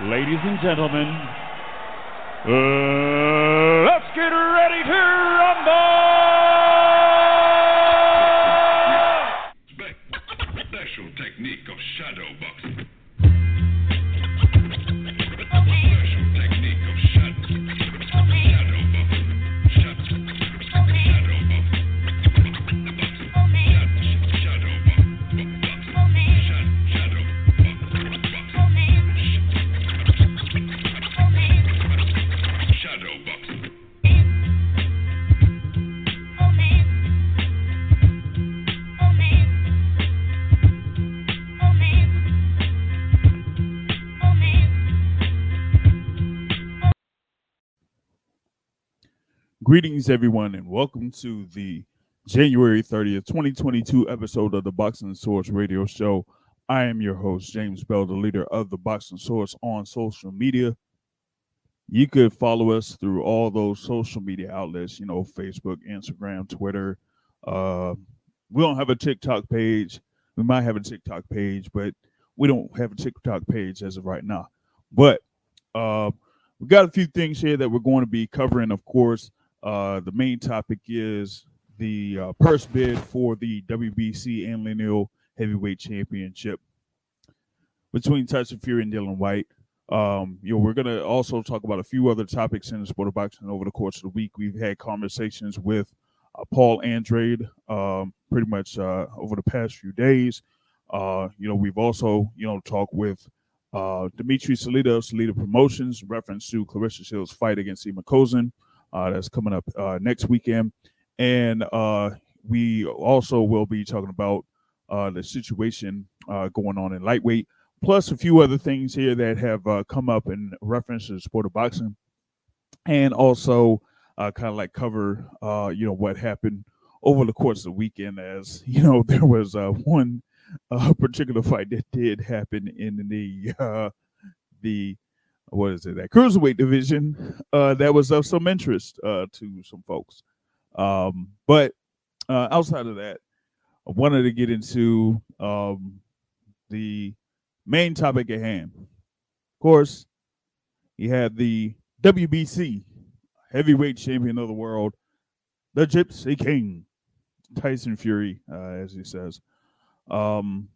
Ladies and gentlemen, uh, let's get ready to rumble! Special technique of shadow boxing. Greetings, everyone, and welcome to the January 30th, 2022 episode of the Boxing Source Radio Show. I am your host, James Bell, the leader of the Boxing Source on social media. You could follow us through all those social media outlets, you know, Facebook, Instagram, Twitter. Uh, we don't have a TikTok page. We might have a TikTok page, but we don't have a TikTok page as of right now. But uh, we got a few things here that we're going to be covering, of course. Uh, the main topic is the uh, purse bid for the WBC and lineal heavyweight championship between Tyson Fury and Dillian Whyte. Um, you know, we're gonna also talk about a few other topics in the sport of boxing over the course of the week. We've had conversations with uh, Paul Andrade um, pretty much uh, over the past few days. Uh, you know, we've also you know talked with uh, Dimitri Salita of Salita Promotions, reference to Claressa Shields' fight against Ema Kozin that's coming up uh, next weekend. And uh, we also will be talking about uh, the situation uh, going on in lightweight, plus a few other things here that have uh, come up in reference to the sport of boxing, and also uh, kind of like cover, uh, you know, what happened over the course of the weekend. As you know, there was uh, one uh, particular fight that did happen in the uh, the what is it that cruiserweight division uh, that was of some interest uh, to some folks. Um, but uh, outside of that, I wanted to get into um, the main topic at hand. Of course, you had the WBC heavyweight champion of the world, the Gypsy King, Tyson Fury, uh, as he says. Um,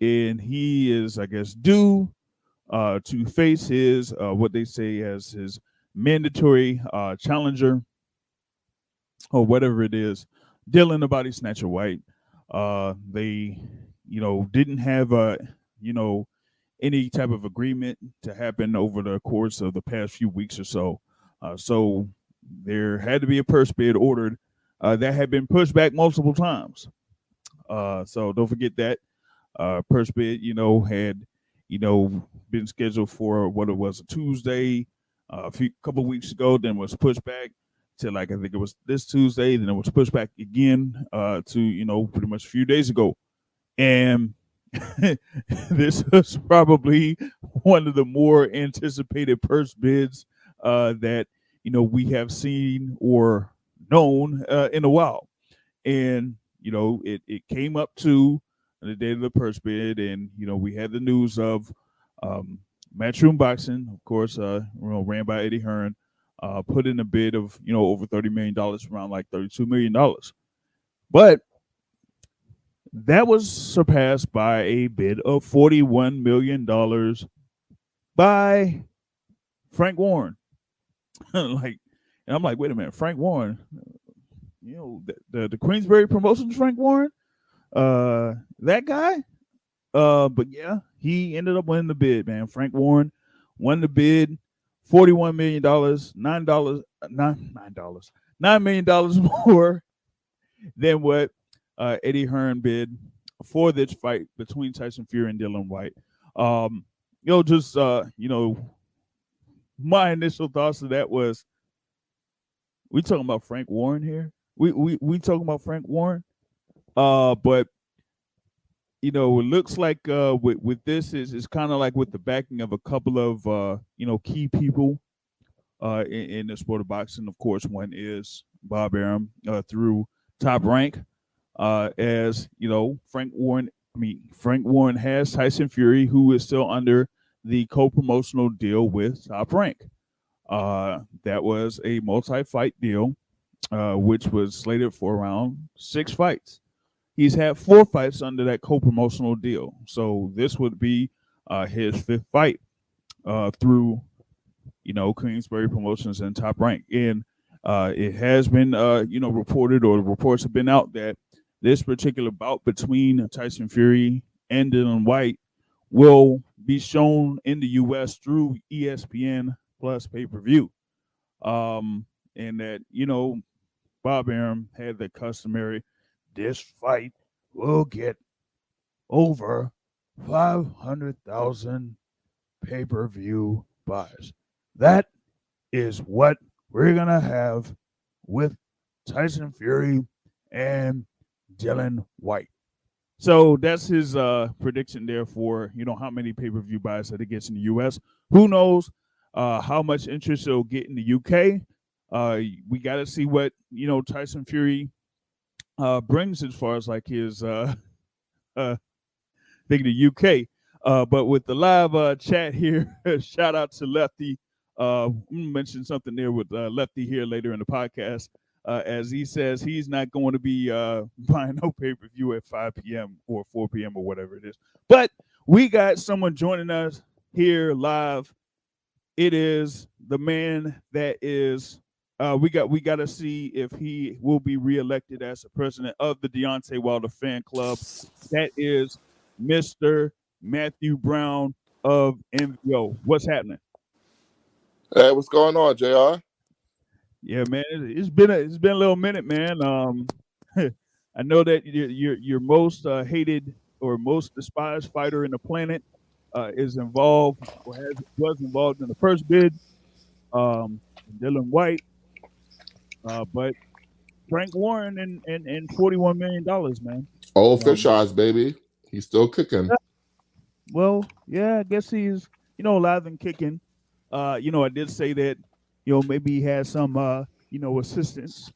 and he is, I guess, due uh, to face his uh, what they say as his mandatory uh, challenger or whatever it is, Dillian the Body Snatcher Whyte. Uh, they, you know, didn't have a, you know, any type of agreement to happen over the course of the past few weeks or so. Uh, so there had to be a purse bid ordered uh, that had been pushed back multiple times. Uh, so don't forget that uh, purse bid, you know, had you know been scheduled for what it was a Tuesday uh, a few couple weeks ago, then was pushed back to like I think it was this Tuesday, then it was pushed back again uh, to you know pretty much a few days ago, and this was probably one of the more anticipated purse bids uh, that you know we have seen or known uh, in a while, and you know it it came up to the day of the purse bid, and you know we had the news of um, Matchroom Boxing, of course, uh, you know, ran by Eddie Hearn, uh, put in a bid of you know over thirty million dollars, around like thirty-two million dollars, but that was surpassed by a bid of forty-one million dollars by Frank Warren. like, and I'm like, wait a minute, Frank Warren, you know, the the, the Queensberry Promotions, Frank Warren, uh, that guy. Uh, but yeah, he ended up winning the bid, man. Frank Warren won the bid, forty-one million dollars, nine dollars, nine nine dollars, nine million dollars more than what uh, Eddie Hearn bid for this fight between Tyson Fury and Dillian Whyte. Um, you know, just uh, you know, my initial thoughts of that was, we talking about Frank Warren here. We we we talking about Frank Warren. Uh, but you know, it looks like uh with, with this is it's kind of like with the backing of a couple of uh, you know, key people uh in, in the sport of boxing. Of course, one is Bob Arum uh through top rank. Uh as you know, Frank Warren, I mean Frank Warren has Tyson Fury, who is still under the co-promotional deal with Top Rank. Uh, that was a multi-fight deal, uh, which was slated for around six fights. He's had four fights under that co-promotional deal, so this would be uh, his fifth fight uh, through, you know, Queensberry Promotions and Top Rank. And uh, it has been, uh, you know, reported or reports have been out that this particular bout between Tyson Fury and Dillian Whyte will be shown in the U.S. through ESPN Plus pay per view. Um, and that you know, Bob Arum had the customary, this fight will get over five hundred thousand pay per view buys. That is what we're gonna have with Tyson Fury and Dillian Whyte. So that's his uh prediction there for you know how many pay-per-view buys that it gets in the US. Who knows uh how much interest it'll get in the UK. Uh we gotta see what you know Tyson Fury uh brings as far as like his uh uh thing the UK. Uh but with the live uh chat here, shout out to Lefty. Uh mention something there with uh, Lefty here later in the podcast uh, as he says he's not going to be uh, buying no pay per view at 5 p.m. or 4 p.m. or whatever it is. But we got someone joining us here live. It is the man that is. Uh, we got we got to see if he will be reelected as the president of the Deontay Wilder fan club. That is Mr. Matthew Brown of MVO. What's happening? Hey, what's going on, Jr? Yeah, man, it- it's been a, it's been a little minute, man. Um, I know that your your, your most uh, hated or most despised fighter in the planet uh, is involved or has was involved in the first bid. Um, Dillian Whyte, uh, but Frank Warren and and, and forty one million dollars, man. Old fish eyes, baby. He's still kicking. Well, yeah, I guess he's you know alive and kicking. Uh, you know, I did say that you know maybe he has some uh you know assistance.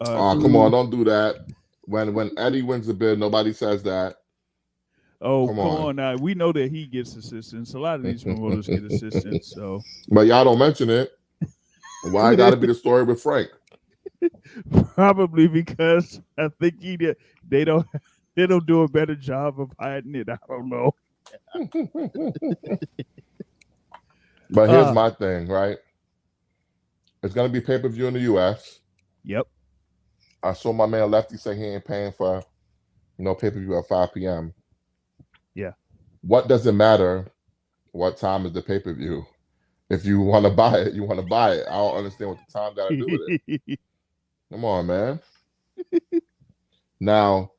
Uh, Oh, come on, don't do that. When when Eddie wins the bid, nobody says that. Oh, Come come, on. on. now. We know that he gets assistance. A lot of these promoters get assistance. So But y'all don't mention it. Why gotta be the story with Frank? probably because I think he did, they don't they don't do a better job of hiding it. I don't know. But here's Uh. my thing, right? It's gonna be pay per view in the US. Yep. I saw my man Lefty say he ain't paying for no pay per view at 5 p.m. Yeah. What does it matter? What time is the pay per view? If you want to buy it, you want to buy it. I don't understand what the time got to do with it. Come on, man. now,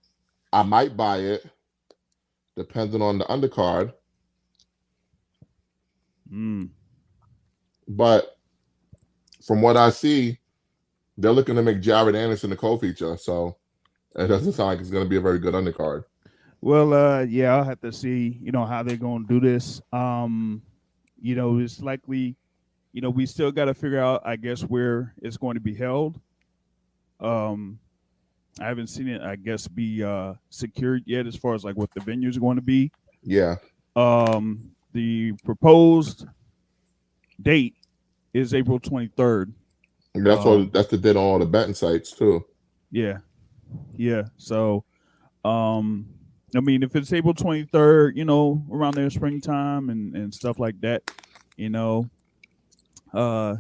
I might buy it, depending on the undercard. Mm. But from what I see, they're looking to make Jared Anderson the co-feature. So it doesn't sound like it's going to be a very good undercard. Well, uh, yeah, I'll have to see, you know, how they're going to do this. Um, you know, it's likely, you know, we still got to figure out, I guess, where it's going to be held. Um, I haven't seen it, I guess, be uh secured yet as far as like what the venues are going to be. Yeah. Um, the proposed date is April 23rd. That's Um, what that's the date on all the betting sites too. Yeah. Yeah. So um I mean if it's April 23rd, you know, around there springtime and and stuff like that, you know, uh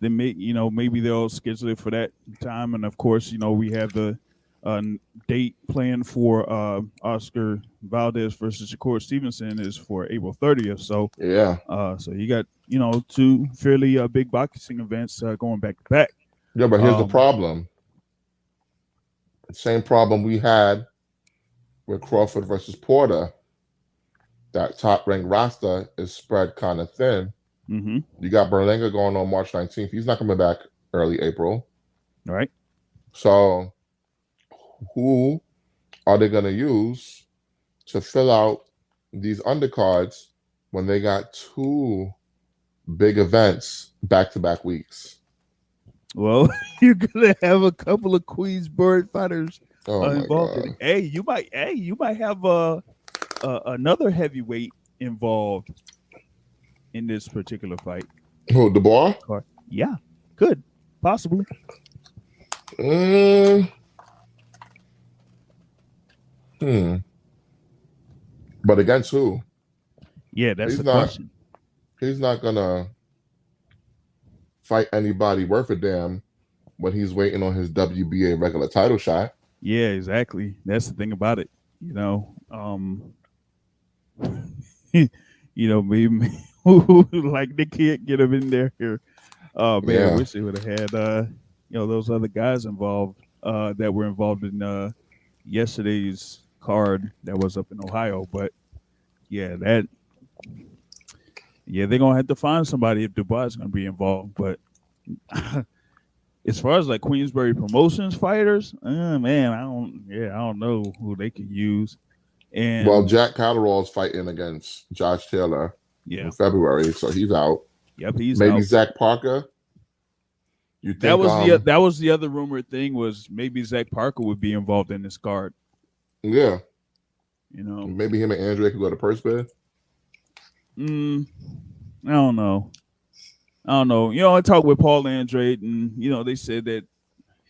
then may, you know maybe they'll schedule it for that time and of course, you know, we have the uh, date planned for uh Oscar Valdez versus Shakur Stevenson is for April 30th. So Yeah. uh so you got, you know, two fairly uh, big boxing events uh, going back to back. Yeah, but here's the Um, problem. Same problem we had with Crawford versus Porter. That top ranked roster is spread kind of thin. Mhm. You got Berlanga going on March 19th. He's not coming back early April. All right? So, who are they going to use to fill out these undercards when they got two big events back to back weeks? Well, you're gonna have a couple of Queensberry fighters Oh uh, involved. In. Hey, you might, hey, you might have uh, uh, another heavyweight involved. In this particular fight. Who, Dubois? Yeah, could possibly. Mm. Hmm. But against who? Yeah, that's He's the not- question. He's not gonna fight anybody worth a damn when he's waiting on his WBA regular title shot. Yeah, exactly. That's the thing about it. You know, um, you know, maybe like they can't get him in there here. Oh man, I wish they would have had uh, you know, those other guys involved uh that were involved in uh yesterday's card that was up in Ohio. But yeah, that yeah, they're gonna have to find somebody if Dubois is gonna be involved. But as far as like Queensberry Promotions fighters, uh, man, I don't yeah, I don't know who they could use. And Well, Jack Catterall's fighting against Josh Taylor yeah, in February, so he's out. yep, he's out. Maybe out. Zach Parker. You think That was um, the that was the other rumored thing was maybe Zach Parker would be involved in this card. yeah, You know, maybe him and Andre could go to purse bid. mm, I don't know. I don't know. You know, I talked with Paul Andrade, and you know, they said that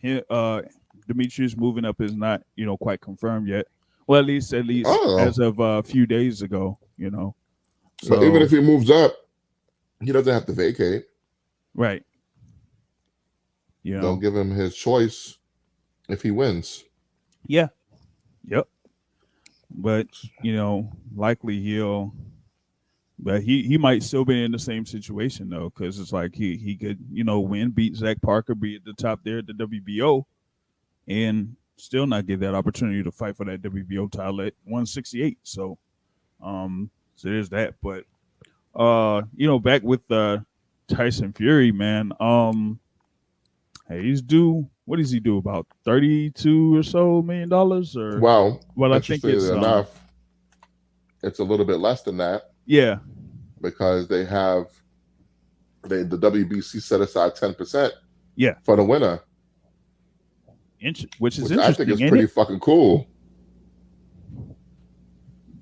he, uh, Demetrius moving up is not you know quite confirmed yet. Well, at least at least Oh. as of uh, a few days ago. You know, But even if he moves up, he doesn't have to vacate. right, you know, They'll give him his choice if he wins. Yeah. Yep. But you know, likely he'll but he he might still be in the same situation though, because it's like he he could, you know, win, beat Zach Parker, be at the top there at the WBO, and still not get that opportunity to fight for that WBO title at 168. So um so there's that. But uh, you know, back with uh Tyson Fury, man, um hey, he's due what does he do about 32 or so million dollars or wow. well I think it's um, enough, it's a little bit less than that yeah because they have they the WBC set aside ten percent. Yeah. for the winner, int- which is which I think is pretty it? fucking cool.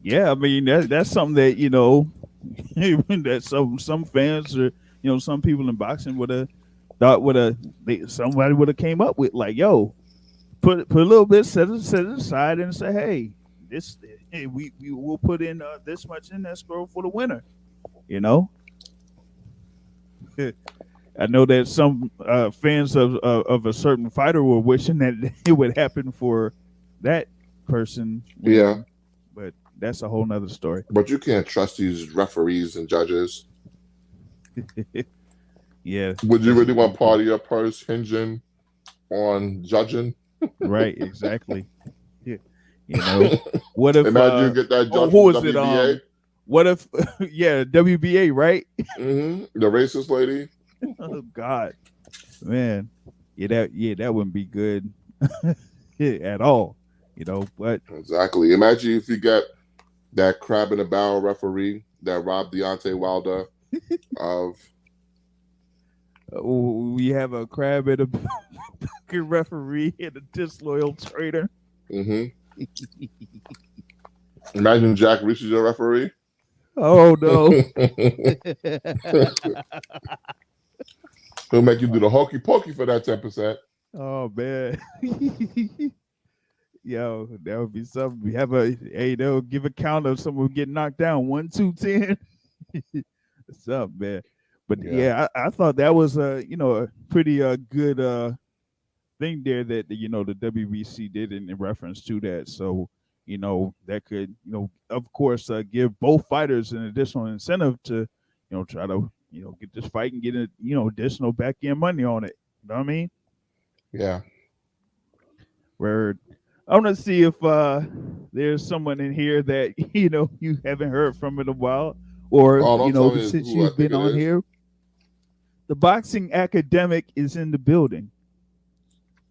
Yeah I mean that that's something that you know that some some fans or you know some people in boxing would have thought would have somebody would have came up with like yo put put a little bit set it set it aside and say hey this hey, we we will put in uh, this much in escrow for the winner you know? I know that some uh, fans of, of of a certain fighter were wishing that it would happen for that person. Yeah, that's a whole nother story but you can't trust these referees and judges. yeah Would you really want part of your purse hinging on judging? right exactly yeah. you know what if Imagine uh, you get that oh, judge who from was it, um, what if yeah wba right Mhm, The racist lady. oh god man yeah that yeah that wouldn't be good at all you know but Exactly. Imagine if you get that crab in a barrel referee that robbed Deontay Wilder of we have a crab in a fucking referee and a disloyal traitor Mm-hmm. Imagine Jack Reiss is your referee. oh no He'll make you do the hokey pokey for that 10%. Oh man. Yo, that would be something. We have a hey, they'll give a count of someone getting knocked down. One, two, ten. What's up, man? But Yeah. yeah, I, I thought that was a you know a pretty uh good uh thing there that you know the WBC did in, in reference to that. So you know that could you know of course uh, give both fighters an additional incentive to you know try to you know get this fight and get a you know additional back end money on it. You know what I mean? Yeah. where I want to see if uh there's someone in here that you know you haven't heard from in a while, or Oh, you know since who you've been on is. here. The boxing academic is in the building.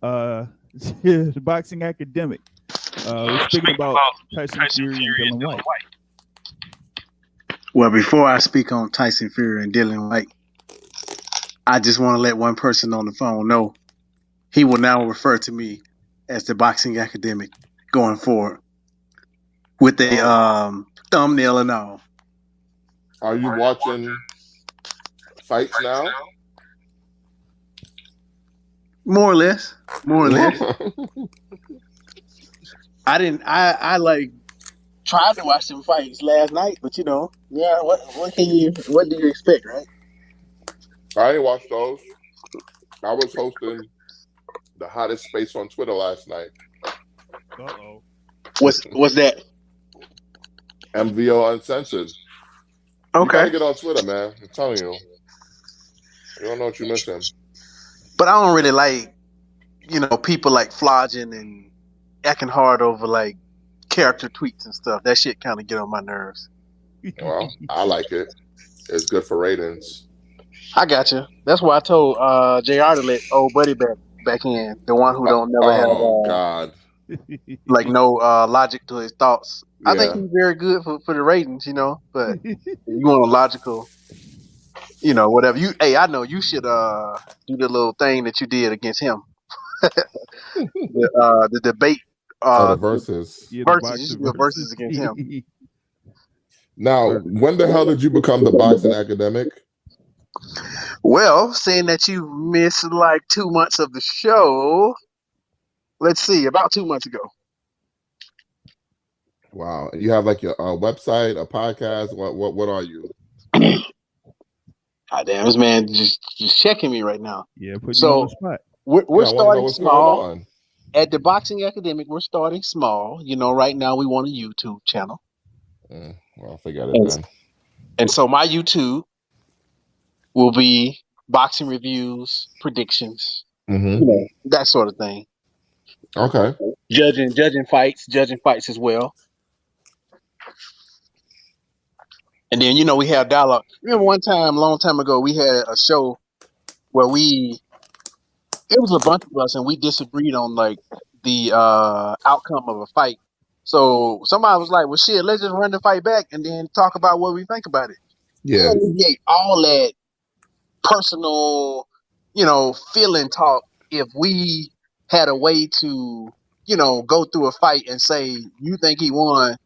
Uh, the boxing academic. Uh, we're speaking about Tyson, Fury and Dillian Whyte. Well, before I speak on Tyson Fury and Dillian Whyte, I just want to let one person on the phone know he will now refer to me as the boxing academic going forward with a um, thumbnail and all. Are you watching fights now? More or less. More or less. I didn't. I I like tried to watch some fights last night, but you know, yeah. What what can you? What do you expect, right? I ain't watched those. I was hosting the hottest space on Twitter last night. Uh-oh. What's what's that? MVO Uncensored. You gotta get on Twitter, man. I'm telling you. You don't know what you're missing. but I don't really like, you know, people like flogging and acting hard over like character tweets and stuff. That shit kind of get on my nerves. Well, I like it. It's good for ratings. I got you. That's why I told uh, Jr. to let old buddy back back in, the one who don't never oh have uh, God. like no uh, logic to his thoughts. I think he's very good for, for the ratings, you know. But you want a logical, you know, whatever you. Hey, I know you should uh do the little thing that you did against him. the, uh, the debate. Oh, Uh, the verses. Yeah, the Versus, boxing you should do a versus against him. Now, when the hell did you become the boxing academic? Well, saying that you missed like two months of the show, let's see, about two months ago. Wow. You have like your uh, website, a podcast. What what what are you? God damn, this man just just checking me right now. yeah, put you So- on the spot. We're, we're Yeah, I wanna know starting small at the Boxing Academic. We're starting small. You know, right now we want a YouTube channel, Mm, well, forget it Yes. then. and so my YouTube will be boxing reviews, predictions, hmm you know, that sort of thing. Okay. Judging, judging fights, judging fights as well. And then you know we have dialogue. Remember one time, a long time ago, we had a show where we it was a bunch of us and we disagreed on like the uh outcome of a fight. So somebody was like, "Well, shit, let's just run the fight back and then talk about what we think about it." Yeah. all that personal, you know, feeling talk if we had a way to, you know, go through a fight and say, you think he won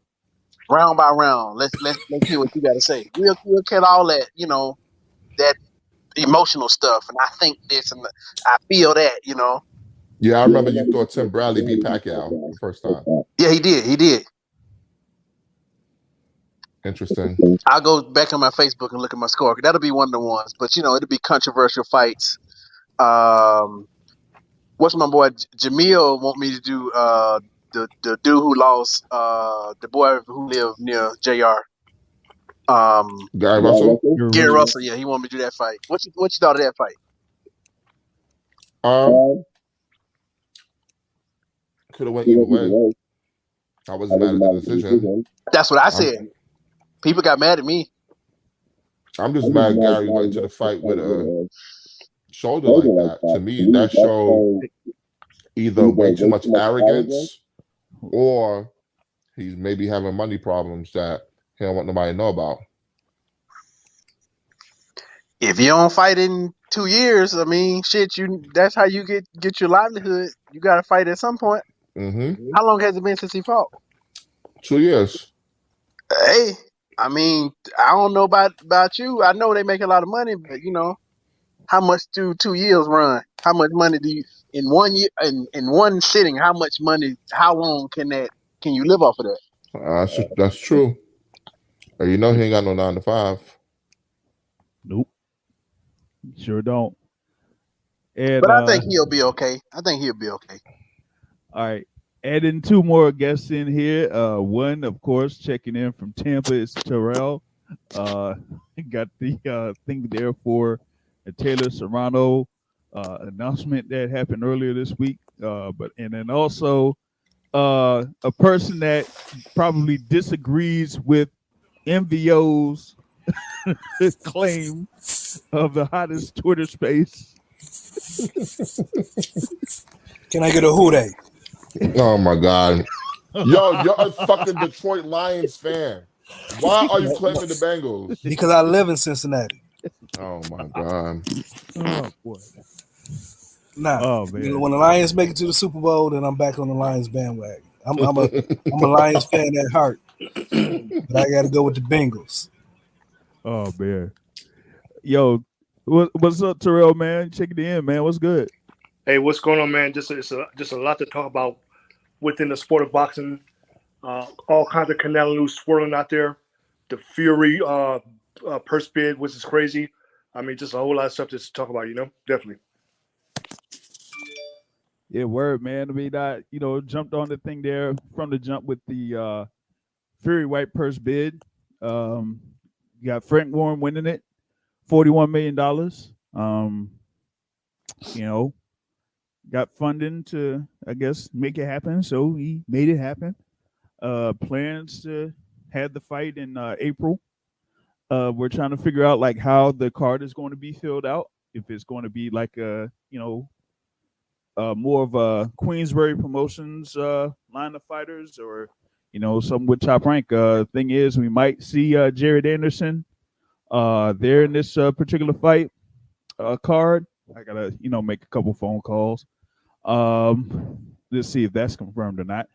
round by round. Let's let's let's hear what you gotta say. We'll we'll cut all that, you know, that emotional stuff and I think this and I feel that, you know. Yeah, I remember you thought Tim Bradley beat Pacquiao the first time. Yeah, he did, he did. Interesting. I'll go back on my Facebook and look at my score. That'll be one of the ones. But you know, it'll be controversial fights. Um, what's my boy J- Jamil want me to do? Uh, the the dude who lost, uh, the boy who lived near Jr. Um, Gary Russell. Gary. Russell. Yeah, he want me to do that fight. What you what you thought of that fight? Um, could have went either way. I wasn't mad at the decision. That's what I said. People got mad at me. I'm just mad Gary went into the fight with a shoulder like that. To me, that showed either way too much arrogance or he's maybe having money problems that he don't want nobody to know about. If you don't fight in two years, I mean, shit, you that's how you get get your livelihood. You got to fight at some point. hmm How long has it been since he fought? Two years. Hey, I mean, I don't know about about you. I know they make a lot of money, but you know, how much do two years run? How much money do you in one year in, in one sitting? How much money? How long can that can you live off of that? Uh, that's, that's true. And you know he ain't got no nine to five. Nope. Sure don't. And, But I uh, think he'll be okay. I think he'll be okay. All right. Adding two more guests in here. Uh, one, of course, checking in from Tampa is Terrell. Uh, got the uh, thing there for the Taylor Serrano uh, announcement that happened earlier this week. Uh, but and then also uh, a person that probably disagrees with MVO's claim of the hottest Twitter space. Can I get a who they? Oh my god. Yo, you're a fucking Detroit Lions fan. Why are you claiming the Bengals? Because I live in Cincinnati. Oh my god. Oh boy. Nah. Oh You man. know, when the Lions make it to the Super Bowl, then I'm back on the Lions bandwagon. I'm, I'm a I'm a Lions fan at heart, but I got to go with the Bengals. Oh man, yo, What, what's up, Terrell? Man, check it in, man. What's good? Hey, what's going on, man? Just it's a, just a lot to talk about within the sport of boxing. Uh, all kinds of canal news swirling out there. The Fury uh, uh, purse bid, which is crazy. I mean, just a whole lot of stuff to talk about. You know, definitely. Yeah, word, man. I mean, I you know jumped on the thing there from the jump with the uh Fury Whyte purse bid. Um, you got Frank Warren winning it, forty-one million dollars. Um, you know, got funding to, I guess, make it happen. So he made it happen. Uh, plans to have the fight in uh, April. Uh, we're trying to figure out like how the card is going to be filled out. If it's going to be like a, you know, uh, more of a Queensberry Promotions uh, line of fighters, or you know, some with top rank. Uh, thing is, we might see uh, Jared Anderson uh, there in this uh, particular fight uh, card. I gotta, you know, make a couple phone calls. Um, let's see if that's confirmed or not,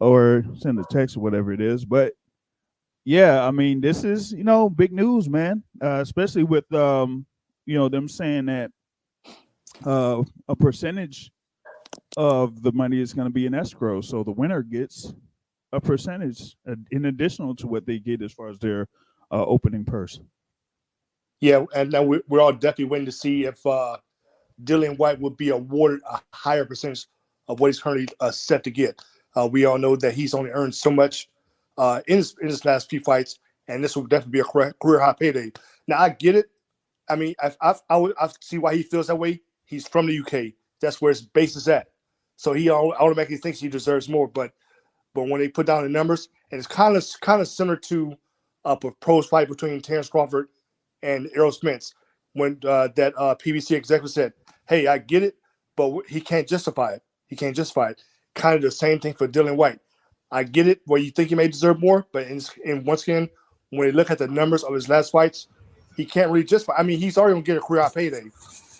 or send a text or whatever it is. But yeah, I mean, this is you know big news, man. Uh, especially with um, you know, them saying that uh, a percentage of the money is going to be in escrow, so the winner gets a percentage in additional to what they get as far as their uh, opening purse. Yeah, and now we're all definitely waiting to see if uh, Dillian Whyte would be awarded a higher percentage of what he's currently uh, set to get. Uh, we all know that he's only earned so much uh, in, his, in his last few fights, and this will definitely be a career, high payday. Now, I get it. I mean, I, I, I, would, I see why he feels that way. He's from the UK. That's where his base is at. So he automatically thinks he deserves more. But but when they put down the numbers, and it's kind of kind of similar to uh, a pros fight between Terrence Crawford and Errol Spence, when uh, that uh, PBC executive said, "Hey, I get it, but he can't justify it. He can't justify it." Kind of the same thing for Dillian Whyte. I get it where you think he may deserve more, but in, in once again, when you look at the numbers of his last fights, he can't really justify. I mean, he's already gonna get a career high payday.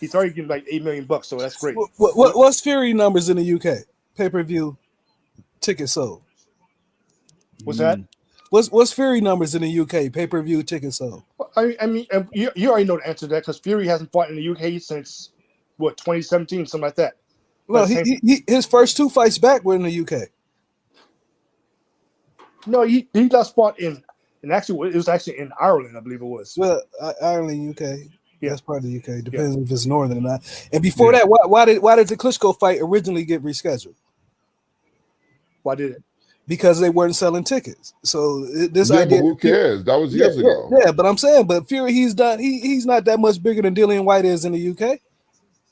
He's already getting like eight million bucks, so that's great. What, what, what- what's Fury numbers in the UK? Pay per view ticket sold. What's that? What's what's Fury numbers in the UK? Pay per view ticket sold. I mean, I mean, um, you, you already know the answer to that because Fury hasn't fought in the UK since what 2017, something like that. Well, But he, he, he his first two fights back were in the UK. No, he he last fought in, and actually it was actually in Ireland, I believe it was. Well, Ireland, UK. Yeah. That's part of the UK. Depends if it's northern or not. And before that, why, why did why did the Klitschko fight originally get rescheduled? Why did it? Because they weren't selling tickets. So this yeah, idea. but who cares? That was Yeah, years yeah, ago. yeah, but I'm saying, but Fury, he's done. He he's not that much bigger than Dillian Whyte is in the UK.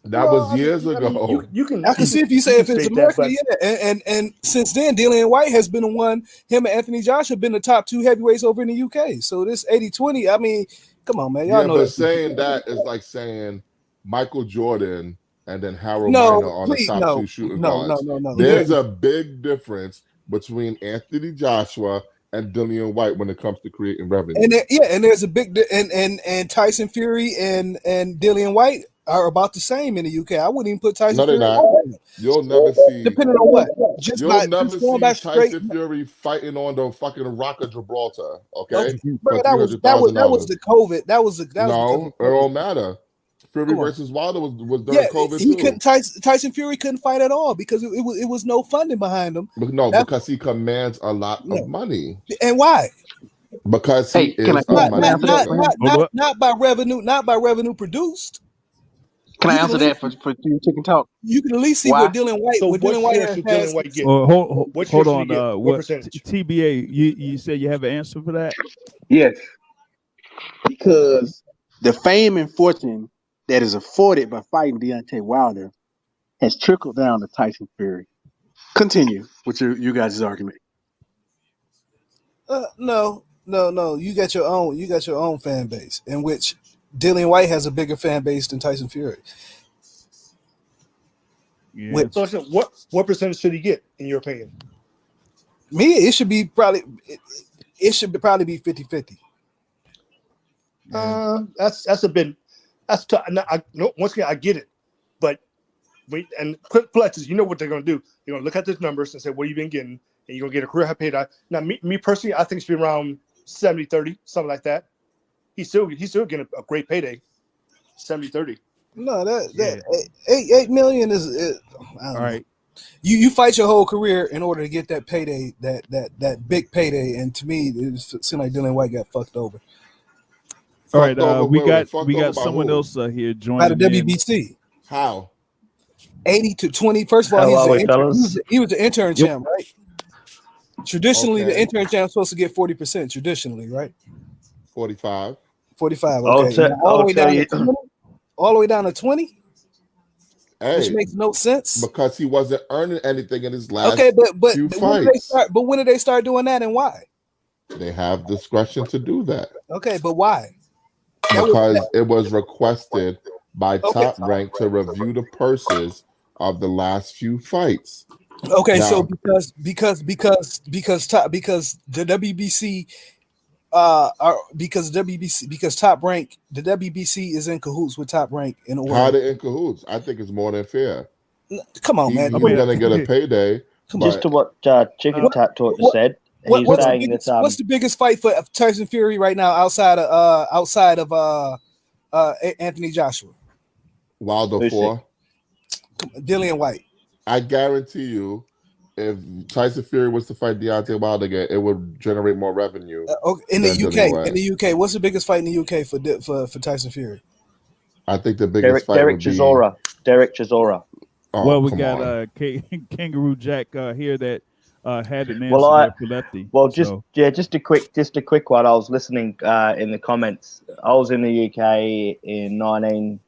That Well, was years I mean, ago. you, you can. I can see if you say can if it's America, that, yeah. And, and and since then, Dillian Whyte has been the one. Him and Anthony Josh have been the top two heavyweights over in the UK. So this 80-20, I mean, come on, man, y'all yeah, know but that. saying that is like saying Michael Jordan and then Harold No, Miner on the top no, two shooting no, no, guards. no, no. There's a big difference between Anthony Joshua and Dillian Whyte when it comes to creating revenue. and there, yeah, and there's a big di- and and and Tyson Fury and and Dillian Whyte are about the same in the UK. I wouldn't even put Tyson. No, they're Fury not. over. You'll never see. Depending on what, just You'll by never just see going back straight. Tyson Fury fighting on the fucking Rock of Gibraltar. Okay, Okay, for Bro, that was that was that was the COVID. That was the that was no, because it don't matter. Fury versus Wilder was was during Yeah, COVID he too. couldn't. Tyson, Tyson Fury couldn't fight at all because it, it was it was no funding behind him. But no, That- because he commands a lot No. of money. And why? Because he Hey, is can Not not not, not, Hold not, up. not by revenue. Not by revenue produced. Can I You can answer at that for, for you chicken talk? You can at least see Why? what Dillian Whyte. So what what Dillian Whyte share has Dillian Whyte get? Oh, hold, hold, What hold on. get? Uh, What what percentage? TBA? You you said you have an answer for that? Yes. Because the fame and fortune that is afforded by fighting Deontay Wilder has trickled down to Tyson Fury. Continue with your you guys' argument. Uh, no, no, no. You got your own. You got your own fan base, in which Dillian Whyte has a bigger fan base than Tyson Fury. Yeah. Which- So, so what what percentage should he get in your opinion? Me, it should be probably. It, it should be, probably be 50-50. Uh, that's that's a bit. That's tough. No, I, no, once again, I get it, but wait, and quick flexes. You know what they're gonna do? They're gonna look at the numbers and say, "What have you been getting?" And you're gonna get a career high paid. Now, me, me personally, I think it's been around 70, 30, something like that. He's still he's still getting a, a great payday. 70 30. No, that that eight eight million is. is I All know. right. You you fight your whole career in order to get that payday, that that that big payday, and to me, it just seemed like Dillian Whyte got fucked over All right. Uh, we got we got someone who? else uh, here joining. by the in. WBC. How? Eighty to twenty. First of all, How he's an intern, he, was, he was the intern Yep. champ, right? Traditionally, the intern champ is supposed to get forty percent. Traditionally, right? Forty-five. I'll Okay, te- Now, all the way down you- to 20, all the way down to twenty, which makes no sense. because he wasn't earning anything in his last. Okay, but but few but when did they fights. start? But when did they start doing that, and why? They have discretion to do that Okay, but why? That was- because it was requested by Okay. Top Rank to review the purses of the last few fights. Okay, so because because because because top because the WBC uh are because WBC because top rank the WBC is in cahoots with top rank in order. How they in cahoots? I think it's more than fair. Come on, He- man. he's mean, gonna get a payday. Come on. Just to what uh, Chicken What- Tap Talk what- said, What, he's what's, the biggest, that um, what's the biggest fight for Tyson Fury right now outside of uh outside of uh uh Anthony Joshua, Wilder Who's four. Dillian Whyte? I guarantee you, if Tyson Fury was to fight Deontay Wilder again, it would generate more revenue. Uh, okay, in the UK, Dillian Whyte. in the UK, what's the biggest fight in the UK for for for Tyson Fury? I think the biggest Derek, fight Derek would be. Chisora. Derek Chisora. Oh, well, we got on. uh, K- Kangaroo Jack uh, here that uh, had an answer Well, I- for lefty. Well, just So, yeah, just a quick, just a quick one. I was listening uh, in the comments. I was in the UK in 19,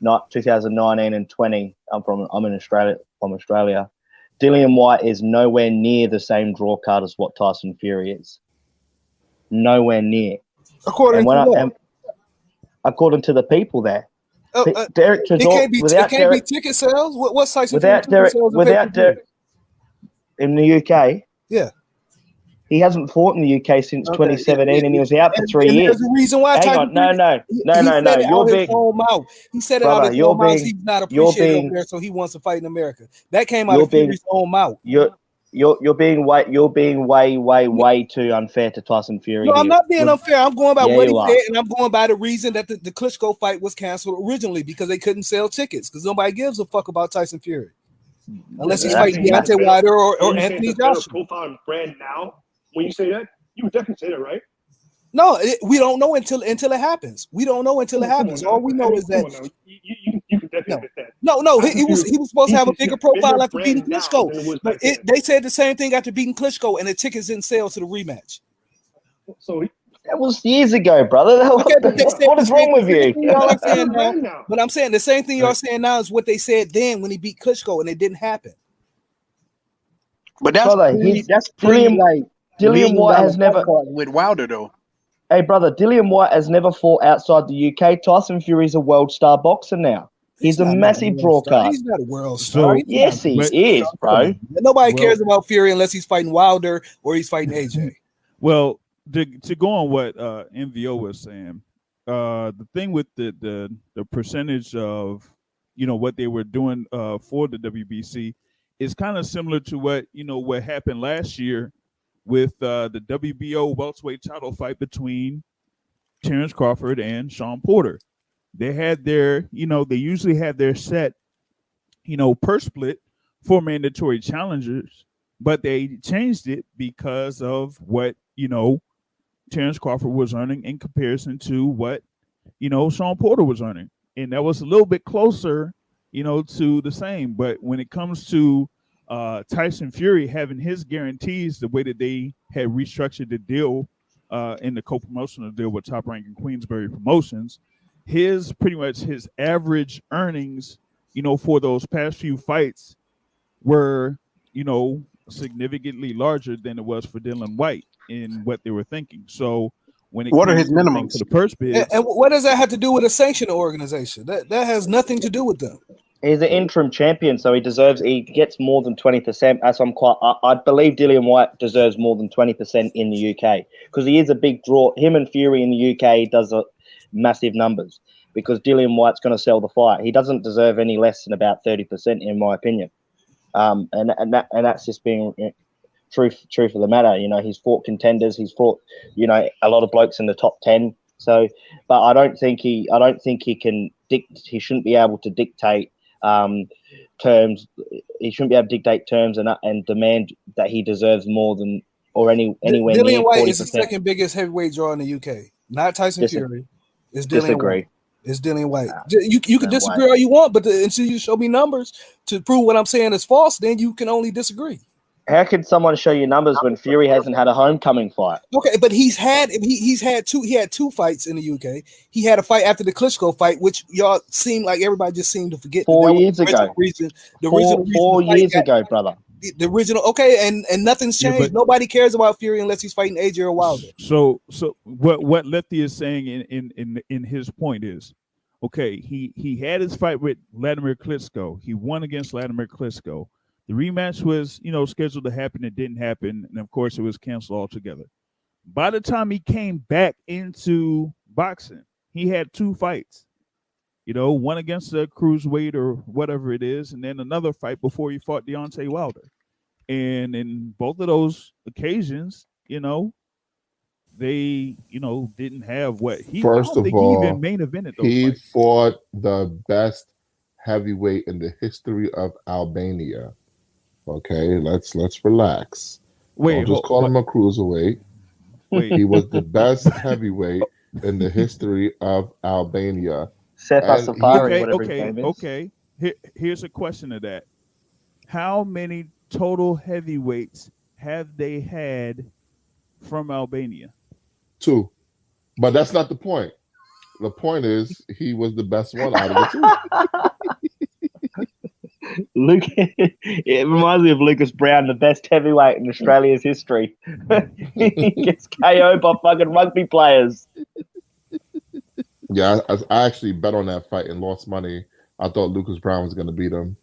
not 2019 and 20. I'm from, I'm in Australia, from Australia. Dillian Whyte is nowhere near the same draw card as what Tyson Fury is. Nowhere near. According to I, what? according to the people there, Oh, uh, Derek it Chisora, can't be. It can't Derek, be ticket sales. What, what's Tyson without Fury Derek, sales? without? Derek in the UK. Yeah. He hasn't fought in the UK since Okay, 2017, yeah, and he was out for three and years. There's a reason why. Hang on, no, Fury- no, he- no, he no, said no. You're out his being, own mouth. He said it Brother, out his you're own mouth. He's not you're appreciated being- over there, so he wants to fight in America. That came out of being- Fury's own mouth. you're, you're, you're being way, you're being way, way, way too unfair to Tyson Fury. No, I'm not being unfair. I'm going by Yeah, what he are. said, and I'm going by the reason that the, the Klitschko fight was canceled originally because they couldn't sell tickets because nobody gives a fuck about Tyson Fury unless he's That's- fighting Deontay Wilder or, or When you say Anthony it's a Joshua. profile and brand now, when you say that, you would definitely say that, right? No, it, we don't know until until it happens. We don't know until it happens. All we know is that. You, you, you- you can definitely No. admit that. no, no, he, he was he was supposed to have a bigger profile after beating brand Klitschko. than it was But it, they said the same thing after beating Klitschko, and the tickets didn't sell to the rematch. So he- That was years ago, brother. Okay, but they said what the is same wrong with you? y'all are That's saying a now. But I'm saying the same thing y'all saying now is what they said then when he beat Klitschko, and it didn't happen. But that's Brother, pretty, that's pretty Dillian- like Dillian million White has never. with Wilder though. Hey, brother, Dillian Whyte has never fought outside the UK. Tyson Fury's a world star boxer now. He's, a not massive world draw He's not a world star. He's Yes, he is, bro. Nobody Well- cares about Fury unless he's fighting Wilder or he's fighting AJ. well, to, to go on what uh, MVO was saying, uh, the thing with the, the the percentage of you know what they were doing uh, for the WBC is kind of similar to what you know what happened last year with uh, the WBO welterweight title fight between Terrence Crawford and Shawn Porter. They had their, you know, they usually had their set, you know, per split for mandatory challengers, but they changed it because of what, you know, Terrence Crawford was earning in comparison to what, you know, Shawn Porter was earning. And that was a little bit closer, you know, to the same. But when it comes to uh, Tyson Fury having his guarantees, the way that they had restructured the deal uh, in the co-promotional deal with Top Rank and Queensberry Promotions, his pretty much his average earnings, you know, for those past few fights were, you know, significantly larger than it was for Dillian Whyte in what they were thinking. So when it What are his to the thing minimums? for the purse bids, And, and what does that have to do with a sanctioned organization? That that has nothing to do with them. He's an interim champion, so he deserves. He gets more than twenty percent. As I'm quite, I, I believe Dillian Whyte deserves more than twenty percent in the UK because he is a big draw. Him and Fury in the UK does a massive numbers because Dillian Whyte's going to sell the fight. He doesn't deserve any less than about thirty percent, in my opinion. Um, and and that and that's just being uh, truth truth of the matter. You know, he's fought contenders. He's fought, you know, a lot of blokes in the top ten. So, but I don't think he, I don't think he can dict, he shouldn't be able to dictate um, terms. He shouldn't be able to dictate terms and and demand that he deserves more than or any anywhere near Dillian Whyte forty is the second biggest heavyweight draw in the UK. Not Tyson Dis- Fury. It's Dillian Disagree. Whyte. It's Dillian Whyte. D- You you can disagree Whyte. all you want, but the, until you show me numbers to prove what I'm saying is false, then you can only disagree. How can someone show you numbers when Fury hasn't had a homecoming fight? Okay, but he's had he, he's had two he had two fights in the UK. He had a fight after the Klitschko fight, which y'all seem like everybody just seemed to forget. Four that years the ago. Reason, the Four, reason four the fight years got- ago, brother. The, the original okay, and and nothing's Yeah, changed. but- Nobody cares about Fury unless he's fighting AJ or Wilder. So so what what Letty is saying in in in in his point is, okay, he he had his fight with Vladimir Klitschko. He won against Vladimir Klitschko. The rematch was you know scheduled to happen. It didn't happen, and of course it was canceled altogether. By the time he came back into boxing, he had two fights. You know, one against the cruiserweight or whatever it is, and then another fight before he fought Deontay Wilder. And in both of those occasions, you know, they, you know, didn't have what he. First of all, he even main evented those He fights. fought the best heavyweight in the history of Albania. Okay, let's let's relax. Wait, Don't just hold- call him a cruiserweight. wait. He was the best heavyweight in the history of Albania. Seth And Safari, okay, whatever his okay, name is. okay. Here, here's a question of that: How many total heavyweights have they had from Albania? Two. But that's not the point. The point is he was the best one out of the two. Luke, it reminds me of Lucas Browne, the best heavyweight in Australia's history. he gets KO'd by fucking rugby players. Yeah, I, I actually bet on that fight and lost money. I thought Lucas Browne was going to beat him.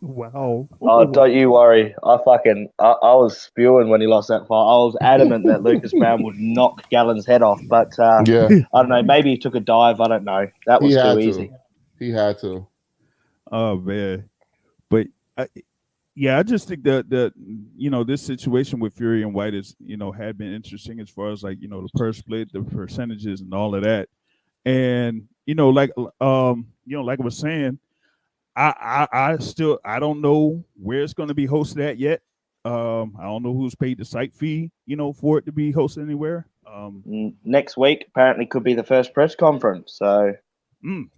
Wow. Oh, don't you worry. I fucking, I, I was spewing when he lost that fight. I was adamant that Lucas Browne would knock Gallen's head off, but uh, Yeah, I don't know. Maybe he took a dive. I don't know. That was had too to. easy. He had to. Oh man, but I, yeah, I just think that that you know this situation with Fury and Whyte is you know had been interesting as far as like you know the purse split, the percentages, and all of that, and you know like um you know like I was saying, I I, I still I don't know where it's going to be hosted at yet. Um, I don't know who's paid the site fee, you know, for it to be hosted anywhere. Um, Next week apparently could be the first press conference. So, mm,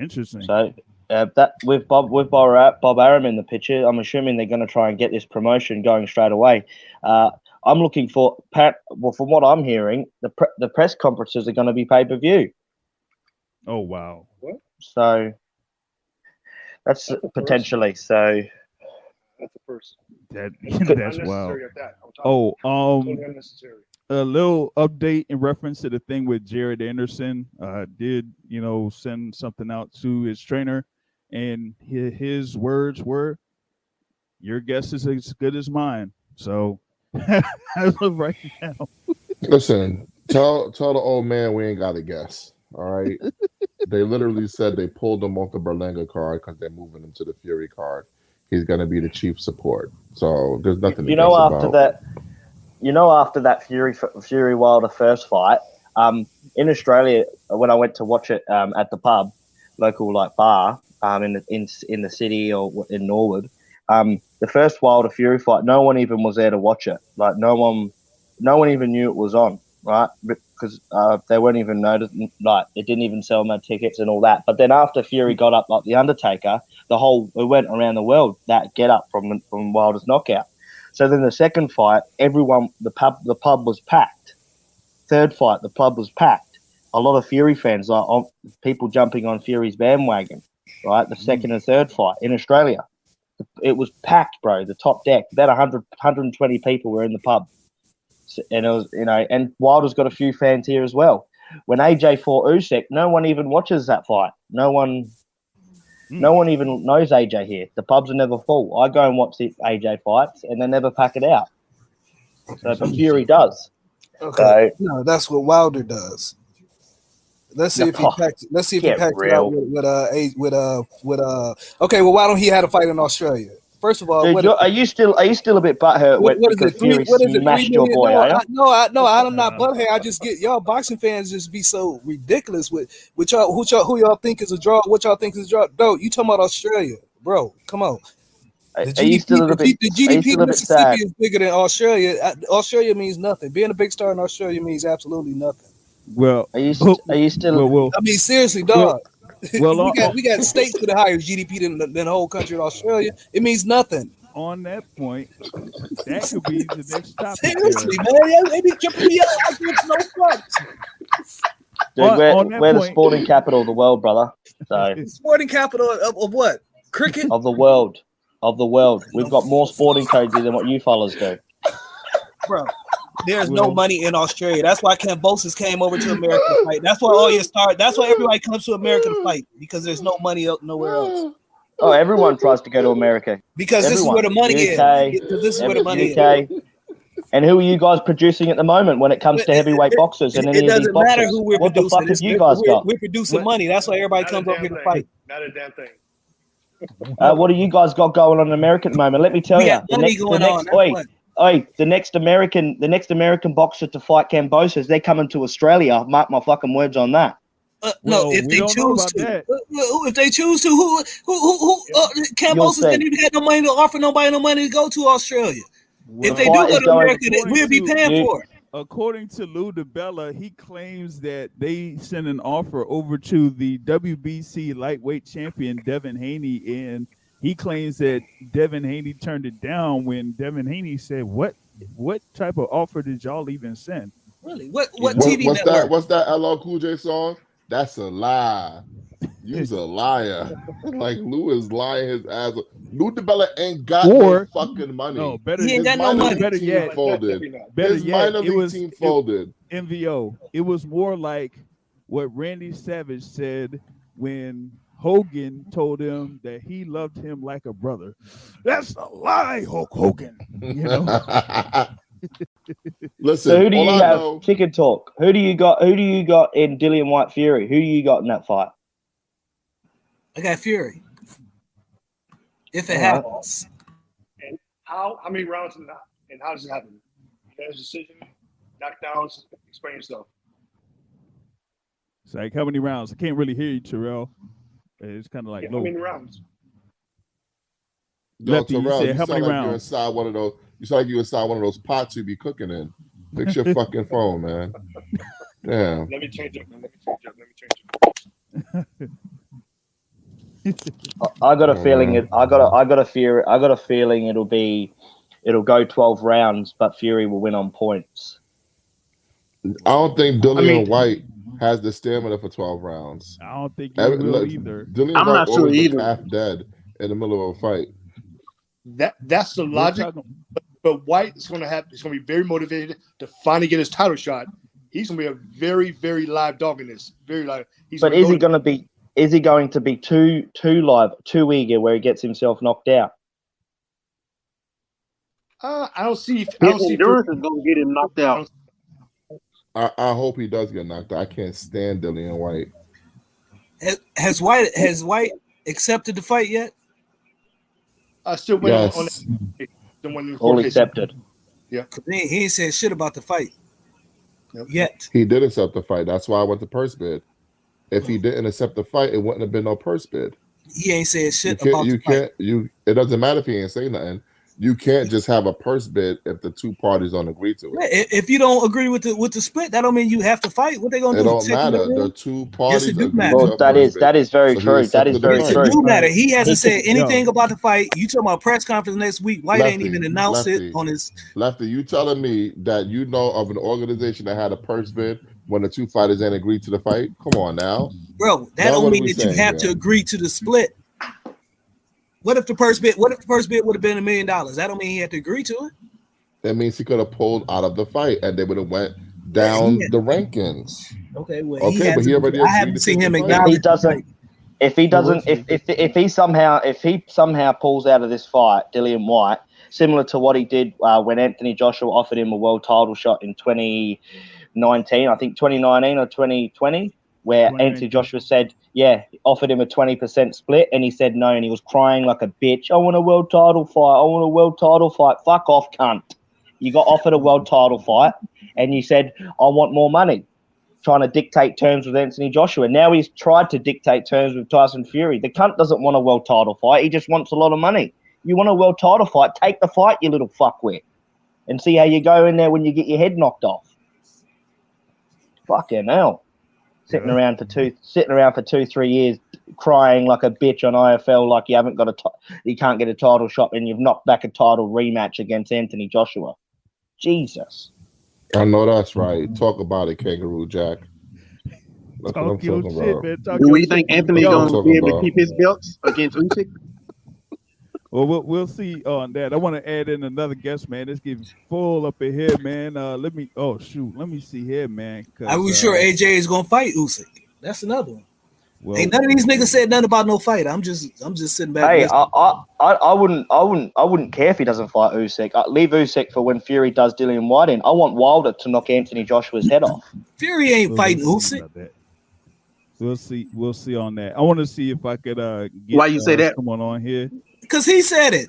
interesting. so uh, that with Bob with Bob, Bob Arum in the picture, I'm assuming they're going to try and get this promotion going straight away. Uh, I'm looking for Pat. Well, from what I'm hearing, the pre- the press conferences are going to be pay per view. Oh wow. So that's, That's the first. potentially so. That's the first. That Could- that's wild. Unnecessary that. Oh, um, totally unnecessary. a little update in reference to the thing with Jared Anderson. Uh, did you know send something out to his trainer, and his, his words were, "Your guess is as good as mine." So, as of right now, Listen, tell tell the old man we ain't got a guess. All right. they literally said they pulled him off the Berlanga card because they're moving him to the Fury card. He's going to be the chief support. So there's nothing. to you know guess after about. that you know after that fury fury wilder first fight um in australia when i went to watch it um at the pub local like bar um in the in, in the city or in norwood um the first wilder fury fight no one even was there to watch it like no one no one even knew it was on right because uh, they weren't even noticed like it didn't even sell no tickets and all that but then after fury got up like the undertaker the whole it went around the world that get up from from wilder's knockout so then the second fight, everyone the pub the pub was packed. Third fight, the pub was packed. A lot of Fury fans, like on, people jumping on Fury's bandwagon. Right, the second and third fight in Australia, it was packed, bro. The top deck, about 100, 120 people were in the pub, and it was you know, and Wilder's got a few fans here as well. When AJ fought Usyk, no one even watches that fight. No one, hmm. no one even knows AJ here. The pubs are never full. I go and watch the AJ fights, and they never pack it out. So, but Fury does. Okay. So No, that's what Wilder does. Let's see No, if he packs. Let's see if he get packs it out real. with, with uh a- with uh with uh. Okay, well, why don't he have a fight in Australia? First of all, Dude, what, you're, are you still are you still a bit butthurt what, what is because it? Three, Fury what is it? Three smashed your boy? No. I, no, I, no, I'm not butthurt. I just get y'all boxing fans just be so ridiculous with with y'all who y'all who y'all think is a draw. What y'all think is a draw? No, you talking about Australia, bro? Come on. The are you still a the, bit? The GDP still of Mississippi is bigger than Australia. Uh, Australia means nothing. Being a big star in Australia means absolutely nothing. Well, Are you st- are you still? well, well, I mean, seriously, Well- dog. well, we on, got we got uh, states with a higher GDP than, than the whole country of Australia. It means nothing. on that point, that could be the next topic. Seriously, there. man. They be tripping me up. I give no fun. Dude, on- we're, on we're the sporting capital of the world, brother. So Sporting capital of, of what? Cricket? of the world, of the world, we've got more sporting codes than what you fellas do. bro. There's no money in Australia. That's why Kambosos came over to America to fight. That's why all your start. That's why everybody comes to America to fight because there's no money el- nowhere else. Oh, everyone tries to go to America. Because this is where the money UK, is. Because this is where the Every- money is. And who are you guys producing at the moment when it comes to heavyweight it- boxers and It, any of these doesn't matter who we're What the fuck have you guys we're, got? We're producing What? money. That's why everybody Not comes a over here to fight. Not a damn thing. Uh, what do you guys got going on in America at the moment? Let me tell We you. got The money next, the next, on. That's oi, what. oi, the next American, the next American boxer to fight Kambosos, they're coming to Australia. Mark my fucking words on that. Uh, Well, no, if they choose to, that. If they choose to, who, who, who, who uh, Kambosos didn't even have no money to offer nobody no money to go to Australia. Well, if they do go to America, they, we'll be paying You- for it. according to Lou DiBella, he claims that they sent an offer over to the WBC lightweight champion Devin Haney, and he claims that Devin Haney turned it down when Devin Haney said, "What, what type of offer did y'all even send?" Really? What what What- TV what's network? that? What's that LL Cool J song? That's a lie. You's a liar. like Lou is lying his ass. off. Lou DiBella ain't got Or- no fucking money. No, better, He ain't His got no money. Better team yet- folded. Better His yet, minor it league was team it- folded. MVO. It was more like what Randy Savage said when Hogan told him that he loved him like a brother. That's a lie, Hulk Hogan. You know, Listen, So who do you I have? know, Chicken talk. Who do you got? Who do you got in Dillian Whyte Fury? Who do you got in that fight? I got Fury. If it All right. happens, How how many rounds and how, and how does it happen? There's a decision, knockdowns. Explain yourself. it's like how many rounds? I can't really hear you, Terrell. It's kind of like Yeah, low. how many rounds? yo, Lefty, you Terrell, said you, how sound many like you're inside one of those. You sound like you inside one of those pots you be cooking in. Fix your fucking phone, man. Damn. Let me change up. Let me change up. Let me change up. I got a feeling it. I got a. I got a fear. I got a feeling it'll be. It'll go twelve rounds, but Fury will win on points. I don't think Dillian mean- Whyte has the stamina for 12 rounds. I don't think you Every- will look, either. Dillian I'm Whyte not sure either. half dead in the middle of a fight. That that's the logic. talking- But Whyte is going to have. He's going to be very motivated to finally get his title shot. He's going to be a very very live dog in this. Very live. He's But is he going to be? Is he going to be too too live, too eager, where he gets himself knocked out? Uh, I don't see. If, I don't see. endurance is gonna get him knocked out. I, I hope he does get knocked out. I can't stand Dillian Whyte. has, has Whyte has Whyte accepted the fight yet? I still wait Yes. on, on the one in the All court case. accepted. 'Cause He, ain't- he ain't said shit about the fight Yep. yet. He did accept the fight. That's why I went to purse bid. If he didn't accept the fight, it wouldn't have been no purse bid. He ain't said You shit can't. about You the fight. can't. You. It doesn't matter if he ain't say nothing. You can't just have a purse bid if the two parties don't agree to it. i- if you don't agree with the with the split, that don't mean you have to fight. What they gonna It do? don't Take you to matter. the The two parties Yes, it do matter. to a Well, that purse is bid. that is very So true. That accepted is the very true. it do matter. He hasn't said can- anything about the fight. You talking about press conference next week? Whyte ain't Lefty, even announced lefty. it on his. Lefty, you telling me that you know of an organization that had a purse bid when the two fighters ain't agreed to the fight? Come on now. Bro, that Now don't mean we that you saying have to agree to the split. What if the first bid? What if the purse bid would have been a million dollars? That don't mean he had to agree to it. That means he could have pulled out of the fight and they would have went down Yeah. the rankings. Okay, well, Okay, he but hasn't, he already I haven't seen him acknowledge. He doesn't. If he doesn't, if, if if he somehow if he somehow pulls out of this fight, Dillian Whyte, similar to what he did uh, when Anthony Joshua offered him a world title shot in 2019, I think 2019 or 2020, where 20 Anthony Joshua said, yeah, offered him a 20% split, and he said no, and he was crying like a bitch. I want a world title fight. I want a world title fight. Fuck off, cunt. You got offered a world title fight, and you said, I want more money. Trying to dictate terms with Anthony Joshua. Now he's tried to dictate terms with Tyson Fury. The cunt doesn't want a world title fight. He just wants a lot of money. You want a world title fight? Take the fight, you little fuckwit, and see how you go in there when you get your head knocked off. Fucking hell. Sitting Yeah. around for two, sitting around for two, three years, crying like a bitch on IFL, like you haven't got a, you can't get a title shot, and you've knocked back a title rematch against Anthony Joshua. Jesus. I know that's right. Talk about it, Kangaroo Jack. That's what I'm Talk your talking shit, about. man. Talk Do your we think Anthony Yo, gonna be able to keep his belts against Usyk? Well, we'll we'll see on that. I want to add in another guest, man. It's getting full up in here, man. Uh, let me. Oh shoot, let me see here, man. Are we uh, sure AJ is gonna fight Usyk? That's another one. Well, Ain't none of these niggas said nothing about no fight. I'm just I'm just sitting back. Hey. I, I, I, I wouldn't, I wouldn't, I wouldn't care if he doesn't fight Usyk. I, leave Usyk for when Fury does Dillian Whyte in. I want Wilder to knock Anthony Joshua's head off. Fury ain't we'll fighting see Usyk. We'll see. We'll see on that. I want to see if I could. uh get, Why you say uh, that? Someone on here. Because he said it.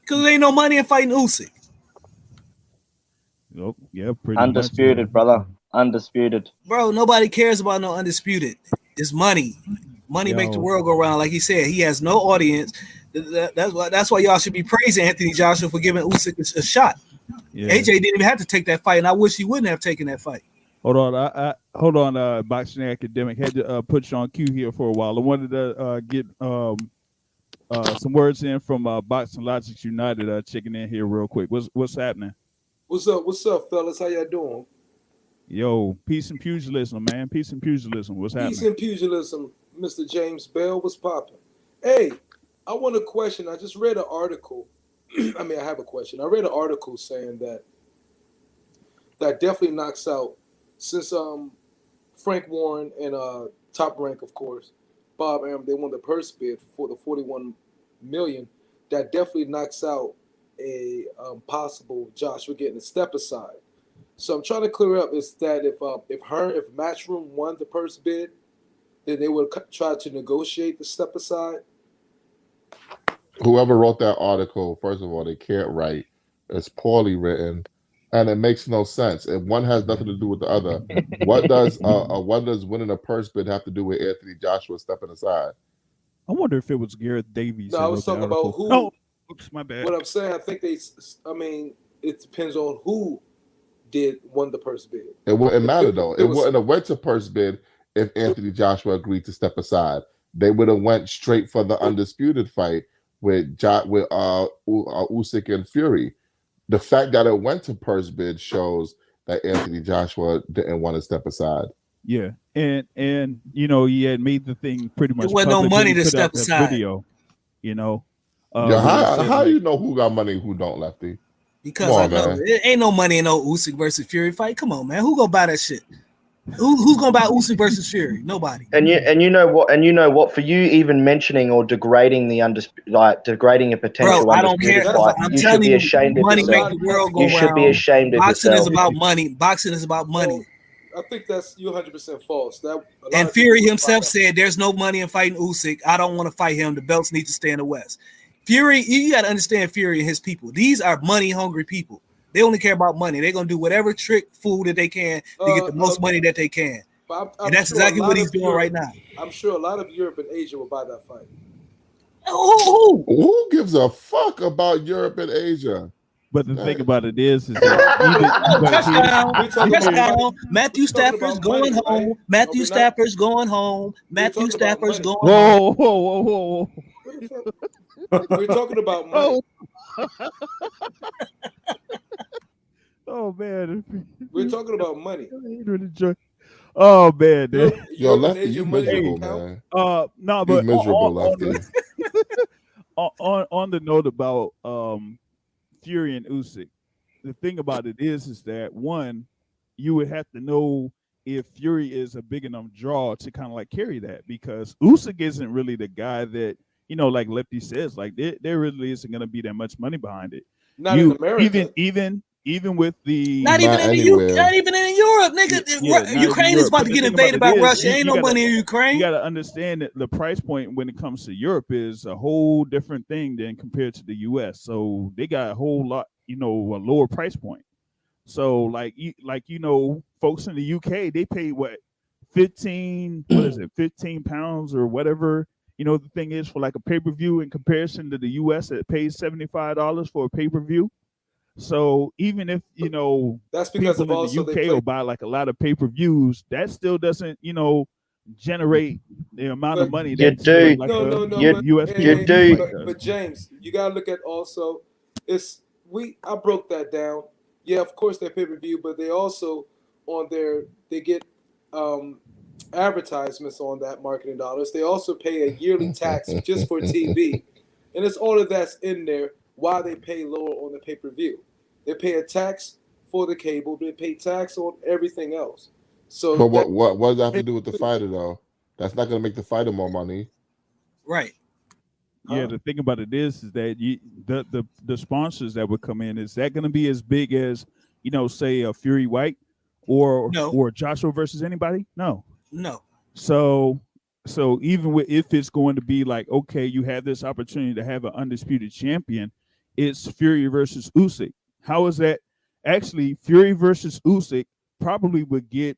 Because there ain't no money in fighting Usyk. Oh, yeah, pretty much. Undisputed, brother. Undisputed. Bro, nobody cares about no undisputed. It's money. Money make the world go round. Like he said, he has no audience. Th- th- That's why that's why y'all should be praising Anthony Joshua for giving Usyk a, a shot. Yeah. AJ didn't even have to take that fight, and I wish he wouldn't have taken that fight. Hold on, I, I hold on. Uh, boxing academic had to uh, put you on cue here for a while. I wanted to uh, get um uh some words in from uh, Boxing Logics United. Uh, checking in here real quick. What's what's happening? What's up? What's up, fellas? How y'all doing? Yo, peace and pugilism, man. Peace and pugilism. What's happening? Peace and pugilism, Mr. James Bell. What's popping? Hey, I want a question. I just read an article. I mean, I have a question. I read an article saying that that definitely knocks out since um Frank Warren and uh Top Rank, of course, Bob Arum, they won the purse bid for the 41 million. That definitely knocks out a um, possible Joshua getting a step aside. So I'm trying to clear up is that if uh, if her if Matchroom won the purse bid, then they would try to negotiate the step aside. Whoever wrote that article, first of all, they can't write. It's poorly written, and it makes no sense. If one has nothing to do with the other, what does uh, uh what does winning a purse bid have to do with Anthony Joshua stepping aside? I wonder if it was Gareth Davies. No, I was talking about who- Oh, oops, my bad. What I'm saying, I think they. I mean, it depends on who did won the purse bid. It wouldn't matter it- though. it It, was- wouldn't have went to purse bid if Anthony Joshua agreed to step aside. They would have went straight for the undisputed fight with jo- with uh, U- uh Usyk and Fury. The fact that it went to purse bid shows that Anthony Joshua didn't want to step aside. Yeah, and and you know he had made the thing pretty much. There wasn't no money to step aside. Video, you know. Uh, yeah, how, said, how you know who got money, who don't, Lefty? Because Come I know man. it ain't no money in no Usyk versus Fury fight. Come on, man. Who gonna buy that shit? Who, who's gonna buy Usyk versus Fury? Nobody. And you and you know what? And you know what? For you even mentioning or degrading the undis like degrading a potential Bro, I don't care. fight, I'm you should telling be you, ashamed of money yourself. make the world go You should be round. ashamed of Boxing yourself. is about money. Boxing is about money. I think that's you 100 percent false. That And Fury himself said, "There's no money in fighting Usyk. I don't want to fight him. The belts need to stay in the West." Fury, you got to understand Fury and his people. These are money hungry people. They only care about money. They're gonna do whatever trick fool that they can to get Uh, the most uh, money that they can. I'm, I'm And that's sure exactly what he's doing Europe- right now. I'm sure a lot of Europe and Asia will buy that fight. Who? who? Who gives a fuck about Europe and Asia? But the thing about it is, is that even, but here's- Touchdown! We talking about Touchdown! Matthew Stafford's going money, right? home. Matthew Are? Stafford's going home. Matthew Stafford's going home. whoa, whoa, whoa, whoa, What? We're talking about money. whoa! oh man, We're talking about money. Oh man, dude. Europe- Yo, Europe Lefty, you miserable, man. Uh, no, You but on- miserable, on, on, Lefty. the, on, on on the note about um Fury and Usyk, the thing about it is, is that one, you would have to know if Fury is a big enough draw to kind of like carry that because Usyk isn't really the guy that you know, like Lefty says, like there, there really isn't going to be that much money behind it. Not you in America. even even even with the Not even Not in the U- not even in Europe, nigga. Yeah, not Ru- in Ukraine is about But to get invaded by it is, Russia. Ain't you no gotta- money in Ukraine. you got to understand that the price point when it comes to Europe is a whole different thing than compared to the U.S. So they got a whole lot, you know, a lower price point. So like you, like you know, folks in the UK they pay what fifteen, what is it, fifteen pounds or whatever. You know, the thing is for like a pay per view in comparison to the U.S. that pays seventy five dollars for a pay per view. So even if you know That's because people of in also the UK will buy like a lot of pay per views, that still doesn't, you know, generate the amount of But- money You that do. like no, a no, no. you- but, US hey, you do. But, but James, you gotta look at also. It's we. I broke that down. Yeah, of course they pay per view, but they also on their they get um advertisements on that marketing dollars. They also pay a yearly tax just for TV, and it's all of that's in there. Why they pay lower on the pay per view? They pay a tax for the cable. They pay tax on everything else. So But what that- what what does that have to do with the fighter though? That's not gonna make the fighter more money. Right. yeah, Huh? the thing about it is, is that you the the the sponsors that would come in is that going to be as big as you know, say a Fury Whyte or No. or Joshua versus anybody? No. No. So so even with if it's going to be like okay, you have this opportunity to have an undisputed champion, it's Fury versus Usyk. How is that? Actually, Fury versus Usyk probably would get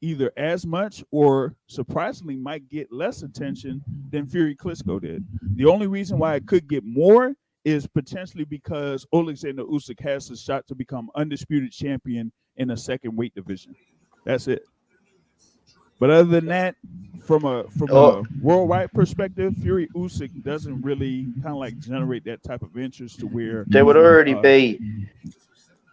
either as much or surprisingly might get less attention than Fury Klitschko did. The only reason why it could get more is potentially because Alexander Usyk has a shot to become undisputed champion in a second weight division. That's it. But other than that, from a from Oh. a worldwide perspective, Fury Usyk doesn't really kind of like generate that type of interest to where There would already uh, be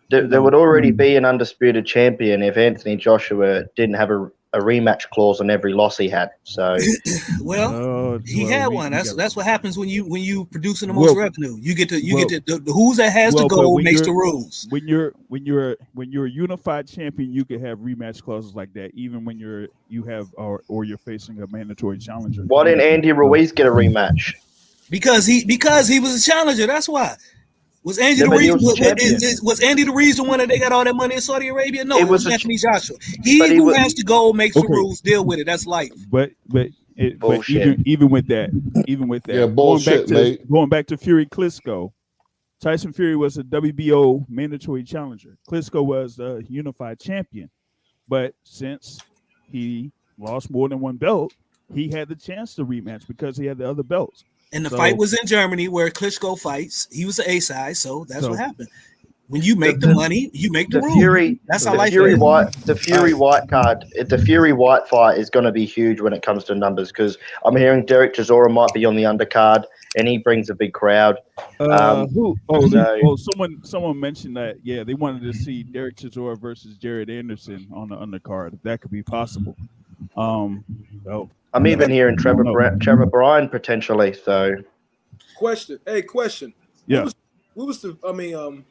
there, there would already be an undisputed champion if Anthony Joshua didn't have a, a rematch clause on every loss he had. So Well, uh, he well, had we- one. we that's what happens when you when you producing the most Well- revenue. You get to you well- get to the, the who's that has well, the but goal makes the rules. when you're when you're when you're a unified champion, you can have rematch clauses like that, even when you're you have or or you're facing a mandatory challenger. why didn't Andy Ruiz get a rematch? Because he because he was a challenger. That's why. Was Andy Yeah, the reason? was Was, is- is- was Andy the reason why they got all that money in Saudi Arabia? No, It it was was a- Anthony Joshua. He he who was- has the goal makes Okay. the rules. Deal with it. That's life. But but it, but even even with that, even with that, Yeah, going back to mate. going back to Fury Klitschko, Tyson Fury was a WBO mandatory challenger. Klitschko was a unified champion, but since he lost more than one belt, he had the chance to rematch because he had the other belts. And the So- fight was in Germany where Klitschko fights. He was the A side, so that's So- what happened. When you make the, The- money, you make the, The rules. Fury, That's how the life Fury is. Whyte, the Fury Whyte card, the Fury Whyte fight is going to be huge when it comes to numbers because I'm hearing Derek Chisora might be on the undercard and he brings a big crowd. Uh, Um, who? Oh, they- so- oh, someone someone mentioned that. Yeah, they wanted to see Derek Chisora versus Jared Anderson on the undercard. If that could be possible. Um, so I'm even hearing Trevor No. Bra- Trevor Bryan potentially. So Question. Hey, question. yeah. What was, what was the I mean um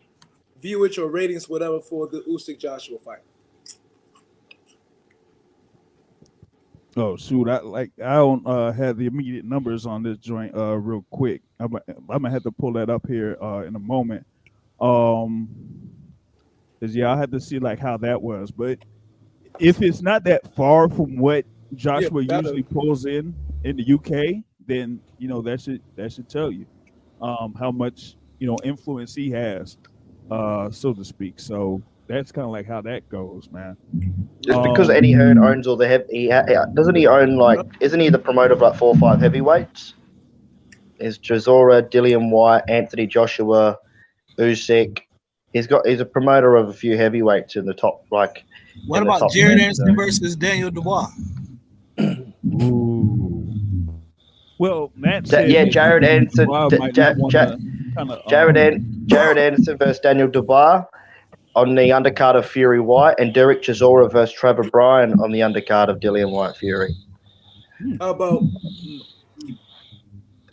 viewage or ratings whatever for the Usyk Joshua fight? Oh shoot! I like I don't uh, have the immediate numbers on this joint uh real quick. I'm, I'm gonna have to pull that up here uh in a moment. Um, cause yeah, I had to see like how that was. But if it's not that far from what Joshua that'll- usually pulls in in the UK, then you know that should that should tell you um how much you know influence he has, uh so to speak. So that's kind of like how that goes, man. just because Um, Eddie Hearn owns all the heavy, he ha- doesn't he own like? Isn't he the promoter of like four or five heavyweights? Is Chisora, Dillian Whyte, Anthony Joshua, Usyk. He's got. He's a promoter of a few heavyweights in the top. Like What in about Jared Anderson so- versus Daniel Dubois? Ooh. Well, Matt Ja- said yeah, Jared Anderson. Dubois Ja- might Ja- not Ja- wanna kinda, Jared, um, An- Jared Anderson versus Daniel Dubois on the undercard of Fury Whyte, and Derek Chisora versus Trevor Bryan on the undercard of Dillian Whyte Fury. How about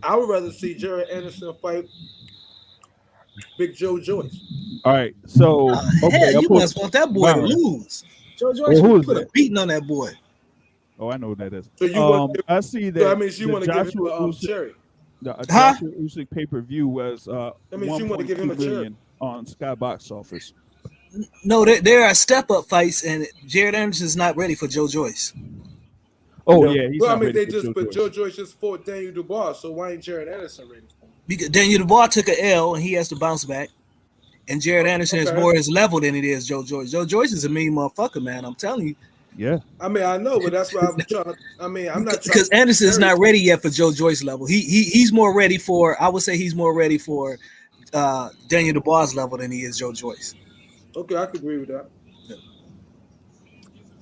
I would rather see Jared Anderson fight Big Joe Joyce. All right, so Uh, okay, hell, you put- must want that boy to lose. Joe Joyce Well, who is put a beating on that boy. Oh, I know what that is. So you um, want I see that. so that means you want to give him a um, cherry. The uh, Huh? Joshua Usyk pay per view was uh, That means you wanna give him a cherry. on Sky Box Office. No, there, there are step up fights, and Jared Anderson's not ready for Joe Joyce. Oh know, yeah, he's well, I mean, ready they just Joe but Joyce. Joe Joyce just fought Daniel Dubois, so why ain't Jared Anderson ready for him? Because Daniel Dubois took an L and he has to bounce back. And Jared Anderson is more his level than it is Joe Joyce. Joe Joyce is a mean motherfucker, man. I'm telling you. Yeah, I mean, I know, but that's why I'm trying. to- I mean, I'm not trying because to- Anderson is not ready yet for Joe Joyce level. He he he's more ready for. I would say he's more ready for uh, Daniel Dubois level than he is Joe Joyce. Okay, I could agree with that.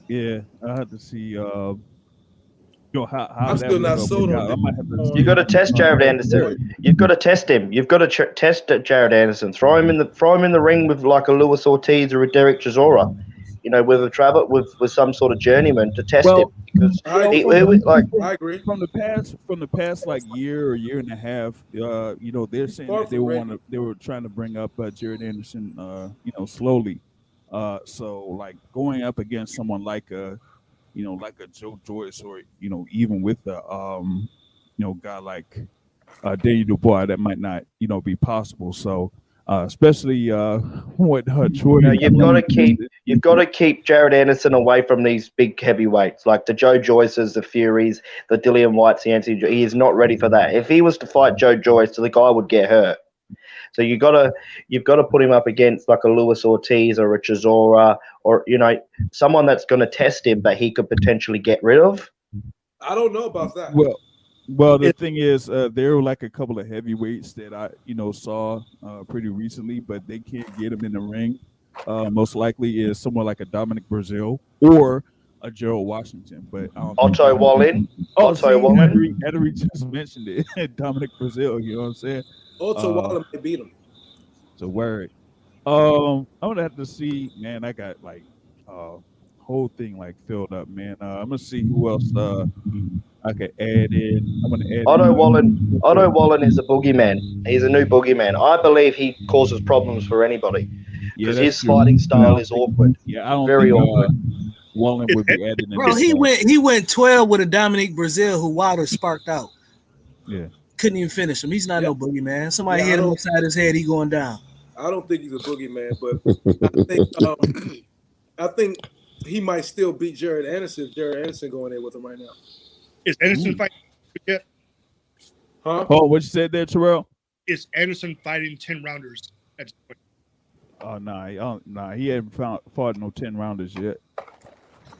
yeah. I have to see. Uh, you know how, how I'm that still would not go sold work on out. I might have You got to test Jared Anderson. You've got to test him. You've got to ch- test Jared Anderson. Throw him in the throw him in the ring with like a Luis Ortiz or a Derek Chisora. You know, with a Trevor with with some sort of journeyman to test Well, him because I, he, he was like I agree. from the past from the past like year or year and a half uh you know they're saying that they were want to they were trying to bring up uh, Jared Anderson uh you know slowly uh so like going up against someone like a you know like a Joe Joyce or you know even with the um you know guy like uh Daniel Dubois that might not you know be possible so uh especially uh what uh Troy you know, you've got to keep you've got to keep Jared Anderson away from these big heavyweights like the Joe Joyces, the Furies, the Dillian Whytes, the Anthony. He is not ready for that. If he was to fight Joe Joyce, the guy would get hurt. So you gotta you've got to put him up against like a Luis Ortiz or a Chisora or you know someone that's going to test him, but he could potentially get rid of. I don't know about that. Well, well, the thing is, uh, there were like a couple of heavyweights that I, you know, saw uh, pretty recently, but they can't get them in the ring. Uh, most likely is someone like a Dominic Breazeale or a Gerald Washington, but I don't Otto Wallin. Oh, Otto see, Wallin. Henry, Henry just mentioned it. Dominic Breazeale, you know what I'm saying? Otto Uh, Wallin may beat him. It's a word. Um, I'm gonna have to see, man. I got like uh whole thing like filled up, man. Uh, I'm gonna see who else uh I could add in. I'm gonna add Otto in, Wallin. Otto Wallin is a boogeyman. He's a new boogeyman. I believe he causes problems for anybody because that's his true. fighting style No, is awkward. Yeah, I don't Very think awkward. uh, Wallin would be added in. Bro, he one. went he went 12 with a Dominic Breazeale who Wilder sparked out. Yeah. Couldn't even finish him. He's not no boogeyman. Somebody Yeah, hit him don't- upside his head, he going down. I don't think he's a boogeyman, but I think um, I think he might still beat Jared Anderson. if Jared Anderson going in with him right now, Is Anderson fighting yet? huh? Oh, what you said there, Terrell? Is Anderson fighting ten rounders? At this point? Oh nah, he, oh, nah, he hasn't found, fought no ten rounders yet.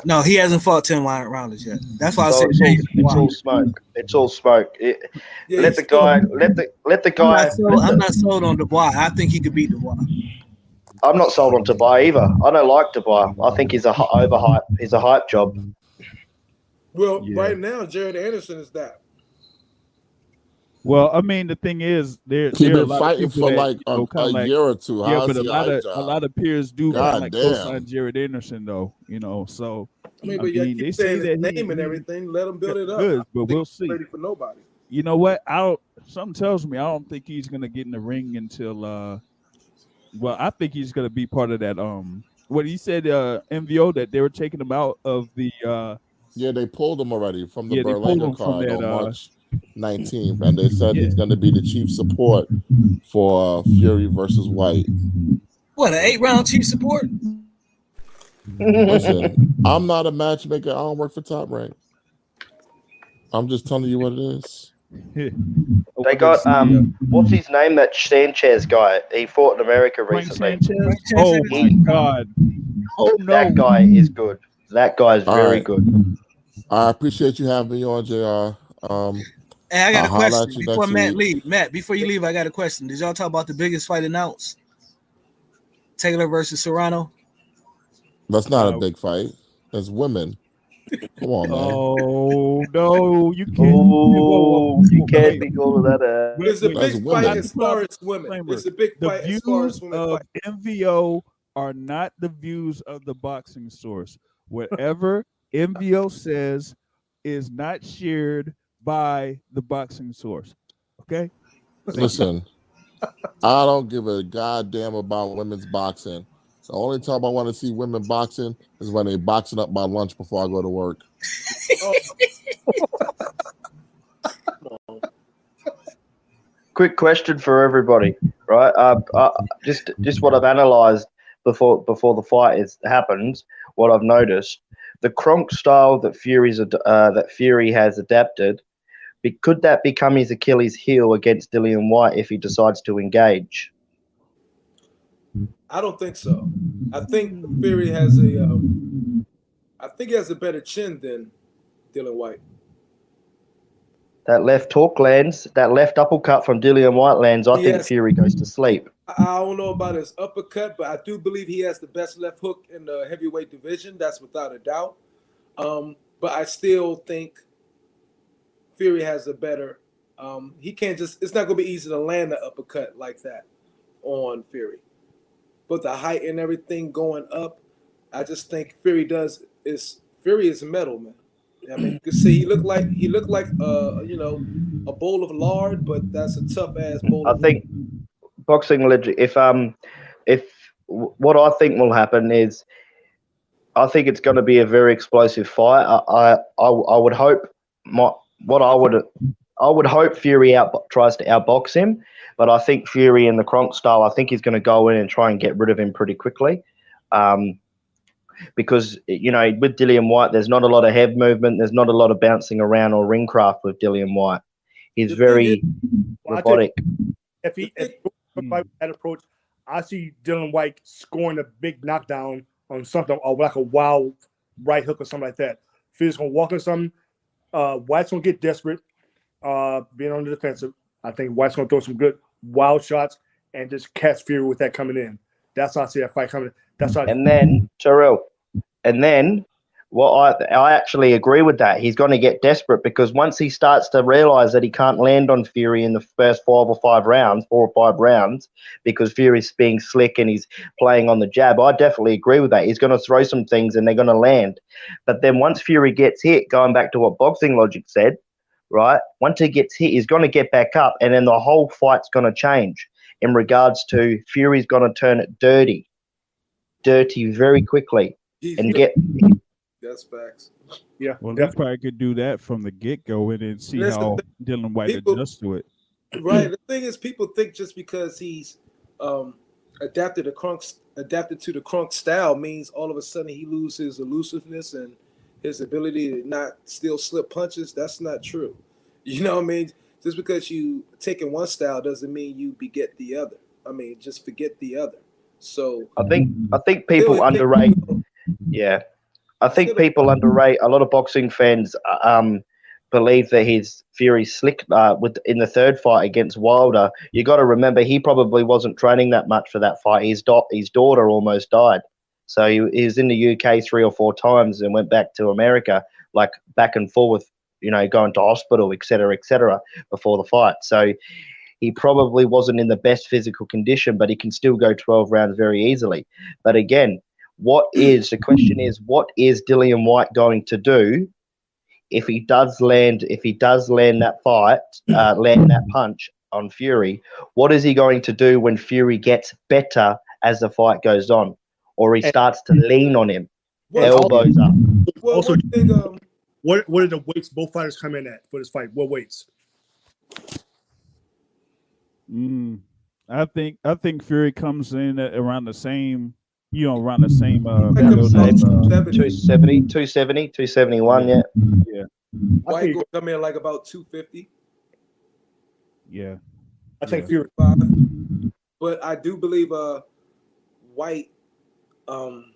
No, he hasn't fought 10 round- rounders yet. That's why I said it's, all, it's all smoke. It's all smoke. It- Yeah, let he's the still- guy. Let the let the I'm guy. not, sold, I'm not sold on Dubois. I think he could beat Dubois. I'm not sold on Dubois either. I don't like Dubois. I think he's a hy- overhype. He's a hype job. Well, Yeah. right now, Jared Anderson is that. Well, I mean, the thing is, there, He's there are a been lot fighting for that, like you know, a, a like- year or two. Yeah, but a lot of job? a lot of peers do God like co-sign Jared Anderson, though. You know, so I mean, I but yeah, mean, they keep say saying his that he- name and everything. Let him build it up. good, but we'll think see. ready for nobody. You know what? I don't. Something tells me I don't think he's gonna get in the ring until. uh Well, I think he's gonna be part of that. Um, what he said, uh, MVO that they were taking him out of the. uh Yeah, they pulled him already from the Yeah, they Berlanga card that, on uh, March 19th, and they said Yeah. he's going to be the chief support for uh, Fury versus Whyte. What, an eight round chief support? Listen, I'm not a matchmaker. I don't work for Top Rank. I'm just telling you what it is. They got um, what's his name? That Sanchez guy. He fought in America recently. Oh my God! Oh no! That guy is good. That guy's All very right. good. I appreciate you having me on, JR. Um, Hey, I got I'll a question you before Matt week. leave. Matt, before you leave, I got a question. Did y'all talk about the biggest fight announced? Taylor versus Serrano. that's not No. a big fight. It's women. Come on, man. Oh no! You can't. Oh, you can't be all of that. Uh, wait, It's a. That's big women. fight as far as women. It's a big the fight as far as women of fight. MVO are not the views of the boxing source. Whatever MVO says is not shared by the boxing source. Okay. Listen, I don't give a goddamn about women's boxing. The only time I want to see women boxing is when they boxing up my lunch before I go to work. quick question for everybody, right? Uh, uh, just just what I've analysed. Before before the fight is happens. What I've noticed, the Kronk style that Fury's ad- uh, that Fury has adapted, could that become his Achilles heel against Dillian Whyte if he decides to engage? I don't think so. I think Fury has a. Um, I think he has a better chin than Dylan Whyte. That left hook lands, that left uppercut from Dillian Whyte lands. I think Yes. Fury goes to sleep. I I don't know about his uppercut, but I do believe he has the best left hook in the heavyweight division. That's without a doubt. Um, but I still think Fury has a better. Um, he can't just. It's not going to be easy to land an uppercut like that on Fury. But the height and everything going up, I just think Fury does is Fury is metal, man. I mean, you can see he looked like he looked like uh you know a bowl of lard, but that's a tough ass bowl. I think boxing legit. If um, if what I think will happen is, I think it's going to be a very explosive fight. I I, I, I would hope my what I would I would hope Fury out tries to outbox him, but I think Fury in the Kronk style, I think he's going to go in and try and get rid of him pretty quickly. Um, because you know with Dillian Whyte, there's not a lot of head movement. There's not a lot of bouncing around or ring craft with Dillian Whyte. He's very Well, I think robotic. if he if he that approach, I see Dylan Whyte scoring a big knockdown on something or like a wild right hook or something like that. Fury's gonna walk in something. Uh, Whyte's gonna get desperate, uh, being on the defensive. I think Whyte's gonna throw some good wild shots and just catch Fury with that coming in. That's how I see that fight coming. That's how. And then Terrell, and then well, I I actually agree with that. He's going to get desperate because once he starts to realize that he can't land on Fury in the first five or five rounds, four or five rounds, because Fury's being slick and he's playing on the jab. I definitely agree with that. He's going to throw some things and they're going to land. But then once Fury gets hit, going back to what boxing logic said, right? Once he gets hit, he's going to get back up, and then the whole fight's going to change in regards to Fury's going to turn it dirty, dirty very quickly, and get That's facts. yeah, Well, they probably could do that from the get go and then see That's the how Dylan Whyte People- adjusts to it. Right. The thing is, people think just because he's um, adapted to Kronk, adapted to the Kronk style means all of a sudden he loses his elusiveness and his ability to not still slip punches. That's not true. You know what I mean? Just because you taking one style doesn't mean you beget the other. I mean, just forget the other. So I think I think people Still, underrate. Yeah, I think people underrate. A lot of boxing fans uh, um believe that his Fury slick uh, with in the third fight against Wilder. You got to remember he probably wasn't training that much for that fight. His da- his daughter almost died, so he, he was in the UK three or four times and went back to America, like back and forth. You know, going to hospital, etc., cetera, etc. before the fight. So he probably wasn't in the best physical condition, but he can still go 12 rounds very easily. But again, what is the question is what is Dillian Whyte going to do if he does land if he does land that fight, uh, land that punch on Fury? What is he going to do when Fury gets better as the fight goes on, or he starts to lean on him, Well, elbows up? well, Also- one thing, um, What what are the weights both fighters come in at for this fight? What weights? Mm, I think I think Fury comes in at around the same, you know, around the same. Uh, Like a uh, 270. 270, 270, 271, yeah. yeah, I Whyte think will come in like about 250. yeah. I think yeah. Fury. five. But I do believe uh Whyte um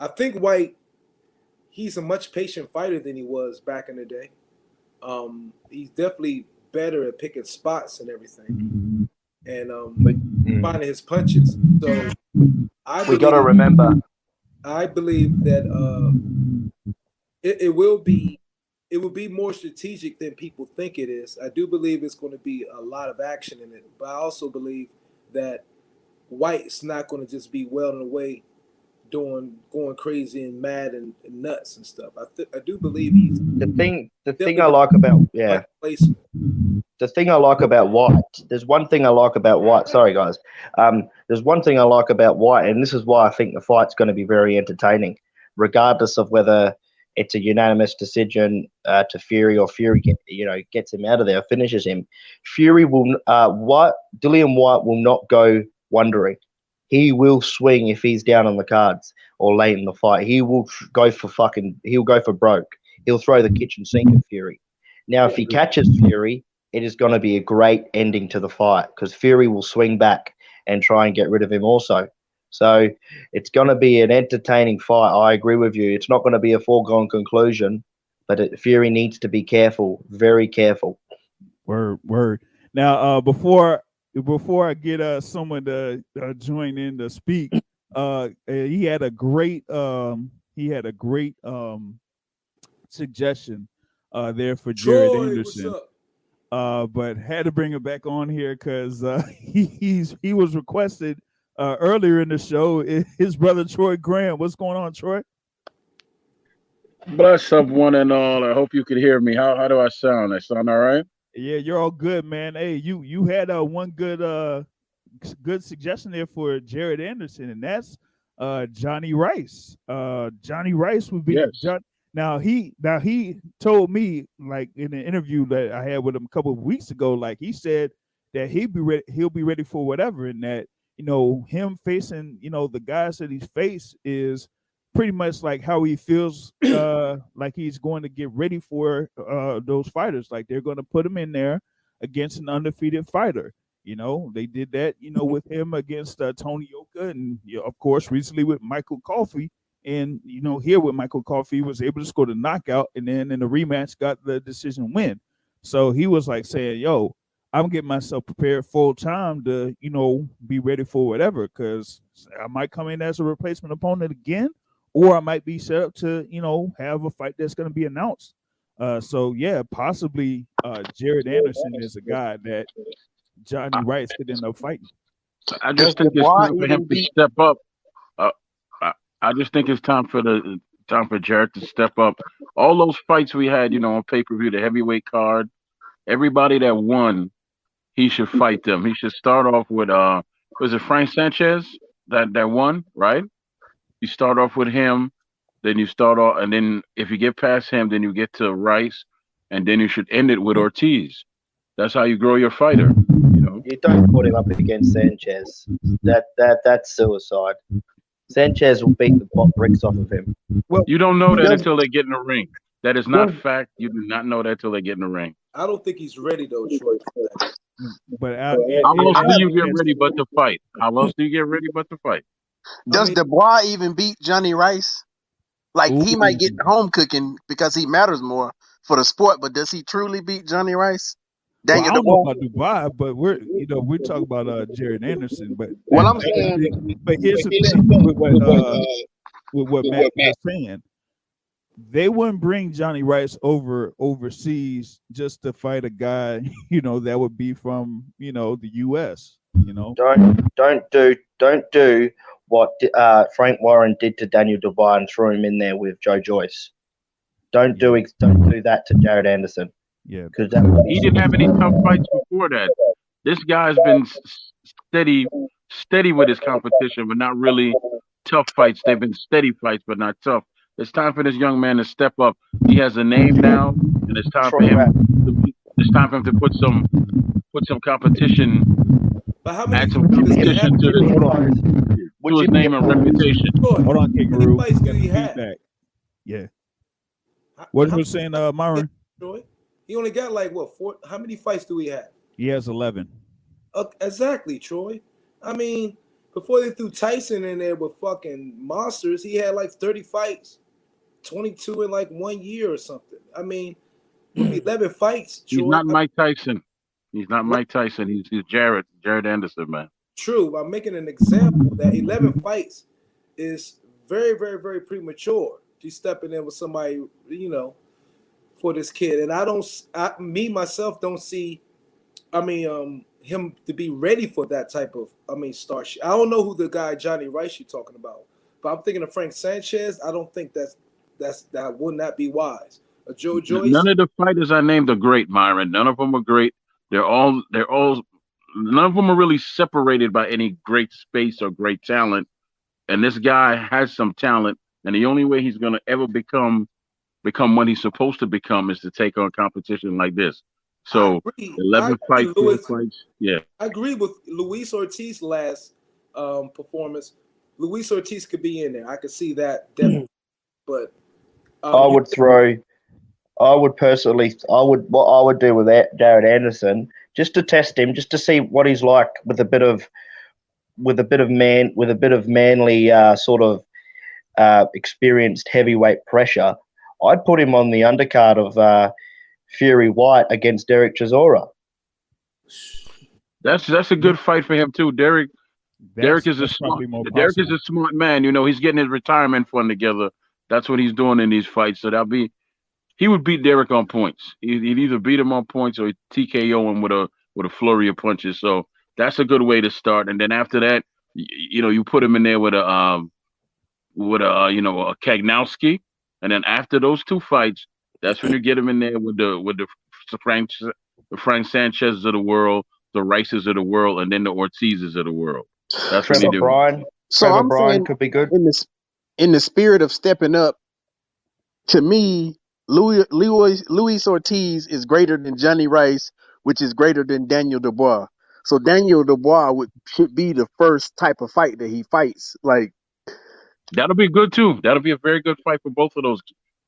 I think Whyte he's a much patient fighter than he was back in the day. Um he's definitely better at picking spots and everything and um finding his punches. So I We got to remember. I believe that uh, it, it will be it will be more strategic than people think it is. I do believe it's going to be a lot of action in it, but I also believe that Whyte's not going to just be welding away, doing going crazy and mad and, and nuts and stuff. I th- I do believe he's The thing, the thing I like about yeah, placement. The thing I like about Whyte, there's one thing I like about Whyte. Sorry, guys. Um, there's one thing I like about Whyte, and this is why I think the fight's going to be very entertaining, regardless of whether it's a unanimous decision uh, to Fury or Fury, get, you know, gets him out of there, finishes him. Fury will, uh, Whyte, Dillian Whyte will not go wondering. he will swing if he's down on the cards or late in the fight. He will go for fucking. He'll go for broke. He'll throw the kitchen sink at Fury. Now, if he catches Fury, it is going to be a great ending to the fight because Fury will swing back and try and get rid of him also. So it's going to be an entertaining fight. I agree with you. It's not going to be a foregone conclusion, but it, Fury needs to be careful, very careful. Word, word. Now, uh, before before I get uh someone to uh, join in to speak, uh, uh, he had a great um he had a great um suggestion uh there for Jared Troy, what's Anderson. up? Uh, but had to bring him back on here because uh he, he's he was requested uh earlier in the show. His brother Troy Graham. What's going on, Troy? Bless up one and all. I hope you can hear me. How how do I sound? I sound all right? Yeah, you're all good, man. Hey, you you had uh one good uh good suggestion there for Jared Anderson, and that's uh Johnny Rice. Uh Johnny Rice would be Yes. John. Now he now he told me like in an interview that I had with him a couple of weeks ago, like he said that he'd be ready, he'll be ready for whatever, and that you know him facing you know the guys that he's faced is pretty much like how he feels uh like he's going to get ready for uh those fighters. Like they're going to put him in there against an undefeated fighter you know? They did that you know with him against uh, Tony Yoka and you know, of course recently with Michael Coffie and you know here with Michael Coffie was able to score the knockout and then in the rematch got the decision win so he was like saying yo I'm getting myself prepared full time to you know be ready for whatever because I might come in as a replacement opponent again or I might be set up to, you know, have a fight that's going to be announced. Uh, so yeah, possibly uh, Jared Anderson is a guy that Johnny Rice could end up fighting. I just think it's time for him to step up. I, just think it's time for the time for Jared to step up. All those fights we had, you know, on pay per view, the heavyweight card, everybody that won, he should fight them. He should start off with uh, was it Frank Sanchez that that won, right? You start off with him, then you start off, and then if you get past him, then you get to Rice, and then you should end it with Ortiz. That's how you grow your fighter. You know. You don't put him up against Sanchez. That that that's suicide. Sanchez will beat the bo- bricks off of him. Well, You don't know that until they get in the ring. That is not Well- fact. You do not know that until they get in the ring. I don't think he's ready though, Troy. But How else do you get ready but to fight? How else do you get ready but to fight? Does Dubois even beat Johnny Rice? Like he might get home cooking because he matters more for the sport, but does he truly beat Johnny Rice? Well, I don't know about Dubai, but we're you know we're talking about uh, Jared Anderson. But Well, I'm saying- but here's the thing with what uh, with what Matt was saying. They wouldn't bring Johnny Rice over overseas just to fight a guy, you know, that would be from you know the U.S. You know, Don't don't do don't do what uh, Frank Warren did to Daniel Dubois and threw him in there with Joe Joyce. Don't do ex- don't do that to Jared Anderson. Yeah, because He didn't have any tough fights before that. This guy's been s- s- steady, steady with his competition, but not really tough fights. They've been steady fights, but not tough. It's time for this young man to step up. He has a name now, and it's time for him. To, it's time for him to put some, put some competition, But how add some competition to his, to his name and reputation. hold on, Kangaroo. fights he. Yeah. What you were saying, uh, Myron? Troy? He only got like what four? How many fights do he have? He has eleven. Uh, exactly, Troy. I mean, before they threw Tyson in there with fucking monsters, he had like 30 fights, 22 in like one year or something. I mean, 11 fights, He's not Mike Tyson. He's not Mike Tyson. He's, he's Jared, Jared Anderson, man. True. I'm making an example that 11 fights is very, very, very premature. He's stepping in with somebody, you know, for this kid, and I don't, I, me myself, don't see. I mean, um, him to be ready for that type of, I mean, start. I don't know who the guy Johnny Rice you're talking about, but I'm thinking of Frank Sanchez. I don't think that's that's that would not be wise. A Joe Joyce. None of the fighters I named are great, Myron. None of them are great. They're all they're all none of them are really separated by any great space or great talent. And this guy has some talent, and the only way he's gonna ever become become what he's supposed to become is to take on competition like this. So eleven agree, fights, 12 Louis. fights, yeah. I agree with Luis Ortiz last um, performance. Luis Ortiz could be in there. I could see that definitely. but um, I would throw. I would personally. I would. What I would do with that Jared Anderson, just to test him, just to see what he's like with a bit of, with a bit of man, with a bit of manly uh, sort of uh, experienced heavyweight pressure. I'd put him on the undercard of uh, Fury Whyte against Derek Chisora. That's that's a good fight for him too. Derek Derek is a smart Derek is a smart man. You know, he's getting his retirement fund together. That's what he's doing in these fights. So that'll be he would beat Derek on points. He'd, he'd either beat him on points or TKO him with a with a flurry of punches. So that's a good way to start. And then after that, you, you know, you put him in there with a um with a uh, you know a Kownacki, and then after those two fights, that's when you get him in there with the with the Frank the Frank Sanchez's of the world, the Rices of the world, and then the Ortizes of the world. That's what he Trevor do. Bryan. So Trevor I'm Bryan could be good. in this in the spirit of stepping up, to me, Louis Louis Luis Ortiz is greater than Johnny Rice, which is greater than Daniel Dubois. So Daniel Dubois would should be the first type of fight that he fights. Like That'll be good too. That'll be a very good fight for both of those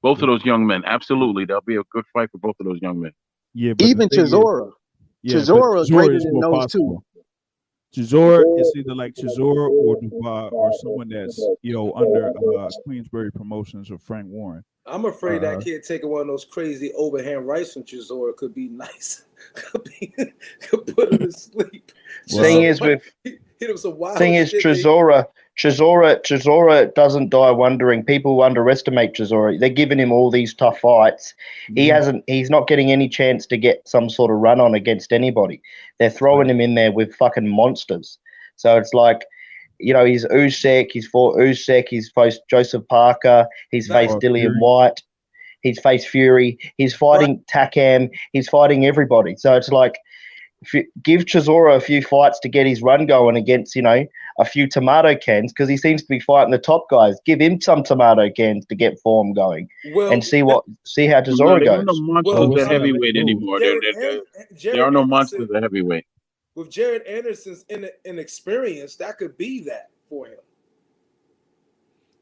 both of those young men. Absolutely, that'll be a good fight for both of those young men. Yeah, but even thing is- Chisora. Yeah, but Chisora is greater is than those possible. Chisora is either like Chisora or Dubois or someone that's you know under uh, Queensberry Promotions or Frank Warren. I'm afraid Uh, that kid taking one of those crazy overhand rights from Chisora could be nice. could, be, could put him to sleep. Thing is with hit him some wild thing is shit, they- Chisora, Chisora, doesn't die wondering. People underestimate Chisora. They're giving him all these tough fights. He hasn't. He's not getting any chance to get some sort of run on against anybody. They're throwing him in there with fucking monsters. So it's like, you know, he's Usyk. He's fought Usyk. He's faced Joseph Parker. He's faced Dillian Fury. Whyte. He's faced Fury. He's fighting Takam. He's fighting everybody. So it's like, if you give Chisora a few fights to get his run going against, you know, a few tomato cans because he seems to be fighting the top guys. Give him some tomato cans to get form going Well, and see what see how No, Chisora there are no goes. monsters Well, at heavyweight Jared- anymore. There, Jared, there, there, An- Jared there are no Anderson- monsters at heavyweight. with Jared Anderson's in, inexperience, that could be that for him.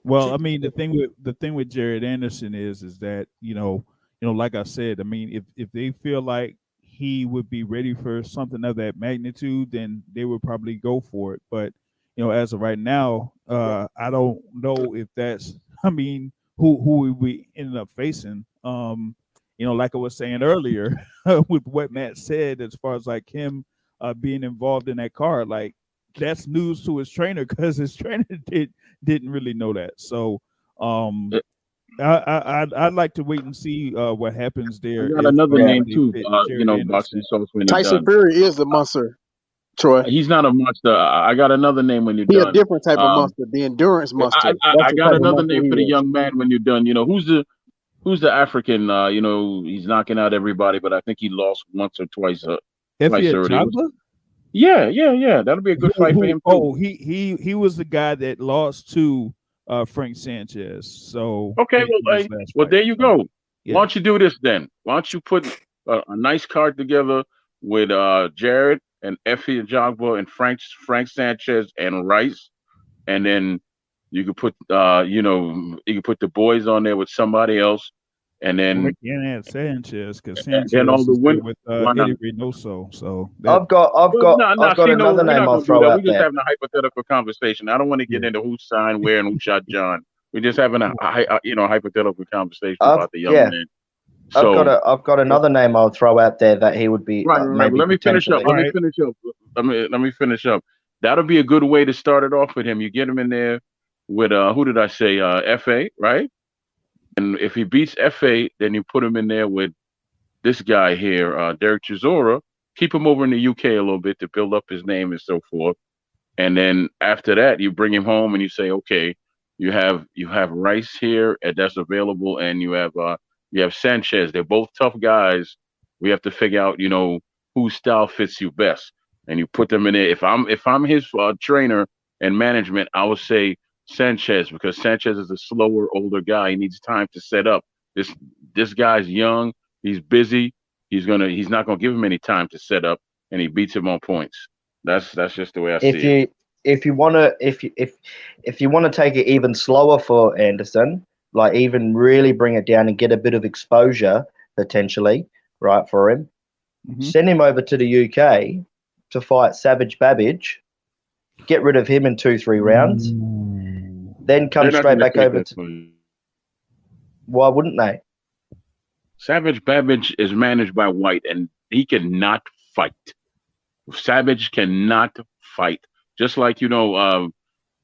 Well, I mean, the thing with the thing with Jared Anderson is is that you know, you know, like I said, I mean, if if they feel like he would be ready for something of that magnitude, then they would probably go for it. But you know, as of right now, uh, I don't know if that's. I mean, who who we ended up facing. Um, you know, like I was saying earlier, with what Matt said, as far as like him uh, being involved in that car, like that's news to his trainer because his trainer did didn't really know that. So, um, I, I I'd, I'd like to wait and see uh, what happens there. I got if, anotve uh, name too. Uh, you know, boxing sauce when Tyson. Fury is the monster, Troy. He's not a monster. I I got another name when you're He a different type of Um, monster, the endurance monster. I, I, That's I got another name for the young man when you're done. You know, who's the who's the African? Uh, you know, he's knocking out everybody, but I think he lost once or twice. Uh, twice Efe already. Yeah, yeah, yeah. That'll be a good Who- fight for him too. Oh, he he he was the guy that lost to uh, Frank Sanchez. So Okay, well, hey, well, there you go. Yeah. Why don't you do this then? Why don't you put a, a nice card together with uh Jared and Efe Ajagba and Frank Frank Sanchez and Rice, and then you could put uh you know you could put the boys on there with somebody else, and then we can't add Sanchez because Sanchez then all the is win- with uh, why not? Eddie Reynoso. So that, I've got I've got no, no, I've got see, another we're name not I'll throw out We're just there. having a hypothetical conversation. I don't want to get into who signed where and who shot John. We're just having a, hy- uh, you know hypothetical conversation I've- about the young yeah. man. I've So got a I've got another name I'll throw out there that he would be right, uh, right, right. Let me finish up. Let me finish up. Let me let me finish up. That'll be a good way to start it off with him. You get him in there with uh who did I say? Uh FA, right? And if he beats FA, then you put him in there with this guy here, uh Derek Chisora. Keep him over in the UK a little bit to build up his name and so forth. And then after that, you bring him home and you say, okay, you have you have Rice here and that's available, and you have uh you have Sanchez. They're both tough guys. We have to figure out, you know, whose style fits you best, and you put them in there. If I'm if I'm his uh, trainer and management, I would say Sanchez because Sanchez is a slower, older guy. He needs time to set up. This this guy's young. He's busy. He's gonna. He's not gonna give him any time to set up, and he beats him on points. That's that's just the way I see If it. you if you want to, if you if if you want to take it even slower for Anderson, like even really bring it down and get a bit of exposure potentially, right for him, Mhm. send him over to the UK to fight Savage Babbage, get rid of him in two three rounds, then come They're straight back over to. Why wouldn't they? Savage Babbage is managed by White, and he cannot fight. Savage cannot fight. Just like you know, uh,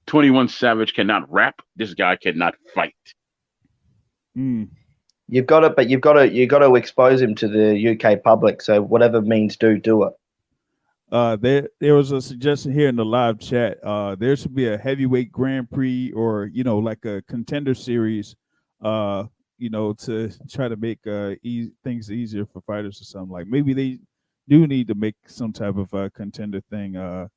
Twenty One Savage cannot rap. This guy cannot fight. Mm. You've got to, but you've got to, you've got to expose him to the UK public. So whatever means do, do it. Uh, there there was a suggestion here in the live chat. Uh, there should be a heavyweight Grand Prix or you know like a contender series. Uh, you know to try to make uh e- things easier for fighters or something. Like maybe they do need to make some type of uh contender thing. Uh,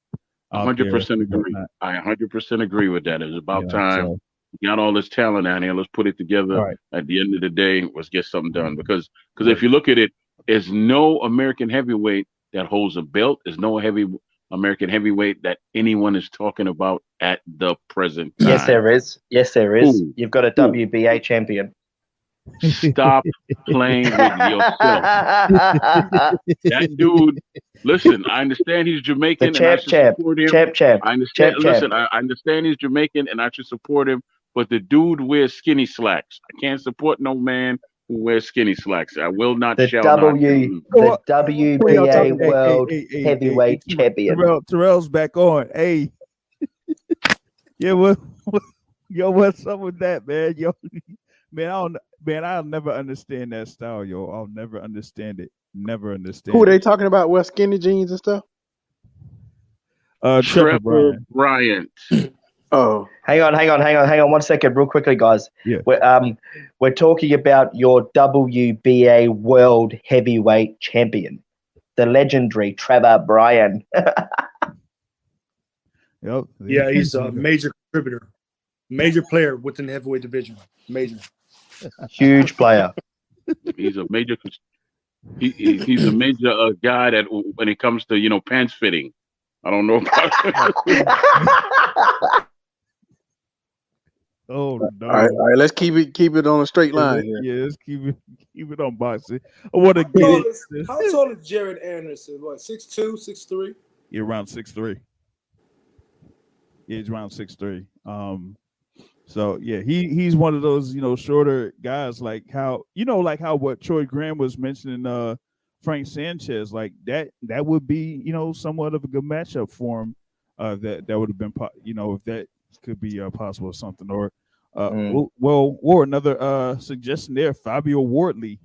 A hundred percent agree. whatnot. I a hundred percent agree with that. It's about Yeah, time. so- We got all this talent out here. Let's put it together. Right. At the end of the day, let's get something done. Mm-hmm. Because because if you look at it, there's no American heavyweight that holds a belt. There's no heavy American heavyweight that anyone is talking about at the present time. Yes, there is. Yes, there is. Who? You've got a WBA champion. Stop playing with yourself. That dude, listen, I understand he's Jamaican The and I champ, should champ, support him. champ, champ, I understand. champ, champ. listen, I I understand he's Jamaican and I should support him, but the dude wears skinny slacks. I can't support no man who wears skinny slacks. I will not. The shall not. W, the Who y'all WBA hey, World hey, hey, hey, Heavyweight hey, Champion. Terrell, Terrell's back on. Hey, yeah, what, what, yo, what's up with that, man? Yo, man, I don't, man, I'll never understand that style, yo. I'll never understand it. Never understand. Who are they talking about? Wear skinny jeans and stuff? Uh, Trevor Trevor Bryan. Bryant. Oh, Hang on, hang on, hang on, hang on. One second, real quickly, guys. Yeah. We're um we're talking about your WBA World Heavyweight Champion, the legendary Trevor Bryan. Yep. Yeah, he's a major contributor, major player within the heavyweight division. Major. Huge player. He's a major. He, he- he's a major uh, guy that when it comes to you know pants fitting. I don't know about. Oh no. all right, all right. Let's keep it keep it on a straight line here. Yeah, let's keep it keep it on boxing. I want to How get tall it. is, how tall is Jared Anderson? What, 6'2", 6'3"? Yeah, around six three. Yeah, he's around six three. Um, so yeah, he he's one of those you know shorter guys like how you know like how what Troy Graham was mentioning uh Frank Sanchez like that that would be you know somewhat of a good matchup for him. Uh, that that would have been po- you know if that could be uh, possible or something or uh Mm. well, or another uh suggestion there Fabio Wardley.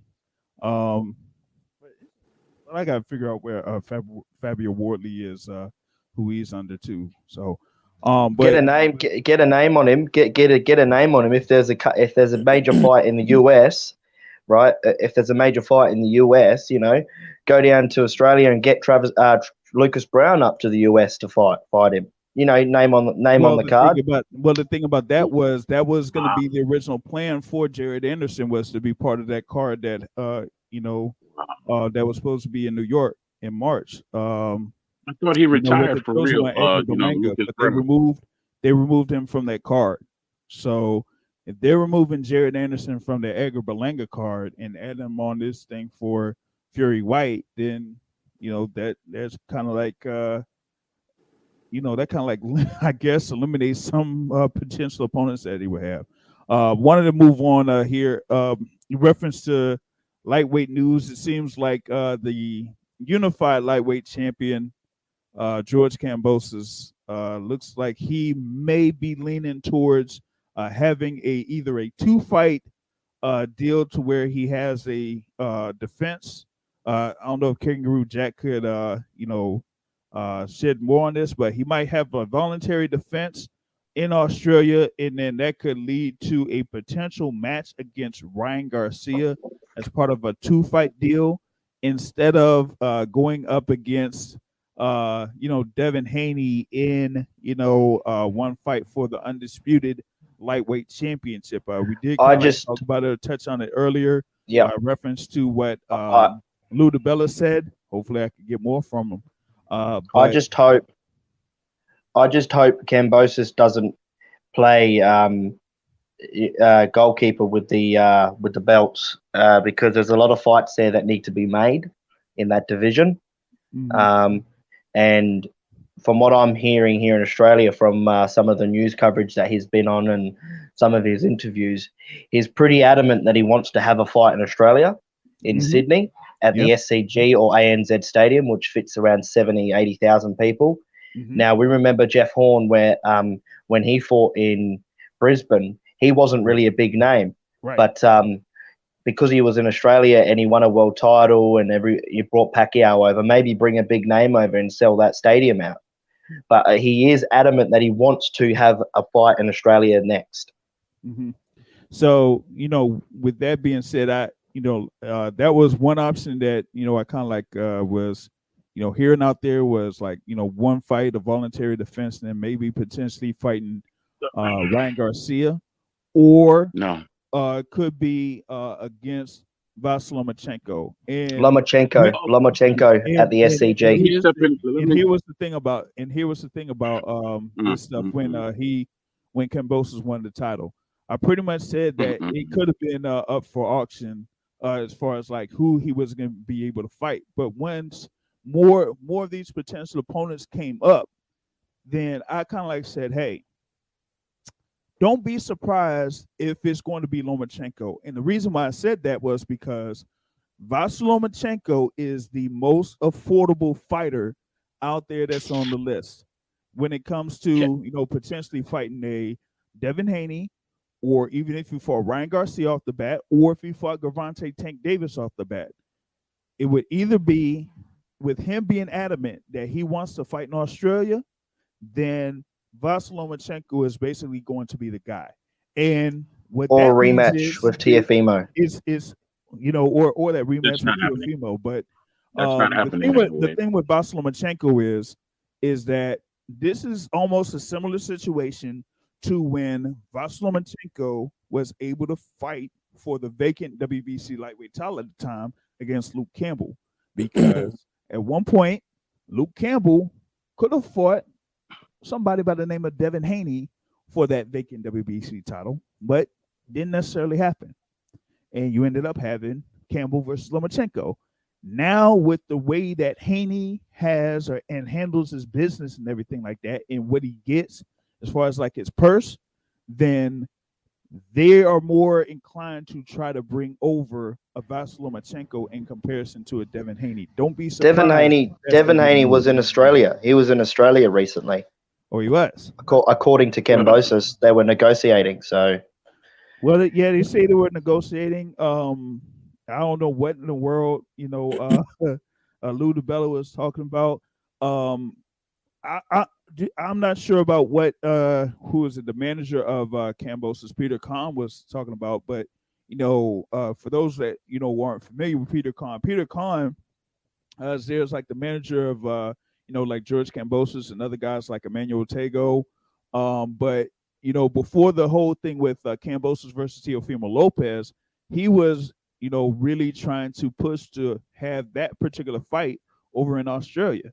Um, but I gotta figure out where uh Fab- Fabio Wardley is uh who he's under too. So um but get a name, get, get a name on him. Get get a get a name on him. If there's a if there's a major fight in the US, right? uh, If there's a major fight in the US, you know, go down to Australia and get Travis uh, Lucas Browne up to the US to fight fight him. You know, name on the name well, on the thing card. About, well, the thing about that was that was going to be the original plan for Jared Anderson was to be part of that card that uh you know uh that was supposed to be in New York in March. Um, I thought he you know, retired the for real. Uh, Edgar you know, Berlanga, but they removed they removed him from that card. So if they're removing Jared Anderson from the Edgar Berlanga card and adding him on this thing for Fury Whyte, then you know that that's kind of like uh you know that kind of like I guess eliminates some uh, potential opponents that he would have. Uh, wanted to move on uh, here. Um, in reference to lightweight news, it seems like uh, the unified lightweight champion uh, George Kambosos uh, looks like he may be leaning towards uh, having a either a two fight uh, deal to where he has a uh, defense. Uh, I don't know if Kangaroo Jack could, uh, you know, uh, shed more on this, but he might have a voluntary defense in Australia, and then that could lead to a potential match against Ryan Garcia as part of a two fight deal instead of uh, going up against uh, you know Devin Haney in you know uh, one fight for the undisputed lightweight championship. Uh, we did I just- talk about it, touch on it earlier. Yeah. uh, reference to what um, Uh, Lou DiBella said. Hopefully, I can get more from him. Uh, I just hope, I just hope Kambosos doesn't play um, uh, goalkeeper with the uh, with the belts uh, because there's a lot of fights there that need to be made in that division. Mhm. Um, and from what I'm hearing here in Australia from uh, some of the news coverage that he's been on and some of his interviews, he's pretty adamant that he wants to have a fight in Australia, in Mhm. Sydney, at the SCG or ANZ Stadium, which fits around 70, 80,000 people. Mhm. Now, we remember Jeff Horn, where um, when he fought in Brisbane, he wasn't really a big name. Right. But um, because he was in Australia and he won a world title and every you brought Pacquiao over, maybe bring a big name over and sell that stadium out. But uh, he is adamant that he wants to have a fight in Australia next. hmm So, you know, with that being said, I, you know, uh, that was one option that, you know, I kind of like uh, was, you know, hearing out there was like, you know, one fight, a voluntary defense, and then maybe potentially fighting uh, Ryan Garcia, or No. uh, could be uh, against Vasyl Lomachenko. And Lomachenko, Lomachenko and- at the and- SCG. and here's Step the- in- let and here was the thing about and here was the thing about um Mm, this stuff when uh he when Kambosos won the title. I pretty much said that Mm, mm, it could have been uh, up for auction uh, as far as like who he was going to be able to fight. But once more more of these potential opponents came up, then I kind of like said, hey, don't be surprised if it's going to be Lomachenko. And the reason why I said that was because Vasyl Lomachenko is the most affordable fighter out there that's on the list when it comes to you know potentially fighting a Devin Haney, or even if you fought Ryan Garcia off the bat, or if you fought Gervonta Tank Davis off the bat, it would either be with him being adamant that he wants to fight in Australia, then Vasyl Lomachenko is basically going to be the guy. And what Or that means rematch is- with Teofimo. is is you know, or or that rematch That's with not happening. Teofimo. But That's um, not the happening thing with anyway. the thing with Vasyl Lomachenko is is that this is almost a similar situation to when Vasyl Lomachenko was able to fight for the vacant WBC lightweight title at the time against Luke Campbell, because at one point Luke Campbell could have fought somebody by the name of Devin Haney for that vacant WBC title, but didn't necessarily happen. And you ended up having Campbell versus Lomachenko. Now, with the way that Haney has or, and handles his business and everything like that, and what he gets as far as like his purse, then they are more inclined to try to bring over a Vasyl Lomachenko in comparison to a Devin Haney. Don't be surprised. Devin Haney, Devin Haney was in. Australia. He was in Australia recently. Oh, he was. According to Kambosos, they were negotiating. So Well, yeah, they say they were negotiating. Um, I don't know what in the world, you know, uh, uh Lou DiBella was talking about. Um, I, I, I'm not sure about what uh who is it, the manager of uh Kambosos, Peter Kahn was talking about, but you know, uh, for those that you know weren't familiar with Peter Kahn, Peter Kahn, uh, there's like the manager of uh, you know, like George Kambosos and other guys like Emmanuel Tagoe. Um, but you know, before the whole thing with uh, Kambosos versus Teofimo Lopez, he was, you know, really trying to push to have that particular fight over in Australia.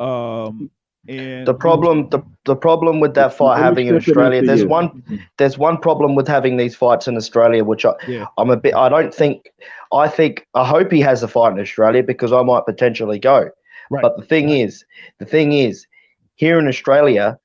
Um, and the problem, the, the problem with that fight having in Australia, there's you. one, there's one problem with having these fights in Australia, which I, Yeah. I'm a bit. I don't think. I think. I hope he has a fight in Australia because I might potentially go. Right. But the thing is, the thing is, here in Australia,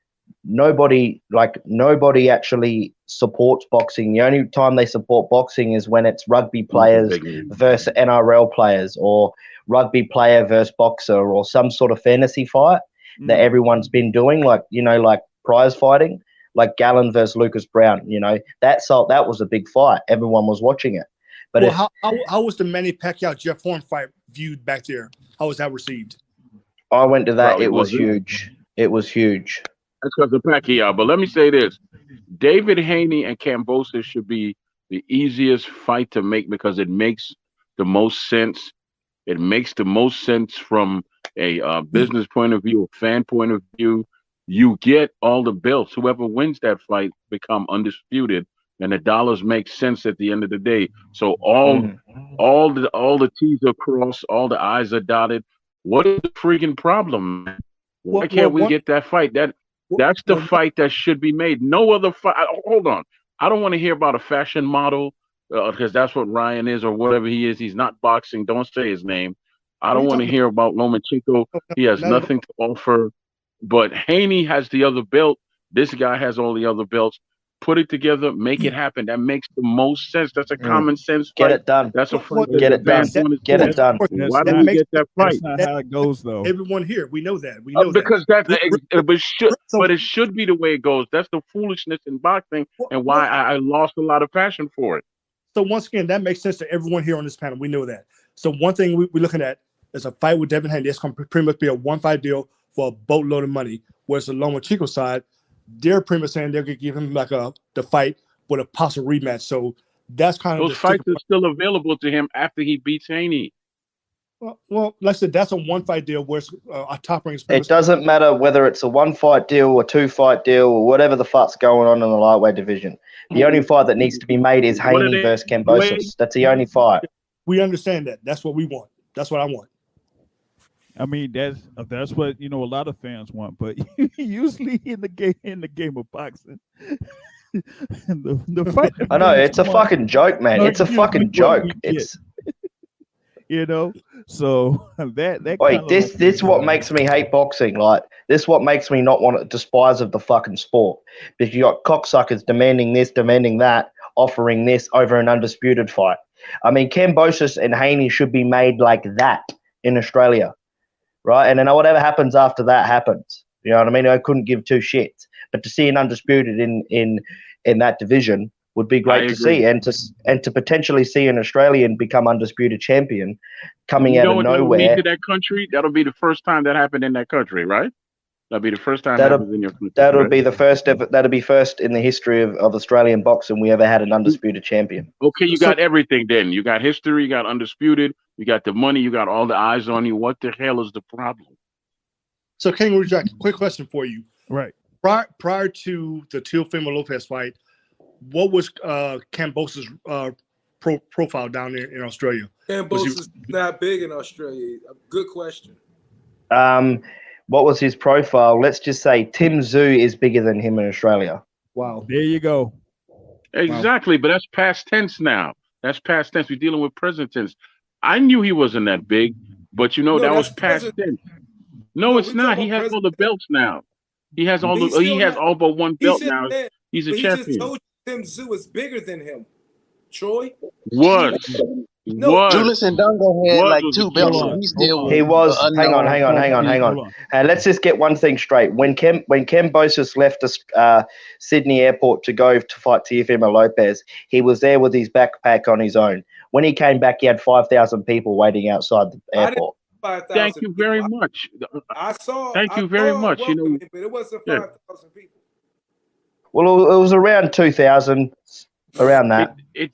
nobody like nobody actually supports boxing. The only time they support boxing is when it's rugby players Big name. versus NRL players or rugby player versus boxer or some sort of fantasy fight that Mm. everyone's been doing, like you know, like prize fighting, like Gallen versus Lucas Browne. You know, that so that was a big fight. Everyone was watching it. But well, it, how, how how was the Manny Pacquiao Jeff Horn fight viewed back there? How was that received? I went to that. Probably it was wasn't. huge. It was huge. That's because of Pacquiao. But let me say this: David Haney and Kambosos should be the easiest fight to make because it makes the most sense. It makes the most sense from a uh, business point of view, a fan point of view. You get all the belts. Whoever wins that fight become undisputed, and the dollars make sense at the end of the day. So all Mhm. all the all the T's are crossed, all the I's are dotted. What is the freaking problem? man? Why Well, can't well, we one- get that fight? That That's the fight that should be made. No other fight. Hold on. I don't want to hear about a fashion model because that's what Ryan is or whatever he is. He's not boxing. Don't say his name. I don't want to hear about Lomachenko. He has No, no. nothing to offer. But Haney has the other belt. This guy has all the other belts. Put it together, make it happen. That makes the most sense. That's a Mm. common sense Get fight. it done. That's a What- fight. Get it done. fans wanna Get see. it done. That's Why that do we makes- get that That's fight? not how it goes, though. Everyone here, we know that. We know Uh, that. because that's the, but should but it should be the way it goes. That's the foolishness in boxing and why I, I lost a lot of passion for it. So once again, that makes sense to everyone here on this panel. We know that. So one thing we, we're looking at is a fight with Devin Haney. It's going to pretty much be a one fight deal for a boatload of money. Whereas the Lomachenko side, they're pretty much saying they're going to give him like a the fight with a possible rematch. So that's kind of Those fights are still available to him after he beats Haney. Well, well, like I said, that's a one fight deal where uh, a top rank. It doesn't matter whether it's a one fight deal or two fight deal or whatever the fuck's going on in the lightweight division. The only fight that needs to be made is What Haney versus wait. Kambosos. That's the only fight. We understand that. That's what we want. That's what I want. I mean, that's that's what you know a lot of fans want, but usually in the game in the game of boxing, the, the fight. I know it's a fucking joke, man. It's a fucking joke. It's you know. So that that wait, this this what makes me hate boxing. Like this what makes me not want to despise of the fucking sport. Because you got cocksuckers demanding this, demanding that, offering this over an undisputed fight. I mean, Kambosos and Haney should be made like that in Australia, right? And then whatever happens after that happens. You know what I mean? I couldn't give two shits. But to see an undisputed in in in that division would be great to agree. see, and to and to potentially see an Australian become undisputed champion coming you out of nowhere. mean to that country? That'll be the first time that happened in that country, right? That'll be the first time that That'll- in your country. That'll right? be the first ever. That'll be first in the history of, of Australian boxing we ever had an undisputed champion. Okay, you So- got everything then. You got history, you got undisputed, you got the money, you got all the eyes on you. What the hell is the problem? So, King Jack, quick question for you. right. Prior, prior to the Teofimo Lopez fight, what was uh, Kambosos's uh, pro- profile down there in Australia? Cambos Was he- is not big in Australia. Good question. Um, what was his profile? Let's just say Tim Tszyu is bigger than him in Australia. Wow. There you go. Exactly, but that's past tense now. That's past tense. We're dealing with present tense. I knew he wasn't that big, but you know No, that was past present- tense. No, No, it's not. He about has all the belts now. He has all He's the. He has not- all but one belt just now. said- He's a but he just champion. told you Tim Tszyu is bigger than him. Troy? Was No, was Julius Indongo had What like two belts, killer? he still was. He was. a Hang on, hang on, hang on, hang on. Hold on. Let's just get one thing straight. When Kem when Kem Bosis left us, uh, Sydney Airport to go to fight Teofimo Lopez, he was there with his backpack on his own. When he came back, he had five thousand people waiting outside the airport. Thank you very people. much. I saw. Thank I you very much. You know- welcoming, but it wasn't Yeah. 5,000 people. Well, it was around two thousand, around that. It, it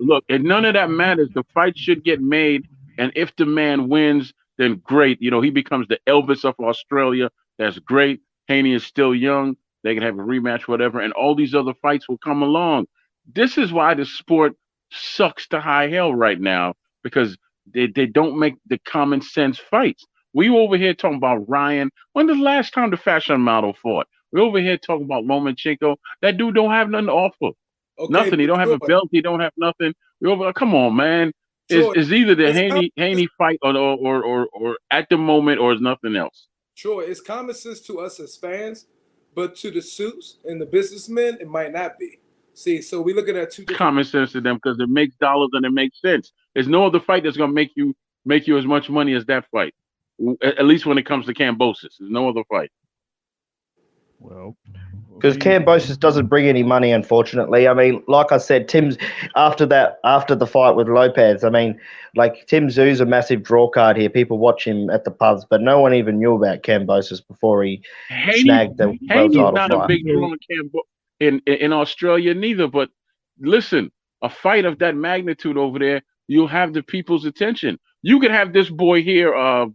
look, and none of that matters. The fight should get made, and if the man wins, then great. You know, he becomes the Elvis of Australia. That's great. Haney is still young. They can have a rematch, whatever, and all these other fights will come along. This is why the sport sucks to high hell right now because they, they don't make the common sense fights. We over here talking about Ryan. When the last time the fashion model fought? We over here talking about Lomachenko. That dude don't have nothing to offer. Okay, Nothing. He don't have a belt. He don't have nothing. We over. Come on, man. It's, it's either the it's Haney Haney fight or, or or or or at the moment or it's nothing else. Sure, it's common sense to us as fans, but to the suits and the businessmen, it might not be. See, so we looking at two different. Common sense to them because it makes dollars and it makes sense. There's no other fight that's gonna make you make you as much money as that fight. At, at least when it comes to Kambosos, there's no other fight. Well, Because Kambosos doesn't bring any money, unfortunately. I mean, like I said, Tim's after that, after the fight with Lopez. I mean, like Tim Tszyu's a massive draw card here. People watch him at the pubs, but no one even knew about Kambosos before he Haney, snagged the world Haney's title not a big draw in, in in in Australia neither. But listen, a fight of that magnitude over there, you'll have the people's attention. You could have this boy here, uh,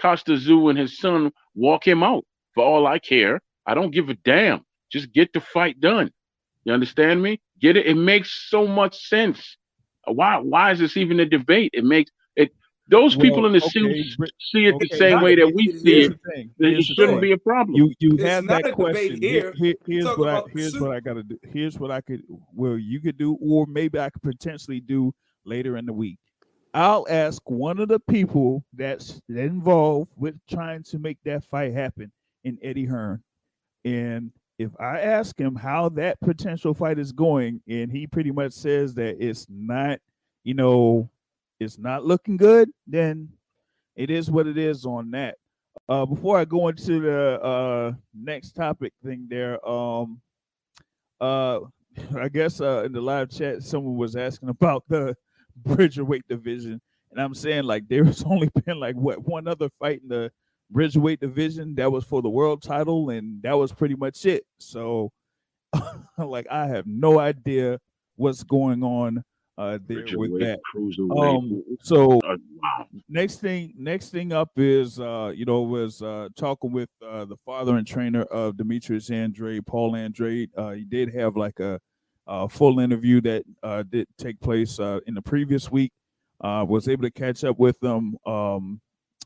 Kostya Tszyu, and his son walk him out. For all I care, I don't give a damn. Just get the fight done. You understand me? Get it. It makes so much sense. Why? Why is this even a debate? It makes it. Those people in the okay, suits see it the same way that we it- see it. It shouldn't thing. be a problem. You you It's have not that a question. here. Here- here's Talk what I here's what. I gotta do. Here's what I could well you could do, or maybe I could potentially do later in the week. I'll ask one of the people that's involved with trying to make that fight happen in Eddie Hearn. And if I ask him how that potential fight is going, and he pretty much says that it's not, you know, it's not looking good, then it is what it is on that. Uh, before I go into the uh, next topic thing there, um, uh, I guess uh, in the live chat, someone was asking about the Bridgerweight division, and I'm saying like there's only been like what one other fight in the Bridgerweight division that was for the world title, and that was pretty much it. So, like, I have no idea what's going on uh, there with that. Um, so Uh, wow. next thing next thing up is uh you know was uh talking with uh the father and trainer of demetrius andrade paul andrade uh he did have like a, uh full interview that uh did take place uh in the previous week uh was able to catch up with them um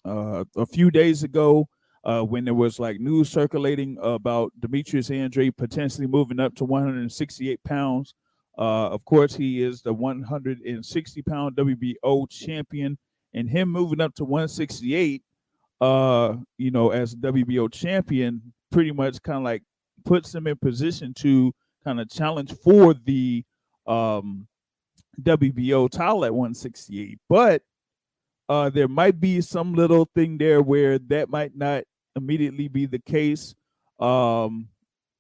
uh a few days ago uh when there was like news circulating about demetrius andrade potentially moving up to 168 pounds uh, of course, he is the 160 pound WBO champion, and him moving up to 168, uh, you know, as WBO champion, pretty much kind of like puts him in position to kind of challenge for the um, WBO title at 168. But uh, there might be some little thing there where that might not immediately be the case. Um,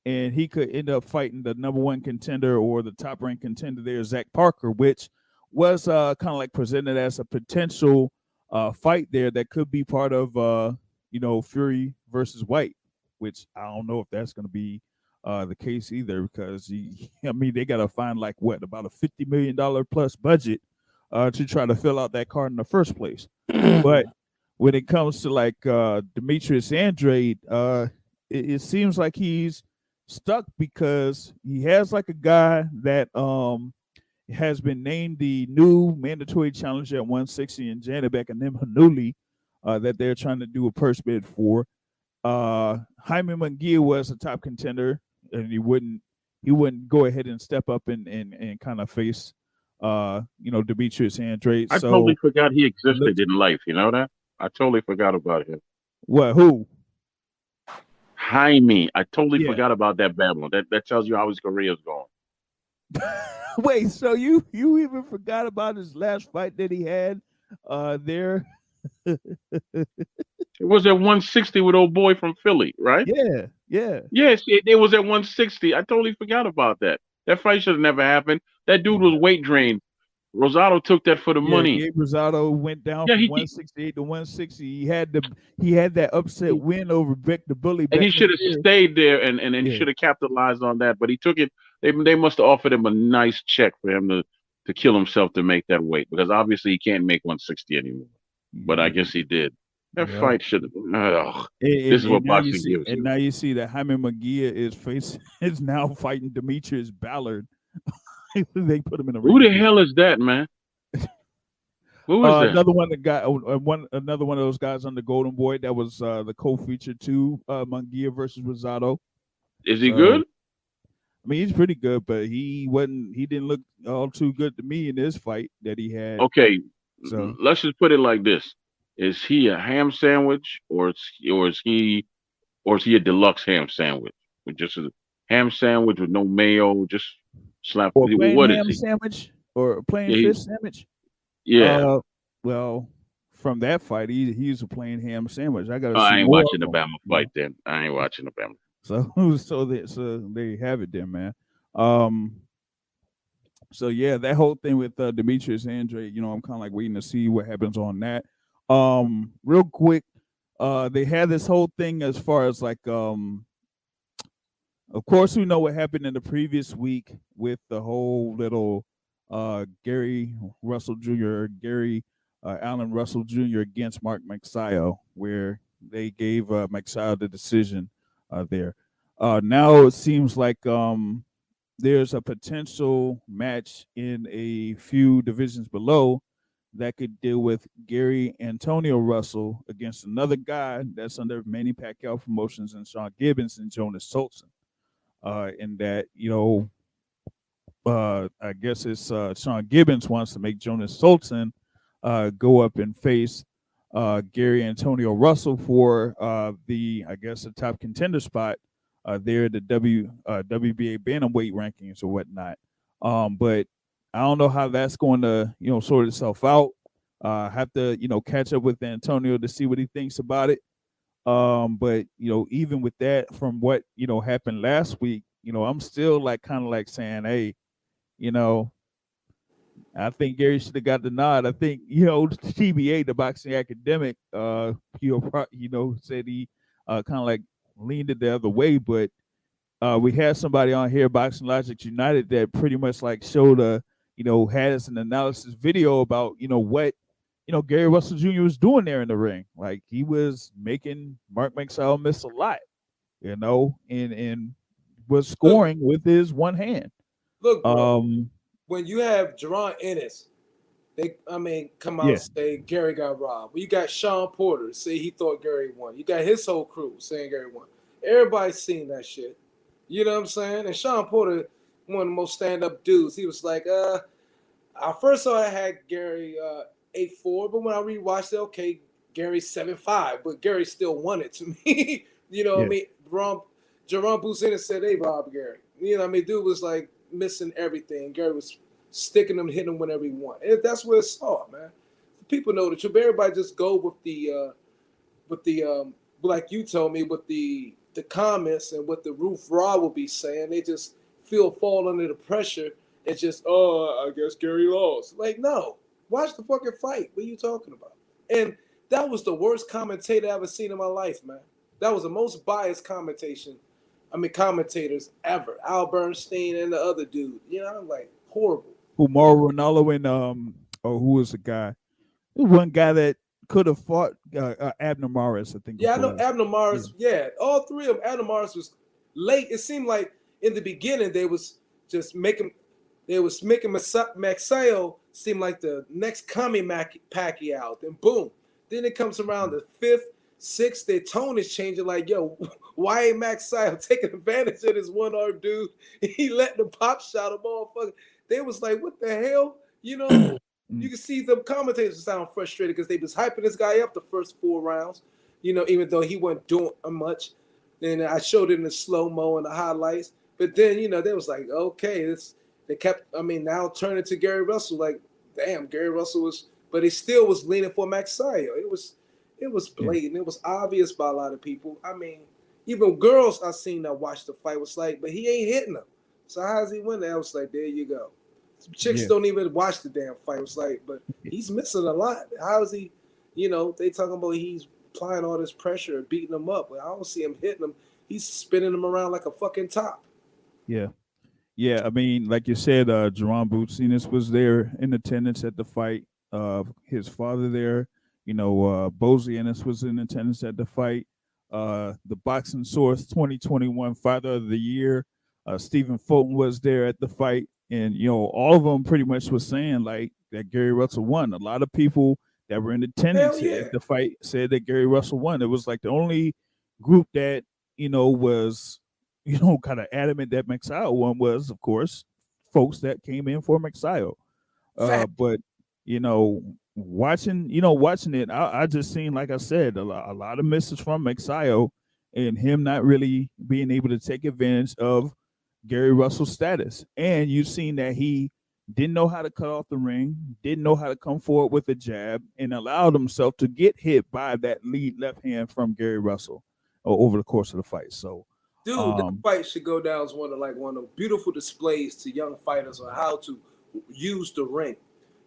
and he could end up fighting the number one contender or the top ranked contender there, Zach Parker, which was uh, kind of like presented as a potential uh, fight there that could be part of uh, you know Fury versus Whyte, which I don't know if that's going to be uh, the case either because he, I mean they got to find like what about a fifty million dollar plus budget uh, to try to fill out that card in the first place. but when it comes to like uh, Demetrius Andrade, uh, it, it seems like he's stuck because he has like a guy that um has been named the new mandatory challenger at 160 in Janibek Alimkhanuly uh, that they're trying to do a purse bid for. Uh Jaime Munguia was a top contender and he wouldn't he wouldn't go ahead and step up and and, and kind of face uh you know Demetrius Andrade. I so totally forgot he existed in life. You know that? I totally forgot about him. what who? Jaime. I totally Yeah. forgot about that Babylon. That that tells you how his career is going. Wait, so you you even forgot about his last fight that he had uh there? It was at 160 with old boy from Philly, right? Yeah, yeah. Yes, it, it was at 160. I totally forgot about that. That fight should have never happened. That dude was weight drained. Rosado took that for the Yeah, money. Gabe Rosado went down Yeah, from he- he- 168 to 160. He had the he had that upset win over Bek the Bully. And he should have stayed there and, and, and Yeah. should have capitalized on that. But he took it. They they must have offered him a nice check for him to to kill himself to make that weight because obviously he can't make 160 anymore. But I guess he did. That Yeah. fight should have. And- This is what and now you boxing see, gives And you. now you see that Jaime Munguia is facing is now fighting D'Mitrius Ballard. they put him in a Who the hell is that, man? Who is Uh, that? another one that got uh, uh, one another one of those guys on the Golden Boy that was uh, the co-feature too, uh, Munguia versus Rosado. Is he So, good? I mean, he's pretty good, but he wasn't. He didn't look all too good to me in this fight that he had. Okay, So let's just put it like this: Is he a ham sandwich, or is or is he, or is he a deluxe ham sandwich with just a ham sandwich with no mayo, just slap? or plain What ham sandwich or plain Yeah, fish sandwich. Yeah, Uh, well, from that fight, he he's a plain ham sandwich. I got. Oh, I ain't watching the Bama fight then. I ain't watching the Bama. So so that so there you have it, there, man. Um. So yeah, that whole thing with uh, Demetrius Andrade, you know, I'm kind of like waiting to see what happens on that. Um, real quick, uh, they had this whole thing as far as like, um, of course, we know what happened in the previous week with the whole little uh Gary Russell Jr. Gary uh, Allen Russell Jr. against Mark Magsayo, where they gave uh, the decision uh, there. Uh, now it seems like um, there's a potential match in a few divisions below that could deal with Gary Antonio Russell against another guy that's under Manny Pacquiao Promotions and Sean Gibbons and Jonas Sultan. Uh, and that, you know, uh, I guess it's uh, Sean Gibbons wants to make Jonas Sultan uh, go up and face uh, Gary Antonio Russell for uh, the, I guess, the top contender spot uh, there, the W uh, WBA bantamweight rankings or whatnot. Um, but I don't know how that's going to, you know, sort itself out. Uh, have to, you know, catch up with Antonio to see what he thinks about it. Um, but you know, even with that, from what you know happened last week, you know, I'm still like kind of like saying, hey, you know, I think Gary should have got the nod. I think you know TBA, the boxing academic, uh, pro- you know, said he uh, kind of like leaned it the other way, but uh, we had somebody on here, Boxing Logic United, that pretty much like showed a, you know, had us an analysis video about you know what, you know, Gary Russell Jr. was doing there in the ring. Like he was making Mark Magsayo miss a lot, you know, and and was scoring with his one hand. Look, Um, when you have Jaron Ennis, they I mean, come out Yeah. and say Gary got robbed. Well, you got Shawn Porter say he thought Gary won. You got his whole crew saying Gary won. Everybody's seen that shit. You know what I'm saying? And Shawn Porter, one of the most stand-up dudes, he was like, uh, I first saw I had Gary uh eight four, but when I rewatched it, okay, Gary's seven five, but Gary still won it to me. you know what Yeah. I mean? Jerome Jerome Buchanan said "Hey, robbed Gary. You know what I mean? Dude was like missing everything. Gary was sticking him, hitting him whenever he wanted. And that's where it's all, man. People know the truth. Everybody just go with the uh with the um like you told me with the the comments and what the roof raw will be saying. They just feel fall under the pressure. It's just, oh, I guess Gary lost. Like, no. Watch the fucking fight. What are you talking about? And that was the worst commentator I ever seen in my life, man. That was the most biased commentation. I mean, commentators ever. Al Bernstein and the other dude. You know, I'm like horrible. who Mauro Ranallo and um, or who was the guy? One guy that could have fought uh, uh, Abner Mares, I think. Yeah, I know was. Abner Mares. Yeah. all three of them. Abner Mares was late. It seemed like in the beginning they was just making they was making Magsayo seem like the next coming Mac- Pacquiao. Then boom. Then it comes around the fifth, sixth. Their tone is changing. Like, yo, why ain't Magsayo taking advantage of this one arm dude? He let the pop shot a motherfucker. They was like, what the hell? You know, mm. you can see the commentators sound frustrated because they was hyping this guy up the first four rounds. You know, even though he wasn't doing much. Then I showed it in the slow mo and the highlights. But then, you know, they was like, okay, this they kept, I mean, now turning to Gary Russell, like, damn, Gary Russell was, but he still was leaning for Magsayo. It was, it was blatant. It was obvious by a lot of people. I mean, even girls I seen that watched the fight was like, but he ain't hitting them. So how's he winning? I was like, there you go. Some chicks Yeah. don't even watch the damn fight. It's like, but he's missing a lot. How is he? You know, they talking about he's applying all this pressure, beating them up, but I don't see him hitting them. He's spinning them around like a fucking top. Yeah. Yeah, I mean, like you said, uh Jaron Boots Ennis was there in attendance at the fight. Uh his father there, you know, uh Bozy Ennis was in attendance at the fight. Uh the Boxing Source 2021 Fighter of the Year, uh Stephen Fulton was there at the fight. And you know, all of them pretty much was saying like that Gary Russell won. A lot of people that were in attendance yeah. at the fight said that Gary Russell won. It was like the only group that, you know, was you know, kind of adamant that Magsayo one was, of course, folks that came in for Magsayo. Uh, but you know, watching, you know, watching it, I, I just seen, like I said, a lot, a lot of misses from Magsayo and him not really being able to take advantage of Gary Russell's status. And you've seen that he didn't know how to cut off the ring, didn't know how to come forward with a jab, and allowed himself to get hit by that lead left hand from Gary Russell over the course of the fight. So, Dude, Um, that fight should go down as one of like one of the beautiful displays to young fighters on how to use the ring.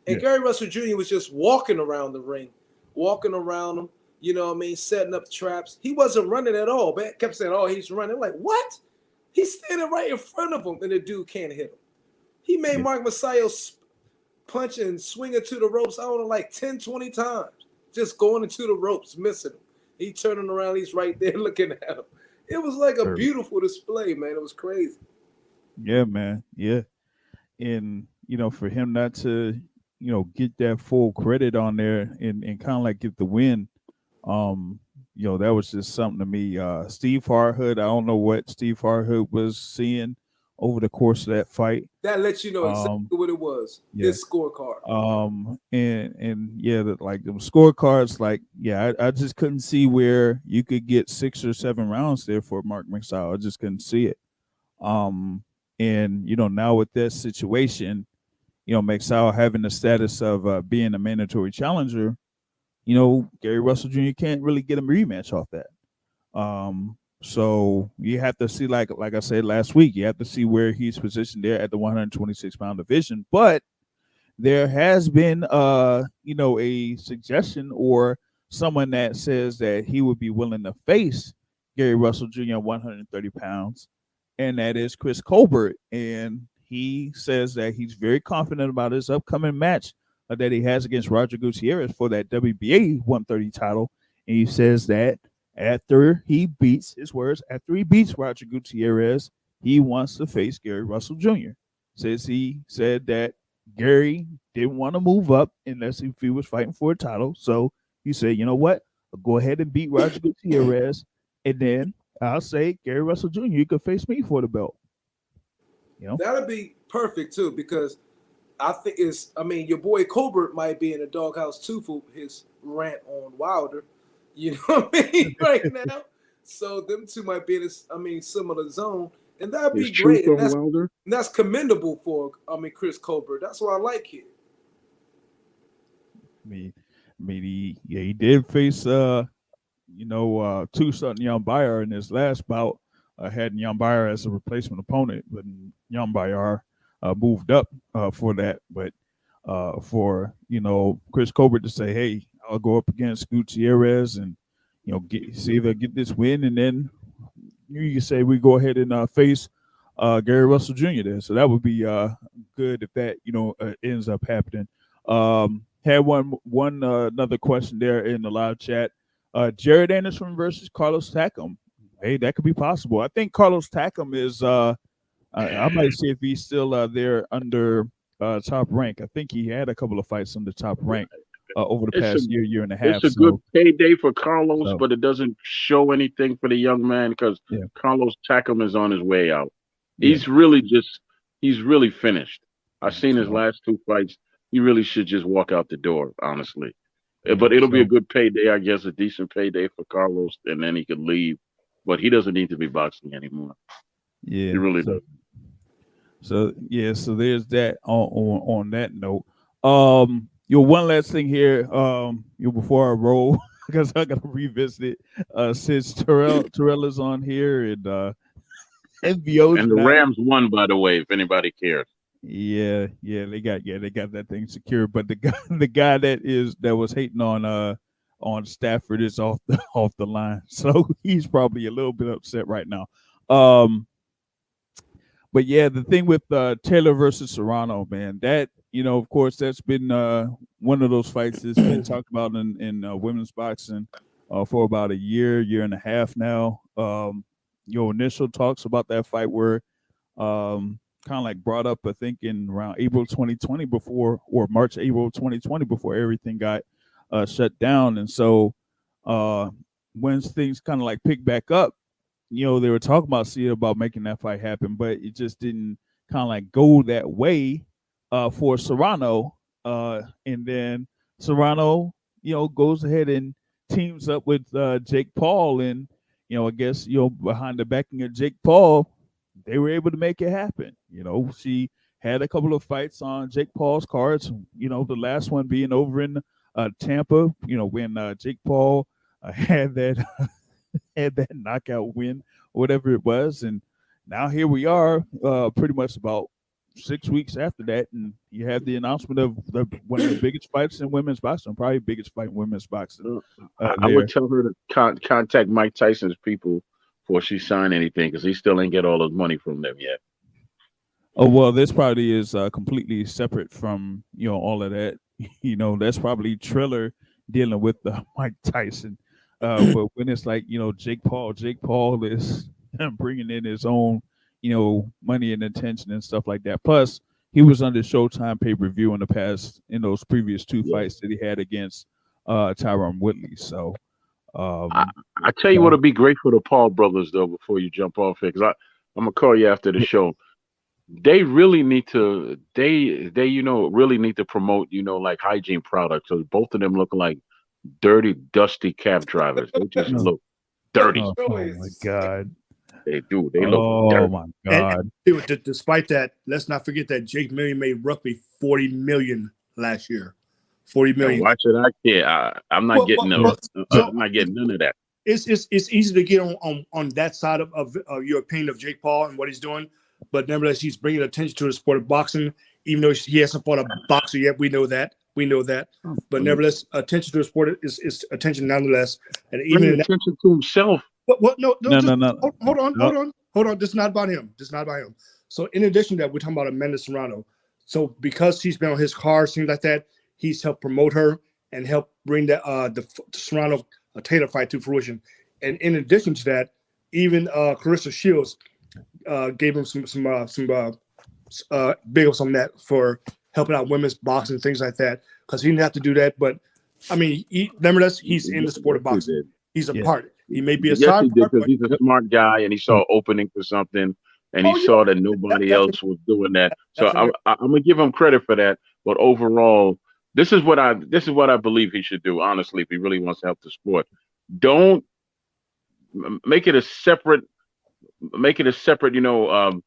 And Yeah. Gary Russell Jr. was just walking around the ring, walking around them, you know what I mean, setting up traps. He wasn't running at all. Man kept saying, Oh, he's running. Like, what? He's standing right in front of him, and the dude can't hit him. He made Yeah. Mark Magsayo punch and swing into the ropes, I don't know, like 10, 20 times. Just going into the ropes, missing him. He turning around, he's right there looking at him. It was like a beautiful display, man. It was crazy. Yeah, man. Yeah. And you know, for him not to, you know, get that full credit on there and, and kind of like get the win. Um, you know, that was just something to me. Uh, Steve Farhood, I don't know what Steve Farhood was seeing over the course of that fight. That lets you know exactly Um, what it was. yeah. His scorecard. Um, and and yeah, that like the scorecards, like yeah, I, I just couldn't see where you could get six or seven rounds there for Mark Magsayo. I just couldn't see it. Um, and you know now with this situation, you know McSowell having the status of uh, being a mandatory challenger, you know Gary Russell Jr. can't really get a rematch off that. Um, so you have to see, like like I said last week, you have to see where he's positioned there at the 126 pound division. But there has been, uh, you know, a suggestion or someone that says that he would be willing to face Gary Russell Jr. at 130 pounds, and that is Chris Colbert. And he says that he's very confident about his upcoming match uh, that he has against Roger Gutierrez for that WBA 130 title. And he says that after he beats his words, after he beats Roger Gutierrez, he wants to face Gary Russell Jr. Says he said that Gary didn't want to move up unless if he was fighting for a title. So he said, you know what? I'll go ahead and beat Roger Gutierrez, and then I'll say Gary Russell Jr. You could face me for the belt. You know, That'd be perfect too, because I think it's. I mean, your boy Colbert might be in the doghouse too for his rant on Wilder. You know what I mean right now. So them two might be in this. I mean, similar zone, and that'd be Is truth great. And on that's, and that's commendable for. I mean, Chris Colbert. That's why I like him. I mean, I mean, he yeah, he did face uh, you know, uh, two Sutton Nyambayar in his last bout. Uh, had Nyambayar as a replacement opponent, but Nyambayar uh, moved up uh, for that. But uh, for you know Chris Colbert to say, "Hey, I'll go up against Gutierrez and you know get see I get this win, and then you can say we go ahead and uh, face uh, Gary Russell Jr. there." So that would be uh, good if that you know uh, ends up happening. Um, had one one uh, another question there in the live chat. Uh, Jared Anderson versus Carlos Takam. Hey, that could be possible. I think Carlos Takam is. Uh, I, I might see if he's still uh, there under uh, top rank. I think he had a couple of fights under top rank uh, over the It's past a- year, year and a half. It's a so- good payday for Carlos, So- but it doesn't show anything for the young man because Yeah. Carlos Takam is on his way out. He's really just he's really finished. I've seen his last two fights. He really should just walk out the door, honestly. Uh, But it'll be a good payday, I guess, a decent payday for Carlos, and then he could leave. But he doesn't need to be boxing anymore. Yeah, He really so, does. So yeah, so there's that on on, on that note. Um, your one last thing here, um, you before I roll, because I gotta revisit it. Uh, since Terrell Terrell is on here and uh, NBO And the Rams won, by the way, if anybody cares. Yeah, yeah, they got yeah, they got that thing secured. But the guy the guy that is that was hating on uh on Stafford is off the off the line. So he's probably a little bit upset right now. Um but yeah, the thing with uh Taylor versus Serrano, man, that you know, of course, that's been uh one of those fights that's been talked about in, in uh, women's boxing uh for about a year, year and a half now. Um your initial talks about that fight were um kind of like brought up, I think, in around April 2020 before or March, April 2020 before everything got uh, shut down. And so uh, when things kind of like picked back up, you know, they were talking about seeing about making that fight happen, but it just didn't kind of like go that way uh, for Serrano. Uh, and then Serrano, you know, goes ahead and teams up with uh, Jake Paul. And, you know, I guess, you know, behind the backing of Jake Paul, they were able to make it happen. You know, she had a couple of fights on Jake Paul's cards. You know, the last one being over in uh, Tampa. You know, when uh, Jake Paul uh, had that had that knockout win, whatever it was, and now here we are, uh, pretty much about six weeks after that, and you have the announcement of the one of the biggest fights in women's boxing, probably biggest fight in women's boxing. Uh, I would tell her to con- contact Mike Tyson's people before she sign anything because he still ain't get all his money from them yet. Oh well, this probably is uh, completely separate from you know all of that. You know, that's probably Triller dealing with the Mike Tyson. Uh, but when it's like you know Jake Paul, Jake Paul is bringing in his own you know money and attention and stuff like that. Plus, he was under Showtime pay per view in the past in those previous two fights that he had against uh Tyron Woodley. So um I, I tell you what'll be great for the Paul brothers though. Before you jump off here, because I I'm gonna call you after the show. They really need to they they you know really need to promote you know like hygiene products. So both of them look like dirty, dusty cab drivers. They just look dirty. oh, oh my god. They do. They look Oh dirty. my god. and d- despite that, let's not forget that Jake Million made roughly 40 million last year. 40 And why should I care? I, I'm not Well, getting well, no, well, uh, I'm not getting none of that. It's it's it's easy to get on on, on that side of, of, of your opinion of Jake Paul and what he's doing, but nevertheless, he's bringing attention to the sport of boxing. Even though he hasn't fought a boxer yet, we know that. We know that. Oh, but nevertheless, attention to the sport is, is attention nonetheless. And even Bring in that, attention to himself. What, what, no, no, No, just- no, no. Hold, hold on, No. hold on, hold on. This is not about him. This is not about him. So, in addition to that, we're talking about Amanda Serrano. So, because she's been on his card, things like that, he's helped promote her and help bring that uh the, the Serrano uh, Taylor fight to fruition. And in addition to that, even uh Claressa Shields uh gave him some some uh, some uh, uh big ups on that for helping out women's boxing things like that because he didn't have to do that, but. I mean, he, nevertheless, he's in the sport of boxing. He's a part. He may be a Yes, side he did part, because but he's a smart guy and he saw opening for something and he Oh, yeah. saw that nobody That- else was doing that. So I'm, I'm gonna give him credit for that. But overall, this is what I this is what I believe he should do. Honestly, if he really wants to help the sport, don't make it a separate. Make it a separate. You know, um,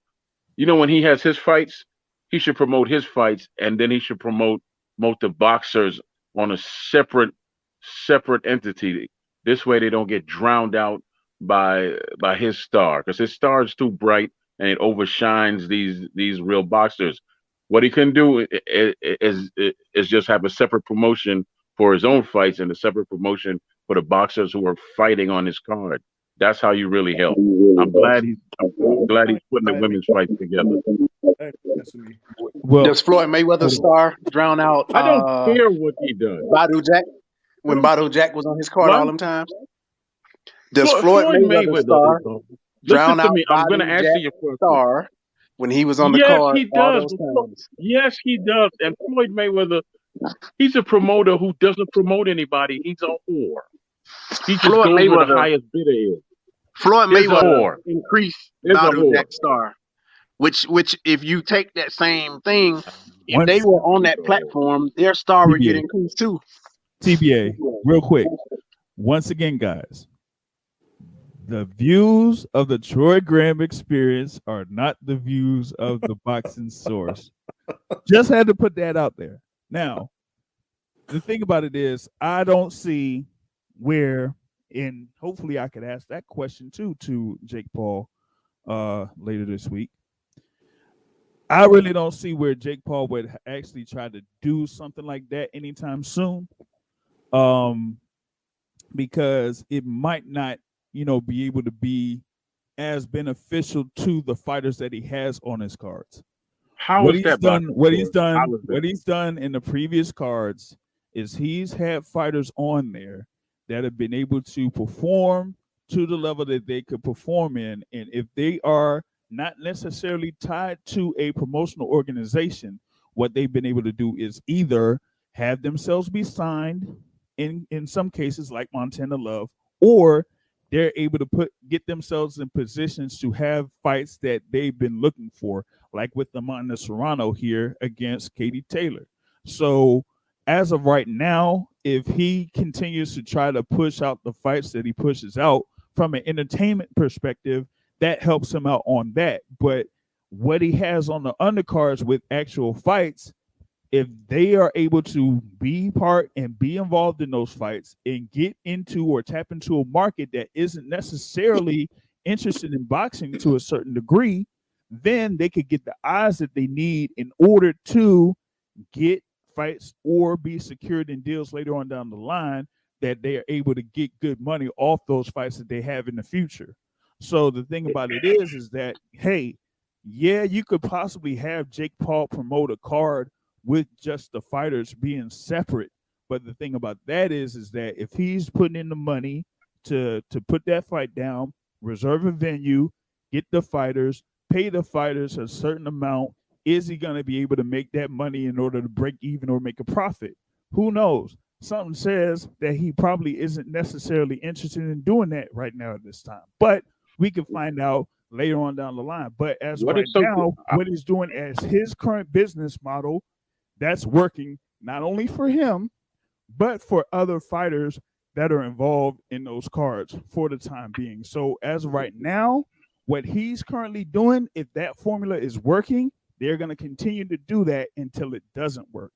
you know when he has his fights, he should promote his fights, and then he should promote promote the boxers on a separate separate entity. This way, they don't get drowned out by by his star because his star is too bright and it overshines these these real boxers. What he can do i- i- i- is is just have a separate promotion for his own fights and a separate promotion for the boxers who are fighting on his card. That's how you really help. I'm glad he's I'm glad he's putting the women's fights together. Well Does Floyd Mayweather star drown out I don't uh, care what he does. Badu Jack when Badu Jack was on his card What? all them times? Does Floyd- Floyd, Mayweather, star drown to out me. I'm going to Badu answer your question. star when he was on the Yes, card he does. those But times? Yes, he does. And Floyd Mayweather, he's a promoter who doesn't promote anybody. He's a whore. He just Floyd goes where the highest bidder is. Floyd Mayweather whore. increased He's a Badu whore. Jack star, which which if you take that same thing, if Once- they were on that platform, their star would get increased too. TBA, real quick. Once again, guys, the views of the Troy Graham experience are not the views of the boxing source. Just had to put that out there. Now, the thing about it is, I don't see where, and hopefully I could ask that question too to Jake Paul uh later this week. I really don't see where Jake Paul would actually try to do something like that anytime soon. Um, because it might not, you know, be able to be as beneficial to the fighters that he has on his cards. How what he's that? done, what he's done, How is that? what he's done in the previous cards is he's had fighters on there that have been able to perform to the level that they could perform in, and if they are not necessarily tied to a promotional organization, what they've been able to do is either have themselves be signed in in some cases like Montana Love, or they're able to put get themselves in positions to have fights that they've been looking for, like with the Amanda Serrano here against Katie Taylor. So as of right now, if he continues to try to push out the fights that he pushes out from an entertainment perspective, that helps him out on that. But what he has on the undercards with actual fights, if they are able to be part and be involved in those fights and get into or tap into a market that isn't necessarily interested in boxing to a certain degree, then they could get the eyes that they need in order to get fights or be secured in deals later on down the line that they are able to get good money off those fights that they have in the future. So the thing about it is, is that hey, yeah, you could possibly have Jake Paul promote a card with just the fighters being separate. But the thing about that is, is that if he's putting in the money to to put that fight down, reserve a venue, get the fighters, pay the fighters a certain amount, is he going to be able to make that money in order to break even or make a profit? Who knows? Something says that he probably isn't necessarily interested in doing that right now at this time. But we can find out later on down the line. But as What right now, what he's doing as his current business model, that's working not only for him, but for other fighters that are involved in those cards for the time being. So as of right now, what he's currently doing, if that formula is working, they're going to continue to do that until it doesn't work.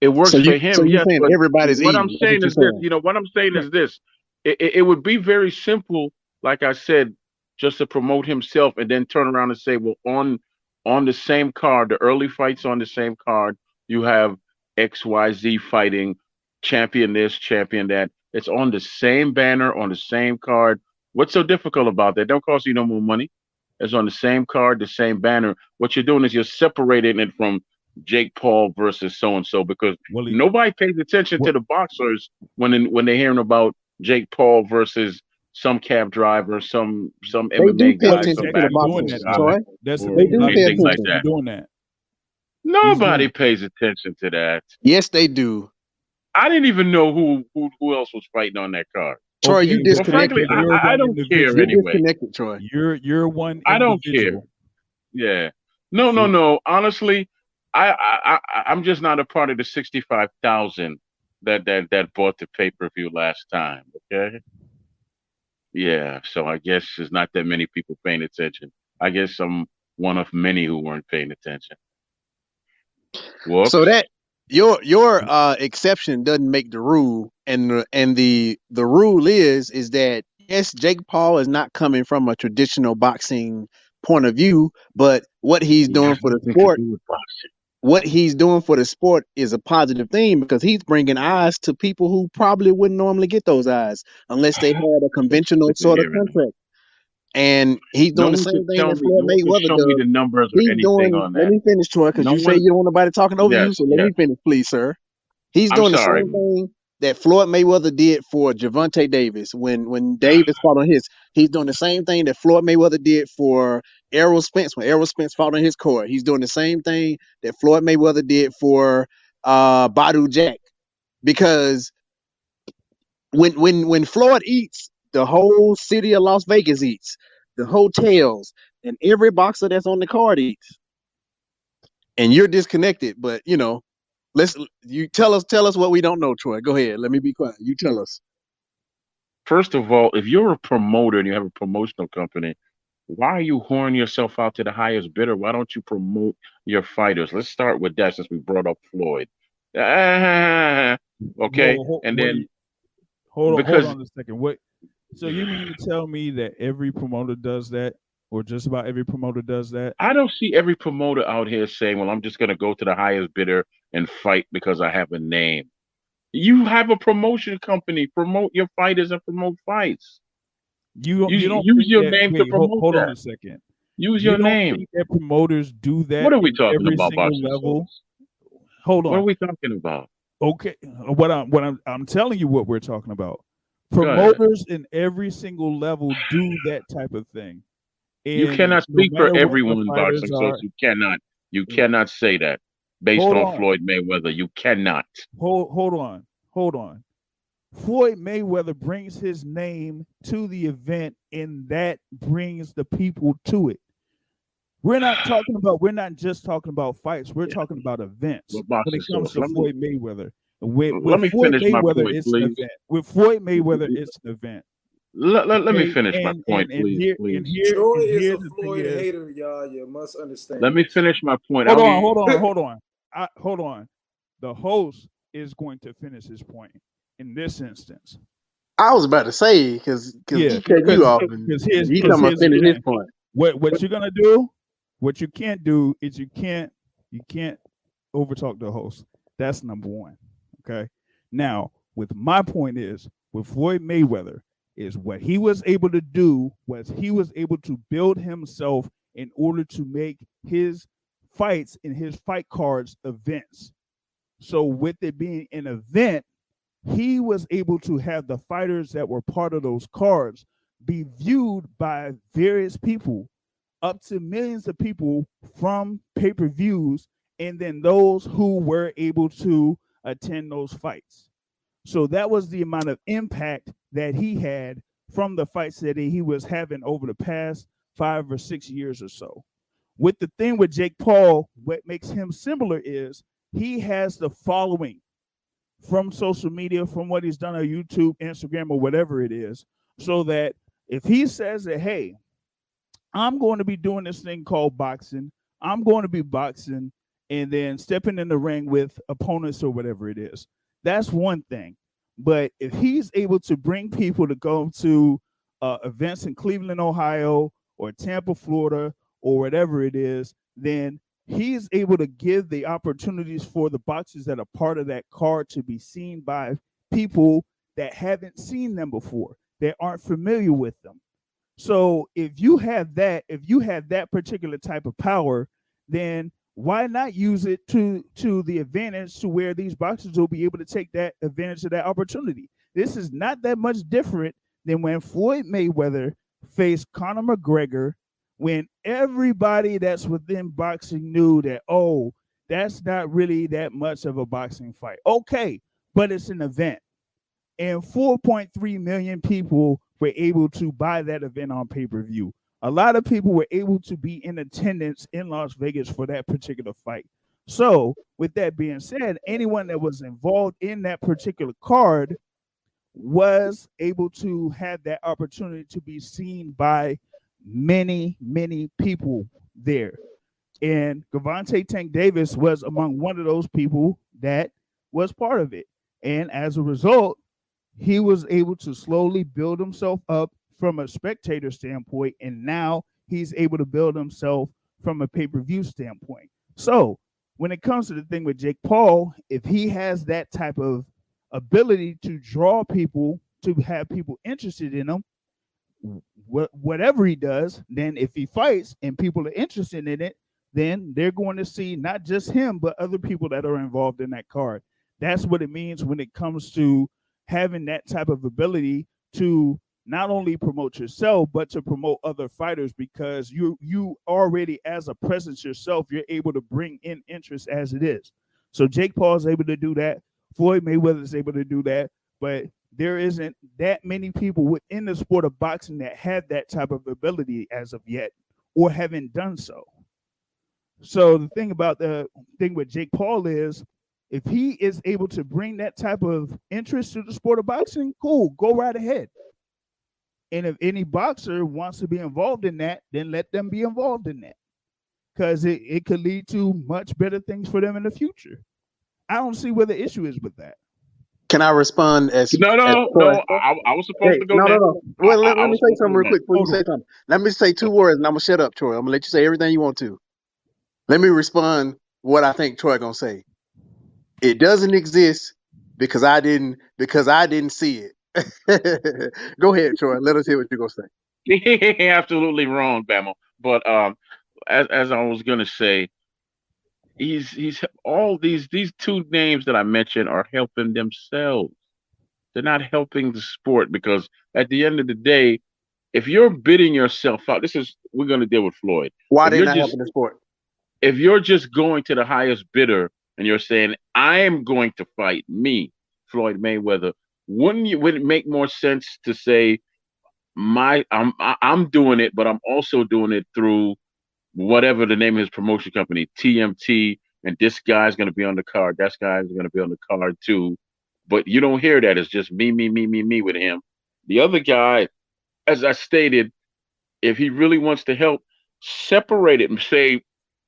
It works So you- for him. so yes, saying but everybody's what eating, I'm saying what is you're this. You know, what I'm saying is this. It, it, it would be very simple, like I said, just to promote himself and then turn around and say, well, on on the same card, the early fights on the same card, you have XYZ fighting, champion this, champion that. It's on the same banner, on the same card. What's so difficult about that? Don't cost you no more money. It's on the same card, the same banner. What you're doing is you're separating it from Jake Paul versus so and so because Well, he- nobody pays attention to the boxers when when they're hearing about Jake Paul versus some cab driver, some some They MMA do pay guy, attention to the boxers, guy, Troy. That's or They do A lot of pay anything like attention. are that. doing that. Nobody pays attention to that. Yes, they do. I didn't even know who who, who else was fighting on that card. Troy, Okay, you well, disconnected. frankly, I- you're I- I one don't care individual. You're anyway. disconnected, Troy. You're you're one. I don't care. Yeah. No, no, no. Honestly, I I, I I'm just not a part of the sixty five thousand that that that bought the pay per view last time. Okay. Yeah. So I guess there's not that many people paying attention. I guess I'm one of many who weren't paying attention. Whoops. So that your your uh exception doesn't make the rule, and the, and the the rule is is that yes, Jake Paul is not coming from a traditional boxing point of view, but what he's doing has for the sport, do with boxing. what he's doing for the sport is a positive thing because he's bringing eyes to people who probably wouldn't normally get those eyes unless they had a conventional sort of contract. And he's No doing the one same thing that. Floyd No Mayweather show me does. the numbers or He's anything doing. on Let me finish, Troy, because No you say you don't want nobody talking over you. So let Yes. me finish, please, sir. He's I'm doing the same thing that Floyd Mayweather did for Gervonta Davis when when Davis fought on his. He's doing the same thing that Floyd Mayweather did for Errol Spence when Errol Spence fought on his court. He's doing the same thing that Floyd Mayweather did for uh Badu Jack because when when when Floyd eats, the whole city of Las Vegas eats, the hotels, and every boxer that's on the card eats. And you're disconnected, but you know, let's you tell us tell us what we don't know, Troy. Go ahead. Let me be quiet. You tell us. First of all, if you're a promoter and you have a promotional company, why are you whoring yourself out to the highest bidder? Why don't you promote your fighters? Let's start with that since we brought up Floyd. Ah, okay, Well, ho- and then you- hold on, because hold on a second. What? So you mean to tell me that every promoter does that, or just about every promoter does that? I don't see every promoter out here saying, "Well, I'm just going to go to the highest bidder and fight because I have a name." You have a promotion company. Promote your fighters and promote fights. You don't- Use, you don't use your that- name to wait, hold, promote hold that. on a second. Use You your don't name. think that promoters do that? What are we talking about, level? Hold on. What are we talking about? Okay, what I'm what I'm I'm telling you what we're talking about. Promoters in every single level do that type of thing. You cannot speak matter for everyone, boxing source. You cannot. You cannot say that based on, on. Floyd Mayweather. You cannot. hold hold on, hold on. Floyd Mayweather brings his name to the event, and that brings the people to it. We're not talking about. We're not just talking about fights. We're talking about events. When it comes to Floyd Mayweather, with, Let me Floyd finish my point, please. event. With Floyd Mayweather, it's an event. Let, let, let me Okay, finish my and- point, and- and please. here- please. and here- Troy and is here's a the thing Floyd is- hater, y'all. You must understand. Let me finish my point. Hold I on, will- hold on, hold on. I, hold on. The host is going to finish his point in this instance. I was about to say because because Yeah, he cut you off and because here's- he because talking about finish the his point. What what you're gonna do? What you can't do is you can't you can't overtalk the host. That's number one. Okay. Now, with my point is with Floyd Mayweather is what he was able to do was he was able to build himself in order to make his fights and his fight cards events. So with it being an event, he was able to have the fighters that were part of those cards be viewed by various people up to millions of people from pay-per-views and then those who were able to attend those fights. So that was the amount of impact that he had from the fights that he was having over the past five or six years or so. With the thing with Jake Paul, what makes him similar is he has the following from social media, from what he's done on YouTube, Instagram, or whatever it is, so that if he says that, hey, I'm going to be doing this thing called boxing, I'm going to be boxing and then stepping in the ring with opponents or whatever it is. That's one thing. But if he's able to bring people to go to uh, events in Cleveland, Ohio, or Tampa, Florida, or whatever it is, then he's able to give the opportunities for the boxers that are part of that card to be seen by people that haven't seen them before, that aren't familiar with them. So if you have that, if you have that particular type of power, then why not use it to to the advantage to where these boxers will be able to take that advantage of that opportunity? This is not that much different than when Floyd Mayweather faced Conor McGregor when everybody that's within boxing knew that oh that's not really that much of a boxing fight. Okay but it's an event. And 4.3 million people were able to buy that event on pay-per-view a lot of people were able to be in attendance in las vegas for that particular fight so with that being said anyone that was involved in that particular card was able to have that opportunity to be seen by many, many people there. And Gervonta Tank Davis was among one of those people that was part of it. And as a result, he was able to slowly build himself up from a spectator standpoint. And now he's able to build himself from a pay per view standpoint. So when it comes to the thing with Jake Paul, if he has that type of ability to draw people, to have people interested in him, wh- whatever he does, then if he fights and people are interested in it, then they're going to see not just him, but other people that are involved in that card. That's what it means when it comes to having that type of ability to not only promote yourself but to promote other fighters because you you already as a presence yourself you're able to bring in interest as it is so jake paul is able to do that floyd mayweather is able to do that but there isn't that many people within the sport of boxing that have that type of ability as of yet or haven't done so. So the thing about the thing with Jake Paul is if he is able to bring that type of interest to the sport of boxing, cool, go right ahead. And if any boxer wants to be involved in that, then let them be involved in that. Because it, it could lead to much better things for them in the future. I don't see where the issue is with that. Can I respond as No, no, as no. I, I was supposed Hey, to go no, no, next. no. Well, I- let, I let me say something real quick before you say something. Let me say two words and I'm gonna shut up, Troy. I'm gonna let you say everything you want to. Let me respond what I think Troy gonna say. It doesn't exist because I didn't because I didn't see it. Go ahead, Troy. Let us hear what you're gonna say. Absolutely wrong, Bama. But um, as as I was gonna say, he's he's all these these two names that I mentioned are helping themselves. They're not helping the sport because at the end of the day, if you're bidding yourself out, this is we're gonna deal with Floyd. Why If they you're not just helping the sport? if you're just going to the highest bidder and you're saying I am going to fight me, Floyd Mayweather, wouldn't you would it make more sense to say my I'm I'm doing it, but I'm also doing it through whatever the name of his promotion company, TMT, and this guy's gonna be on the card, that guy's gonna be on the card too. But you don't hear that. It's just me, me, me, me, me with him. The other guy, as I stated, if he really wants to help, separate it and say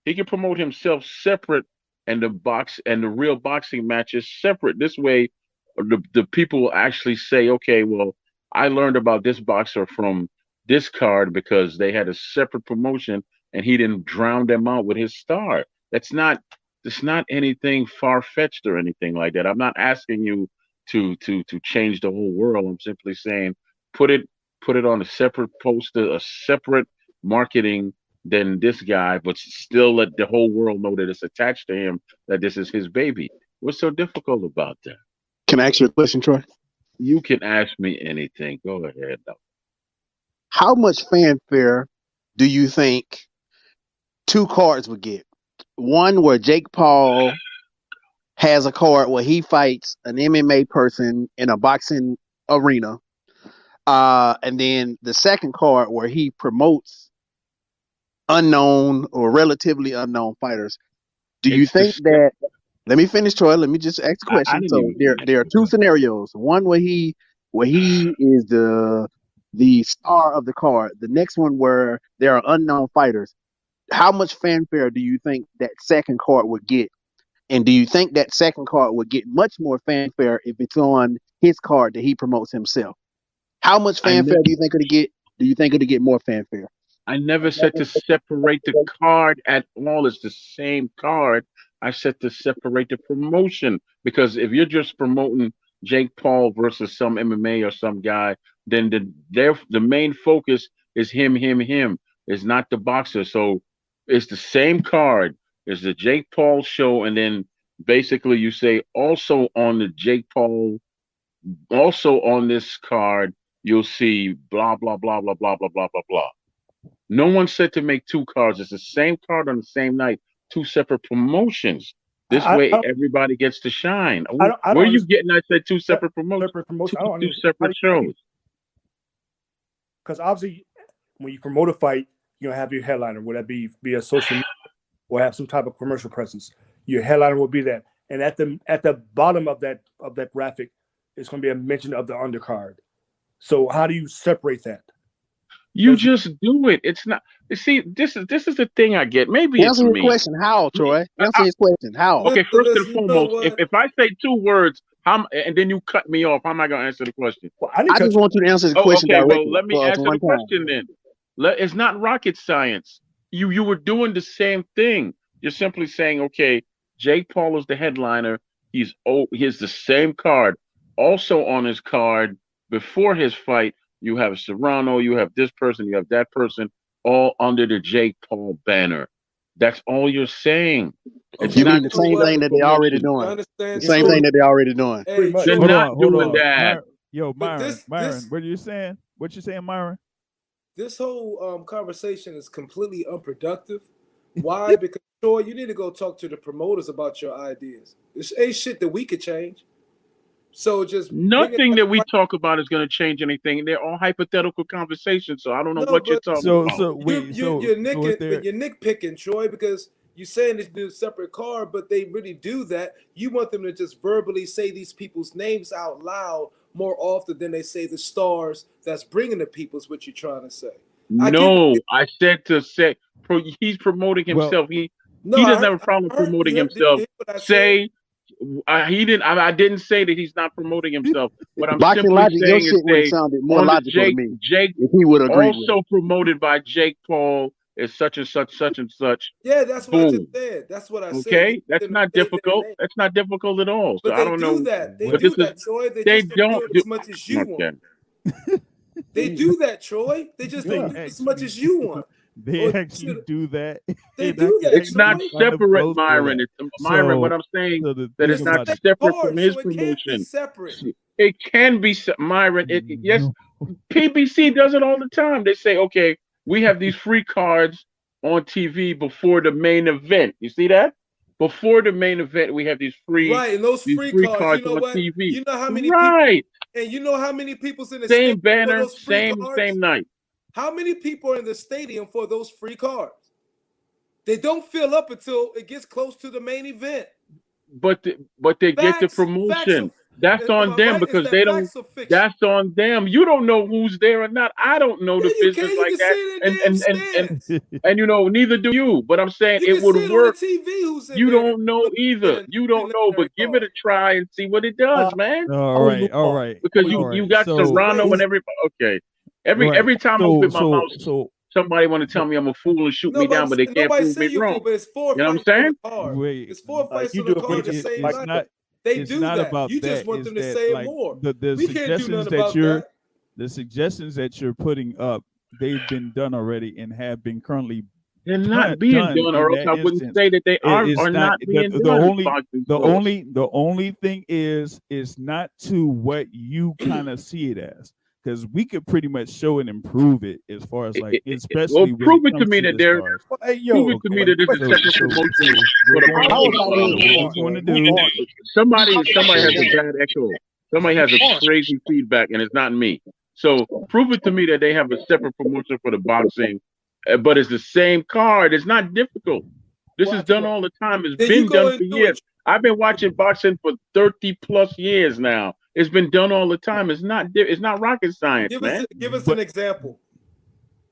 he can promote himself separate and the box and the real boxing matches separate. This way, the, the people actually say, okay, well, I learned about this boxer from this card because they had a separate promotion and he didn't drown them out with his star. That's not it's not anything far fetched or anything like that. I'm not asking you to to to change the whole world. I'm simply saying put it put it on a separate poster, a separate marketing than this guy, but still let the whole world know that it's attached to him, that this is his baby. What's so difficult about that? Can I ask you a question, Troy? You can ask me anything. Go ahead. though. How much fanfare do you think two cards would get? One where Jake Paul has a card where he fights an MMA person in a boxing arena. Uh, and then the second card where he promotes unknown or relatively unknown fighters. Do you It's the think that? Let me finish, Troy. Let me just ask I- I question. didn't So even there, there are two scenarios. One where he, where he is the the star of the card. The next one where there are unknown fighters. How much fanfare do you think that second card would get? And do you think that second card would get much more fanfare if it's on his card that he promotes himself? How much I fanfare ne- do you think it'll get? Do you think it'll get more fanfare? I never said to separate the card at all. It's the same card. I said to separate the promotion because if you're just promoting Jake Paul versus some MMA or some guy, then the their the main focus is him, him, him. It's not the boxer. So it's the same card. It's the Jake Paul show, and then basically you say also on the Jake Paul, also on this card, you'll see blah blah blah blah blah blah blah blah blah. No one said to make two cards. It's the same card on the same night, two separate promotions. This I- way, I- everybody gets to shine. I don't- I don't Where are you getting? I said two separate promotions. Separate. Two, two separate shows. because obviously when you promote a fight, you're gonna have your headliner, whether that be via social media or have some type of commercial presence. Your headliner will be that, and at the at the bottom of that of that graphic it's going to be a mention of the undercard. So how do you separate that? You just do it. It's not. you See, this is this is the thing I get. Maybe it's Answer his me. question. How, Troy? Answer his question. How? Okay, first and Listen, you know foremost, if, if I say two words, how and then you cut me off, how am I going to answer the question? Well, I, I just want you to answer the Oh, question okay, well, let me for, answer the one time. question then. Let, it's not rocket science. You you were doing the same thing. You're simply saying, okay, Jake Paul is the headliner. He's oh, he's the same card. Also on his card before his fight, you have Serrano, you have this person, you have that person, all under the Jake Paul banner. That's all you're saying. It's You not mean the same thing that they're already doing? The same Troy? thing that they're already doing. Hey, Pretty much. They're Hold not on, doing on. that. Myron- Yo, Myron, this- Myron, this- what are you saying? What you saying, Myron? this whole um, conversation is completely unproductive. Why? because Troy, you need to go talk to the promoters about your ideas. This ain't shit that we could change. So just Nothing that we right- talk about is going to change anything. They're all hypothetical conversations, so I don't know No, what you're talking So, about. so you, wait, you, so, you're so nicking, if they're- but you're nitpicking, Troy, because you're saying they do a separate card, but they really do that. You want them to just verbally say these people's names out loud more often than they say the stars that's bringing the people. Is what you're trying to say? I no, I said to say pro, he's promoting Well- himself. he No, he doesn't heard- have a problem I heard- promoting heard- himself. you heard what I said? Say he didn't. I, I didn't say that he's not promoting himself. What I'm Boxing simply logic, saying shit is would have say sounded more logical Jake to me Jake if he would have agreed with also promoted by Jake Paul is such and such such and such. Yeah, that's what I just said. That's what I said. Okay, that's didn't not say their difficult. That's not difficult at all. But so they I don't do know. that. They but do this that, is- Troy. They, they just don't, don't do as much as you Okay. want. They do that, Troy. They just don't do as much as you want. They Or actually should- do that. They do that, It's not Troy. Trying to separate, Myron. It's, Myron, what I'm saying So the that it's not separate Hard, from oh, his so it can't be promotion. separate. It can be Myron. It, it- yes, PBC does it all the time. They say, okay, we have these free cards on TV before the main event. You see that? Before the main event, we have these free Right, and those these free, free cards, cards you know on what? TV. You know how many right, people, and you know how many people's in the same banner, those free same cards? same night. How many people are in the stadium for those free cards? They don't fill up until it gets close to the main event. But the, but they get the promotion. That's on them right? Because they don't. facts or fiction? That's on them. You don't know who's there or not. I don't know the Yeah, you business can. Like that. see it And and, and and and you know, neither do you. But I'm saying You it would work. TV who's You there. don't know either. You don't know, but give it a try and see what it does, Uh, man. All right, all right. right, look, all oh, right. Because you you got so, Serrano and everybody. Okay, every right. every time I so, open my so, mouth, so somebody want to tell me I'm a fool and shoot me down, but they can't nobody prove me you wrong. fool, but it's four You know what I'm saying? the wait. It's four Uh, fights you on do the a card good the it- same like- not. They it's do not that. about you just want It's them to say like, more. The, the we can't do suggestions nothing that about you're that. the suggestions that you're putting up, they've been done already and have been currently. They're done- not being done done, or else that I wouldn't instance. say that they are it's are not the- being the, done. only the only the only thing is is not to what you kind of see it as because we could pretty much show and improve it as far as like, It- it- especially. well, prove it to comes me that this they're- Well, hey, yo, Prove it to me that this is So- promotion so for we're the going- How so about what we- we're going to do. Somebody, somebody has a bad echo. Somebody has a crazy feedback, and it's not me. So prove it to me that they have a separate promotion for the boxing, uh, but it's the same card. It's not difficult. This Well, is done all the time. It's been done for years. I've been watching boxing for thirty plus years now. It's been done all the time. It's not. It's not rocket science, Give man. us give us But- an example.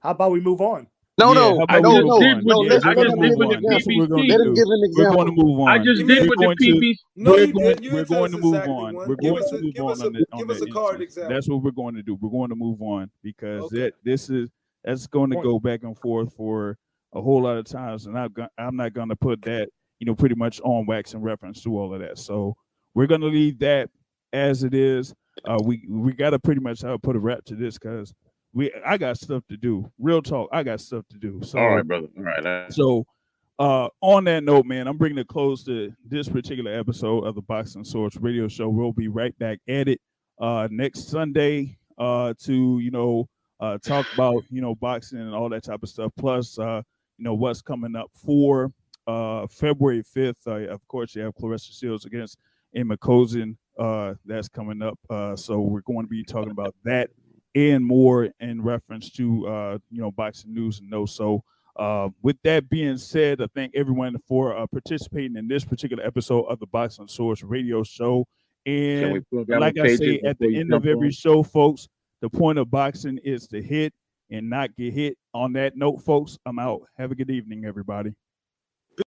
How about we move on? No, Yeah, no, how I about no, we just no, did on? no. with Yeah, the, I let just did give with an the on. We're example. going PBC. Let him do. give an We're going to example. move on. I just Give did me- with We're the going to PBC. No, we're you going, didn't. You we're going to move exactly on. one. We're Give going to a move give on us a on give that us a card instance. example. That's what we're going to do. We're going to move on because Okay. that this is that's going to go back and forth for a whole lot of times, and I'm I'm not going to put that you know pretty much on wax in reference to all of that. So we're going to leave that as it is. Uh, we we got to pretty much uh, put a wrap to this because we I got stuff to do. Real talk, I got stuff to do. So All right, brother. All right. so, uh, on that note, man, I'm bringing a close to this particular episode of the Boxing Source Radio Show. We'll be right back at it uh, next Sunday uh, to you know uh, talk about you know boxing and all that type of stuff. Plus, uh, you know what's coming up for uh, February 5th. Uh, of course, you have Claressa Shields against Ema Kozin. Uh, that's coming up. Uh, so we're going to be talking about that and more in reference to uh, you know boxing news and no. So uh, with that being said, I thank everyone for uh, participating in this particular episode of the Boxing Source Radio Show. And like I say at the end of every on? show, folks, the point of boxing is to hit and not get hit. On that note, folks, I'm out. Have a good evening, everybody.